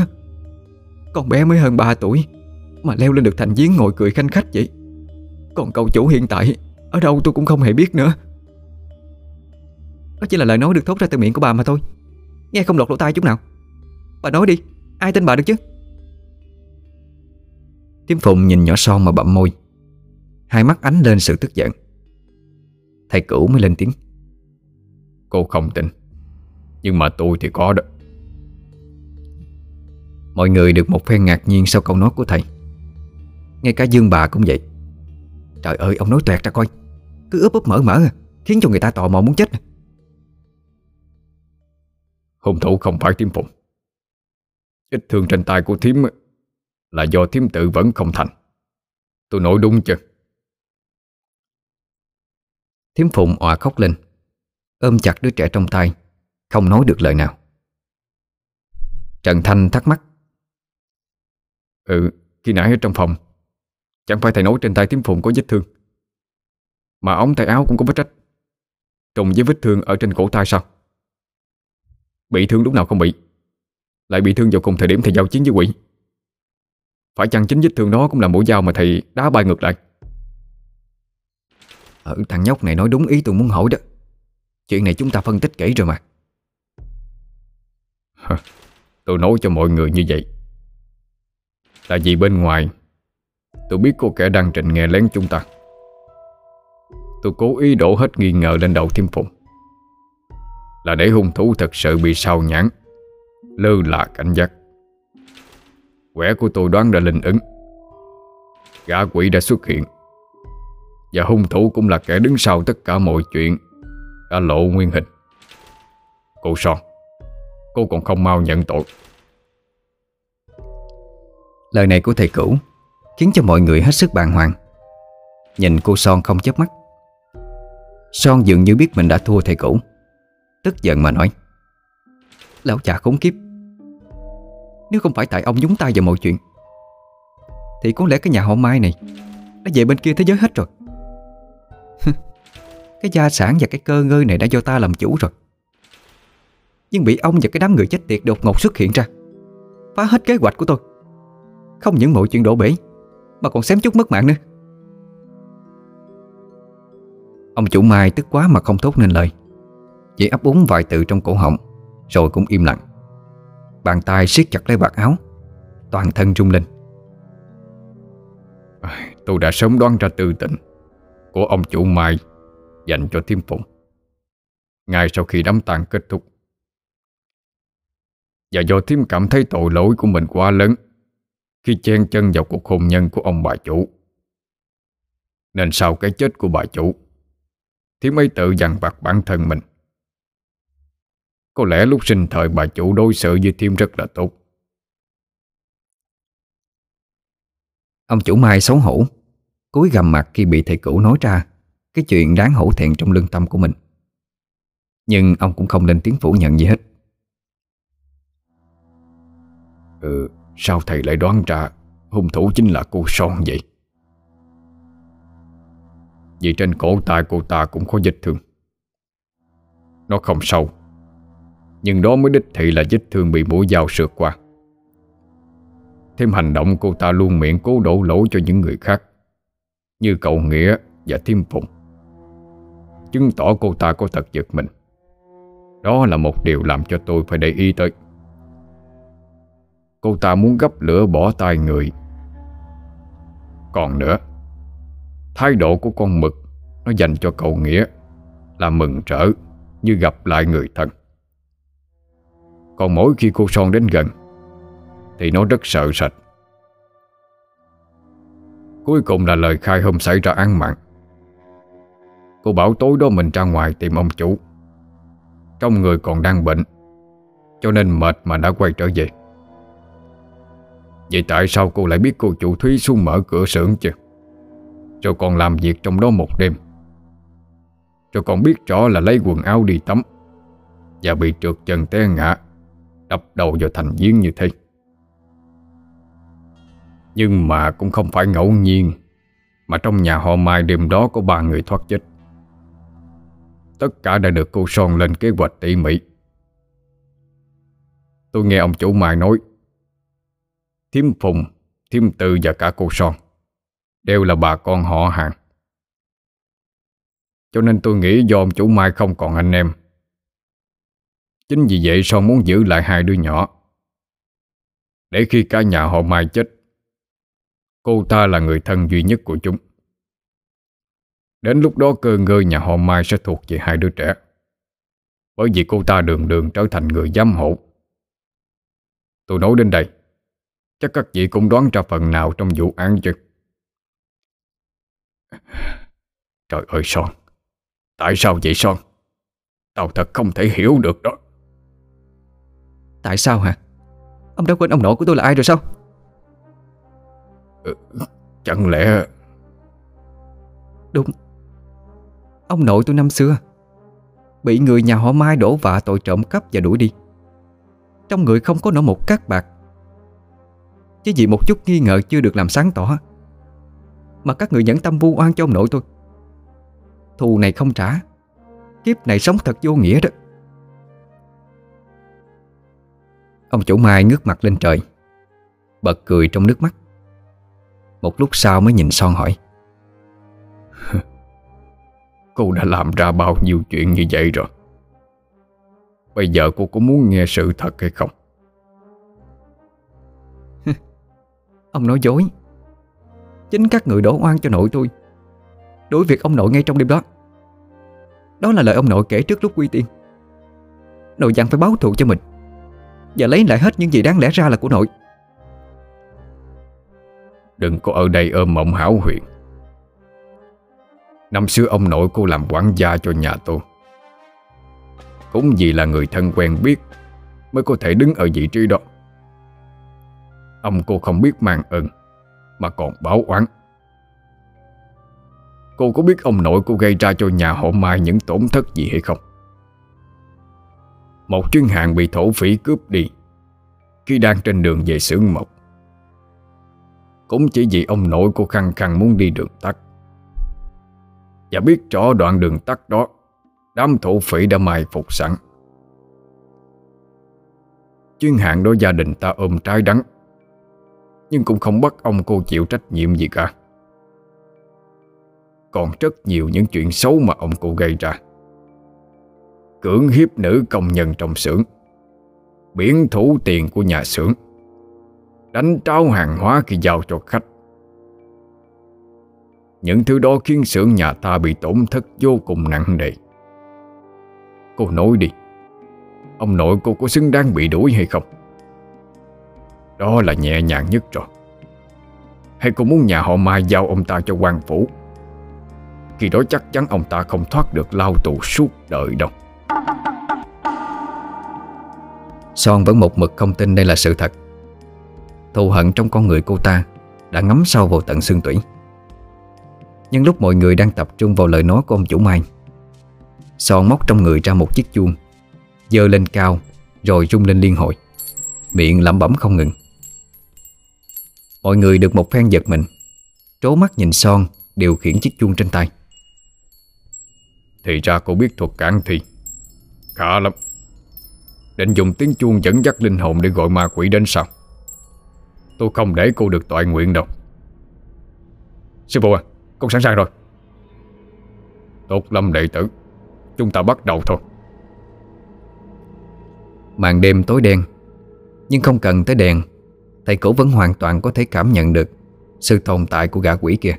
Con bé mới hơn 3 tuổi Mà leo lên được thành giếng ngồi cười khanh khách vậy. Còn cậu chủ hiện tại Ở đâu tôi cũng không hề biết nữa. Đó chỉ là lời nói được thốt ra từ miệng của bà mà thôi. Nghe không lọt lỗ tai chút nào. Bà nói đi, Ai tin bà được chứ? Tiếm Phụng nhìn nhỏ son mà bậm môi. Hai mắt ánh lên sự tức giận. Thầy cũ mới lên tiếng. Cô không tin, Nhưng mà tôi thì có đó. Mọi người được một phen ngạc nhiên sau câu nói của thầy. Ngay cả Dương bà cũng vậy. Trời ơi, ông nói toẹt ra coi. Cứ ướp ướp mở mở à, Khiến cho người ta tò mò muốn chết à. Hung thủ không phải Thiếm Phụng. Ít thương trên tay của Thiếm Là do Thiếm tự vẫn không thành. Tôi nói đúng chưa Thiếm Phụng òa khóc lên. Ôm chặt đứa trẻ trong tay Không nói được lời nào. Trần Thanh thắc mắc. Ừ, khi nãy ở trong phòng Chẳng phải thầy nói trên tay Thiếm Phụng có vết thương Mà ống tay áo cũng có vết rách. Trùng với vết thương ở trên cổ tay sao Bị thương lúc nào không bị? Lại bị thương vào cùng thời điểm thầy giao chiến với quỷ. Phải chăng chính vết thương đó cũng là mũi dao mà thầy đá bay ngược lại? Ừ, thằng nhóc này nói đúng ý tôi muốn hỏi đó. Chuyện này chúng ta phân tích kỹ rồi mà. Tôi nói cho mọi người như vậy. Là vì bên ngoài Tôi biết có kẻ đang trình nghe lén chúng ta. Tôi cố ý đổ hết nghi ngờ lên đầu thiêm phụng là để hung thủ thật sự bị sao nhãn Lơ là cảnh giác. Quẻ của tôi đoán đã linh ứng. Gã quỷ đã xuất hiện. Và hung thủ cũng là kẻ đứng sau tất cả mọi chuyện. Đã lộ nguyên hình. Cô Son, Cô còn không mau nhận tội. Lời này của thầy cửu Khiến cho mọi người hết sức bàng hoàng. Nhìn cô Son không chớp mắt. Son dường như biết mình đã thua thầy cửu. Tức giận mà nói, Lão già khốn kiếp, Nếu không phải tại ông nhúng tay vào mọi chuyện, Thì có lẽ cái nhà họ Mai này Đã về bên kia thế giới hết rồi. Cái gia sản và cái cơ ngơi này đã do ta làm chủ rồi. Nhưng bị ông và cái đám người chết tiệt đột ngột xuất hiện ra, Phá hết kế hoạch của tôi. Không những mọi chuyện đổ bể, Mà còn xém chút mất mạng nữa. Ông chủ Mai tức quá mà không thốt nên lời. Chỉ ấp úng vài từ trong cổ họng, Rồi cũng im lặng. Bàn tay siết chặt lấy vạt áo, Toàn thân rung lên. Tôi đã sớm đoán ra tư tình Của ông chủ Mai Dành cho Thiêm Phụng. Ngay sau khi đám tang kết thúc. Và do Thiêm cảm thấy tội lỗi của mình quá lớn Khi chen chân vào cuộc hôn nhân của ông bà chủ. Nên sau cái chết của bà chủ Thiếm ấy tự dằn vặt bản thân mình. Có lẽ lúc sinh thời bà chủ đối xử với Thiếm rất là tốt. Ông chủ Mai xấu hổ cúi gầm mặt khi bị thầy cửu nói ra Cái chuyện đáng hổ thẹn trong lương tâm của mình. Nhưng ông cũng không lên tiếng phủ nhận gì hết. Ừ, sao thầy lại đoán ra hung thủ chính là cô Son vậy? Vì trên cổ tay cô ta cũng có vết thương. Nó không sâu nhưng đó mới đích thị là vết thương bị mũi dao sượt qua. Thêm hành động cô ta luôn miệng cố đổ lỗi cho những người khác, Như cậu Nghĩa và Thiêm Phụng. Chứng tỏ cô ta có thật giật mình. Đó là một điều làm cho tôi phải để ý tới. Cô ta muốn gấp lửa bỏ tay người. Còn nữa, Thái độ của con mực Nó dành cho cậu Nghĩa Là mừng rỡ Như gặp lại người thân. Còn mỗi khi cô Son đến gần, Thì nó rất sợ sạch Cuối cùng là lời khai hôm xảy ra án mạng. Cô bảo tối đó mình ra ngoài tìm ông chủ. Trong người còn đang bệnh, Cho nên mệt mà đã quay trở về. Vậy tại sao cô lại biết cô chủ Thúy xuống mở cửa xưởng chứ? Rồi còn làm việc trong đó một đêm. Rồi còn biết rõ là lấy quần áo đi tắm Và bị trượt chân té ngã. Đập đầu vào thành giếng như thế. Nhưng mà cũng không phải ngẫu nhiên Mà trong nhà họ Mai đêm đó có ba người thoát chết. Tất cả đã được cô Son lên kế hoạch tỉ mỉ. Tôi nghe ông chủ Mai nói Thiếm Phùng, Thiếm Tư và cả cô Son Đều là bà con họ hàng. Cho nên tôi nghĩ do ông chủ Mai không còn anh em Chính vì vậy Son muốn giữ lại hai đứa nhỏ? Để khi cả nhà họ Mai chết, Cô ta là người thân duy nhất của chúng. Đến lúc đó cơ ngơi nhà họ Mai sẽ thuộc về hai đứa trẻ, Bởi vì cô ta đường đường trở thành người giám hộ. Tôi nói đến đây, Chắc các vị cũng đoán ra phần nào trong vụ án chứ? Trời ơi Son, Tại sao vậy Son? Tao thật không thể hiểu được đó. Tại sao hả? Ông đã quên ông nội của tôi là ai rồi sao? Ừ, Chẳng lẽ Đúng. Ông nội tôi năm xưa Bị người nhà họ Mai đổ vạ tội trộm cắp và đuổi đi. Trong người không có nổi một cát bạc. Chỉ vì một chút nghi ngờ chưa được làm sáng tỏ Mà các người nhẫn tâm vu oan cho ông nội tôi. Thù này không trả Kiếp này sống thật vô nghĩa đó Ông chủ Mai ngước mặt lên trời Bật cười trong nước mắt. Một lúc sau mới nhìn Son hỏi Cô đã làm ra bao nhiêu chuyện như vậy rồi? Bây giờ cô có muốn nghe sự thật hay không? Ông nói dối. Chính các người đổ oan cho nội tôi Đối việc ông nội ngay trong đêm đó. Đó là lời ông nội kể trước lúc quy tiên. Nội dặn phải báo thù cho mình và lấy lại hết những gì đáng lẽ ra là của nội. Đừng có ở đây ôm mộng hảo huyền. Năm xưa ông nội cô làm quản gia cho nhà tôi. Cũng vì là người thân quen biết, Mới có thể đứng ở vị trí đó. Ông cô không biết mang ơn, Mà còn báo oán. Cô có biết ông nội cô gây ra cho nhà họ Mai những tổn thất gì hay không? Một chuyên hàng bị thổ phỉ cướp đi. Khi đang trên đường về xưởng mộc, Cũng chỉ vì ông nội cô khăng khăng muốn đi đường tắt. Và biết rõ đoạn đường tắt đó, Đám thổ phỉ đã mai phục sẵn. Chuyên hạn đó gia đình ta ôm trái đắng, Nhưng cũng không bắt ông cô chịu trách nhiệm gì cả. Còn rất nhiều những chuyện xấu mà ông cô gây ra. Cưỡng hiếp nữ công nhân trong xưởng, Biển thủ tiền của nhà xưởng, Đánh tráo hàng hóa khi giao cho khách. Những thứ đó khiến xưởng nhà ta bị tổn thất vô cùng nặng nề. Cô nói đi, Ông nội cô có xứng đáng bị đuổi hay không? Đó là nhẹ nhàng nhất rồi. Hay cô muốn nhà họ Mai giao ông ta cho quan phủ? Khi đó chắc chắn ông ta không thoát được lao tù suốt đời đâu. Son vẫn một mực không tin đây là sự thật. Thù hận trong con người cô ta Đã ngấm sâu vào tận xương tủy. Nhưng lúc mọi người đang tập trung vào lời nói của ông chủ Mai, Son móc trong người ra một chiếc chuông Dơ lên cao Rồi rung lên liên hồi, Miệng lẩm bẩm không ngừng. Mọi người được một phen giật mình, Trố mắt nhìn Son Điều khiển chiếc chuông trên tay. Thì ra cô biết thuật cản thi. Khá lắm. Định dùng tiếng chuông dẫn dắt linh hồn Để gọi ma quỷ đến sao? Tôi không để cô được tội nguyện đâu. Sư phụ à Con sẵn sàng rồi. Tốt lắm, đệ tử. Chúng ta bắt đầu thôi. Màn đêm tối đen, Nhưng không cần tới đèn, Thầy cổ vẫn hoàn toàn có thể cảm nhận được Sự tồn tại của gã quỷ kia.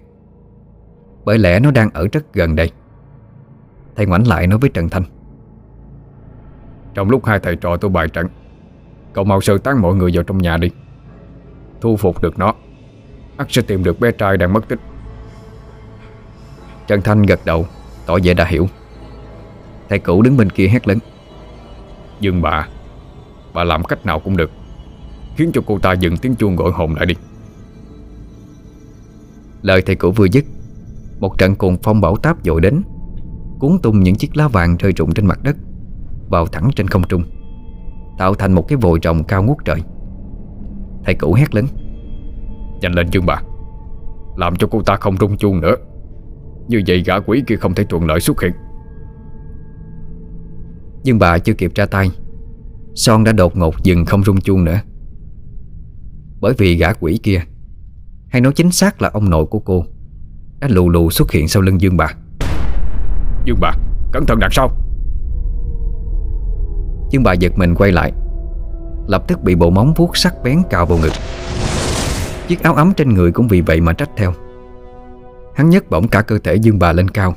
Bởi lẽ nó đang ở rất gần đây. Thầy ngoảnh lại nói với Trần Thanh. Trong lúc hai thầy trò tôi bài trận, Cậu mau sơ tán mọi người vào trong nhà đi. Thu phục được nó, ắt sẽ tìm được bé trai đang mất tích. Trần Thanh gật đầu, Tỏ vẻ đã hiểu. Thầy cũ đứng bên kia hét lớn. Dừng bà Bà làm cách nào cũng được, Khiến cho cô ta dừng tiếng chuông gọi hồn lại đi. Lời thầy cũ vừa dứt, Một trận cuồng phong bão táp dội đến, Cuốn tung những chiếc lá vàng rơi rụng trên mặt đất. Vào thẳng trên không trung, Tạo thành một cái vòi rồng cao ngút trời. Thầy cũ hét lớn, Nhanh lên Dương bà, Làm cho cô ta không rung chuông nữa. Như vậy gã quỷ kia không thể thuận lợi xuất hiện. Nhưng bà chưa kịp ra tay, Son đã đột ngột dừng không rung chuông nữa. Bởi vì gã quỷ kia, Hay nói chính xác là ông nội của cô, Đã lù lù xuất hiện sau lưng Dương bà. Dương bà, Cẩn thận đằng sau. Dương bà giật mình quay lại. Lập tức bị bộ móng vuốt sắc bén cào vào ngực. Chiếc áo ấm trên người cũng vì vậy mà trách theo. Hắn nhấc bổng cả cơ thể Dương bà lên cao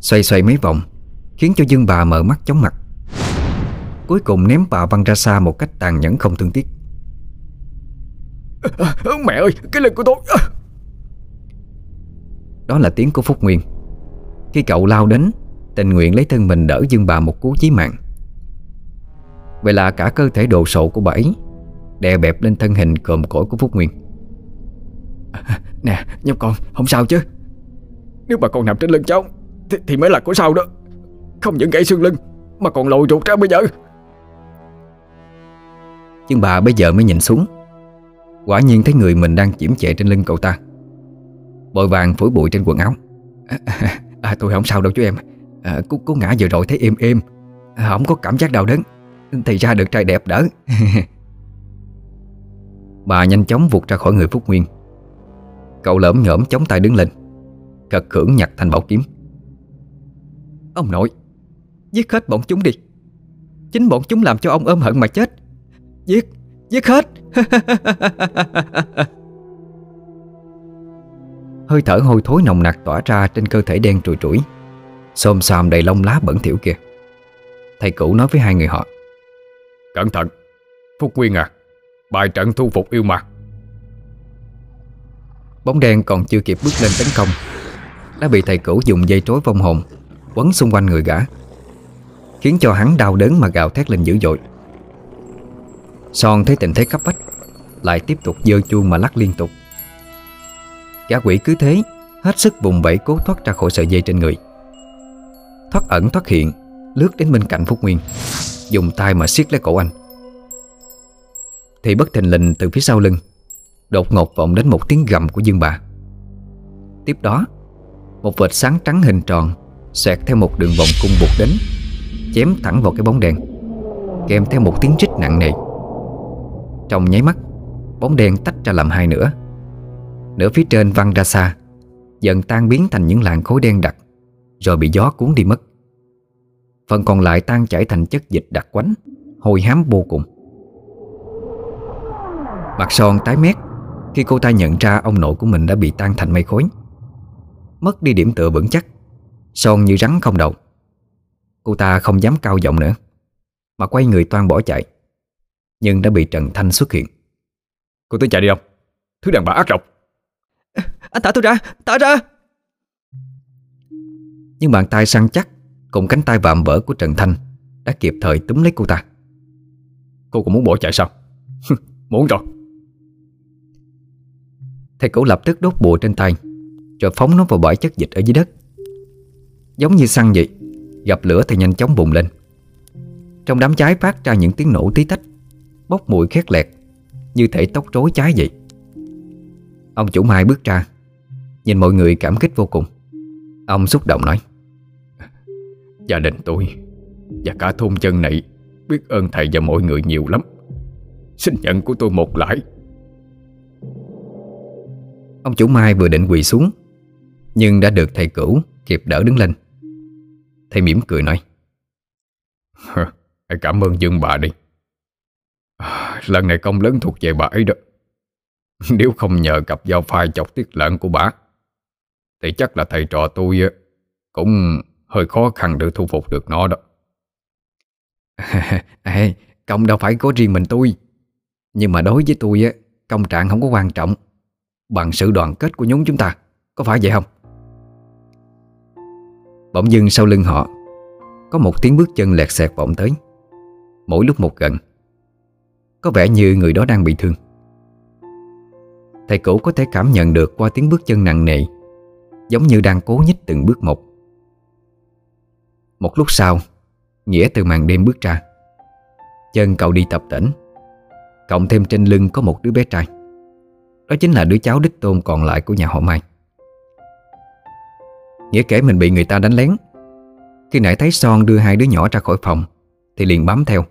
Xoay xoay mấy vòng Khiến cho Dương bà mở mắt chóng mặt. Cuối cùng ném bà văng ra xa một cách tàn nhẫn không thương tiếc. À, Mẹ ơi cái lưng của tôi. À. Đó là tiếng của Phúc Nguyên. Khi cậu lao đến Tình nguyện lấy thân mình đỡ Dương bà một cú chí mạng Vậy là cả cơ thể đồ sộ của bà ấy Đè bẹp lên thân hình cồm cỗi của Phúc Nguyên. À, Nè nhóc con không sao chứ? Nếu bà còn nằm trên lưng cháu Thì, thì mới là của sao đó. Không những gãy xương lưng Mà còn lồi ruột ra bây giờ. Nhưng bà bây giờ mới nhìn xuống. Quả nhiên thấy người mình đang chiếm chệ trên lưng cậu ta. Bội vàng phủi bụi trên quần áo. À, à, à, Tôi không sao đâu chú em. À, Cú, cú ngã vừa rồi thấy êm êm. À, Không có cảm giác đau đớn thì ra được trai đẹp đỡ Bà nhanh chóng vụt ra khỏi người Phúc Nguyên. Cậu lỡm nhỡm chống tay đứng lên Cật khưởng nhặt thành bảo kiếm. Ông nội Giết hết bọn chúng đi. Chính bọn chúng làm cho ông ôm hận mà chết. Giết, giết hết. Hơi thở hôi thối nồng nặc tỏa ra trên cơ thể đen trùi trũi Xôm xàm đầy lông lá bẩn thỉu kia. Thầy cũ nói với hai người họ Cẩn thận. Phúc Nguyên à Bài trận thu phục yêu ma Bóng đen còn chưa kịp bước lên tấn công, Đã bị thầy cửu dùng dây trối vong hồn, Quấn xung quanh người gã, Khiến cho hắn đau đớn mà gào thét lên dữ dội. Son thấy tình thế cấp bách, Lại tiếp tục dơ chuông mà lắc liên tục. Gã quỷ cứ thế, Hết sức vùng vẫy cố thoát ra khỏi sợi dây trên người. Thoát ẩn thoát hiện, Lướt đến bên cạnh Phúc Nguyên. Dùng tay mà siết lấy cổ anh. Thì bất thình lình từ phía sau lưng, Đột ngột vọng đến một tiếng gầm của Dương bà. Tiếp đó, Một vệt sáng trắng hình tròn Xoẹt theo một đường vòng cung buộc đến, Chém thẳng vào cái bóng đèn Kèm theo một tiếng rít nặng nề. Trong nháy mắt, Bóng đèn tách ra làm hai nửa. Nửa phía trên văng ra xa, Dần tan biến thành những làn khối đen đặc, Rồi bị gió cuốn đi mất. Phần còn lại tan chảy thành chất dịch đặc quánh Hôi hám vô cùng. Mặt son tái mét Khi cô ta nhận ra ông nội của mình đã bị tan thành mây khối. Mất đi điểm tựa vững chắc Son như rắn không đầu. Cô ta không dám cao giọng nữa Mà quay người toan bỏ chạy Nhưng đã bị Trần Thanh xuất hiện. Cô tới chạy đi không Thứ đàn bà ác độc. Anh thả tôi ra Thả ra. Nhưng bàn tay săn chắc Cùng cánh tay vạm vỡ của Trần Thanh Đã kịp thời túm lấy cô ta. Cô cũng muốn bỏ chạy sao? Muốn rồi. Thầy cổ lập tức đốt bùa trên tay Rồi phóng nó vào bãi chất dịch ở dưới đất. Giống như xăng vậy Gặp lửa thì nhanh chóng bùng lên. Trong đám cháy phát ra những tiếng nổ tí tách Bốc mùi khét lẹt Như thể tóc rối cháy vậy. Ông chủ Mai bước ra Nhìn mọi người cảm kích vô cùng. Ông xúc động nói Gia đình tôi Và cả thôn chân này Biết ơn thầy và mọi người nhiều lắm. Xin nhận của tôi một lãi. Ông chủ Mai vừa định quỳ xuống Nhưng đã được thầy cửu kịp đỡ đứng lên. Thầy mỉm cười nói Hãy cảm ơn Dương bà đi. À, Lần này công lớn thuộc về bà ấy đó. Nếu không nhờ cặp dao phai chọc tiết lợn của bà Thì chắc là thầy trò tôi Cũng hơi khó khăn để thu phục được nó đó. Ê, Công đâu phải có riêng mình tôi. Nhưng mà đối với tôi á Công trạng không có quan trọng. Bằng sự đoàn kết của nhóm chúng ta Có phải vậy không? Bỗng dưng sau lưng họ Có một tiếng bước chân lẹt xẹt vọng tới. Mỗi lúc một gần Có vẻ như người đó đang bị thương. Thầy cũ có thể cảm nhận được qua tiếng bước chân nặng nề Giống như đang cố nhích từng bước một. Một lúc sau, Nghĩa từ màn đêm bước ra. Chân cậu đi tập tỉnh. Cộng thêm trên lưng có một đứa bé trai. Đó chính là đứa cháu đích tôn còn lại của nhà họ Mai. Nghĩa kể mình bị người ta đánh lén. Khi nãy thấy Son đưa hai đứa nhỏ ra khỏi phòng, Thì liền bám theo.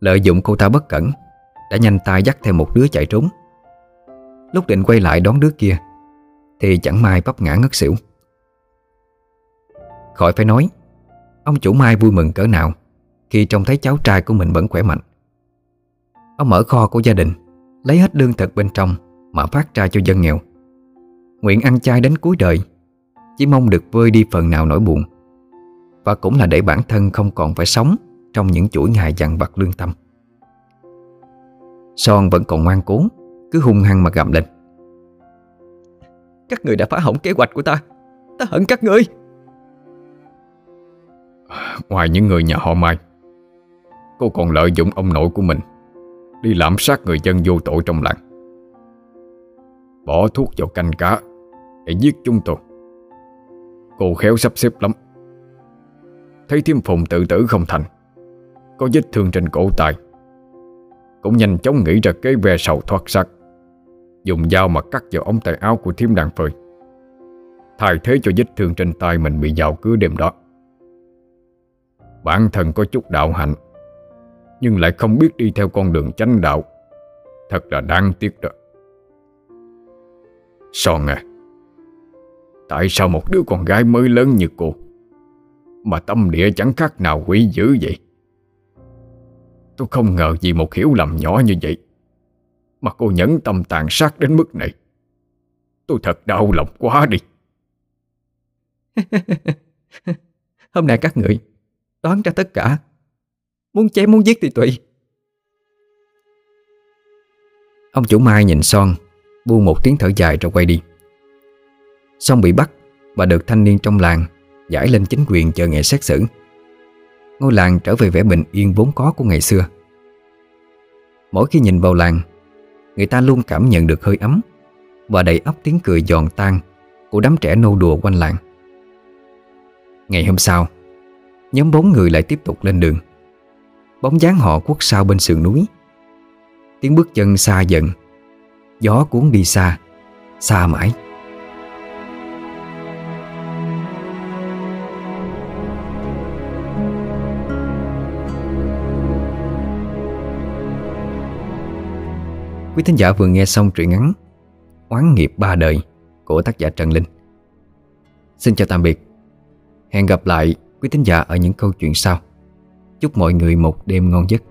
Lợi dụng cô ta bất cẩn, Đã nhanh tay dắt theo một đứa chạy trốn. Lúc định quay lại đón đứa kia, Thì chẳng may bắp ngã ngất xỉu. Khỏi phải nói Ông chủ Mai vui mừng cỡ nào Khi trông thấy cháu trai của mình vẫn khỏe mạnh. Ông mở kho của gia đình, Lấy hết lương thực bên trong Mà phát ra cho dân nghèo. Nguyện ăn chay đến cuối đời, Chỉ mong được vơi đi phần nào nỗi buồn. Và cũng là để bản thân không còn phải sống Trong những chuỗi ngày dằn vặt lương tâm. Son vẫn còn ngoan cố, Cứ hung hăng mà gầm lên. Các người đã phá hỏng kế hoạch của ta. Ta hận các người. Ngoài những người nhà họ Mai. Cô còn lợi dụng ông nội của mình Đi lạm sát người dân vô tội trong làng. Bỏ thuốc vào canh cá Để giết chúng tôi. Cô khéo sắp xếp lắm. Thấy thiêm phùng tự tử không thành, Có vết thương trên cổ tay, Cũng nhanh chóng nghĩ ra kế ve sầu thoát xác, Dùng dao mà cắt vào ống tay áo của thiêm đàn phơi, Thay thế cho vết thương trên tay mình bị dao cứ đêm đó. Bản thân có chút đạo hạnh, Nhưng lại không biết đi theo con đường chánh đạo. Thật là đáng tiếc đó. Son à Tại sao một đứa con gái mới lớn như cô, Mà tâm địa chẳng khác nào quỷ dữ vậy? Tôi không ngờ vì một hiểu lầm nhỏ như vậy Mà cô nhẫn tâm tàn sát đến mức này. Tôi thật đau lòng quá đi. Hôm nay các người Đoán ra tất cả. Muốn chém, muốn giết thì tùy. Ông chủ Mai nhìn Son Buông một tiếng thở dài rồi quay đi. Son bị bắt Và được thanh niên trong làng Giải lên chính quyền chờ ngày xét xử. Ngôi làng trở về vẻ bình yên vốn có của ngày xưa. Mỗi khi nhìn vào làng, Người ta luôn cảm nhận được hơi ấm Và đầy ấp tiếng cười giòn tan Của đám trẻ nô đùa quanh làng. Ngày hôm sau Nhóm bốn người lại tiếp tục lên đường. Bóng dáng họ quất sau bên sườn núi. Tiếng bước chân xa dần. Gió cuốn đi xa Xa mãi. Quý thính giả vừa nghe xong truyện ngắn Oán nghiệp ba đời của tác giả Trần Linh. Xin chào tạm biệt. Hẹn gặp lại quý thính giả ở những câu chuyện sau. Chúc mọi người một đêm ngon giấc.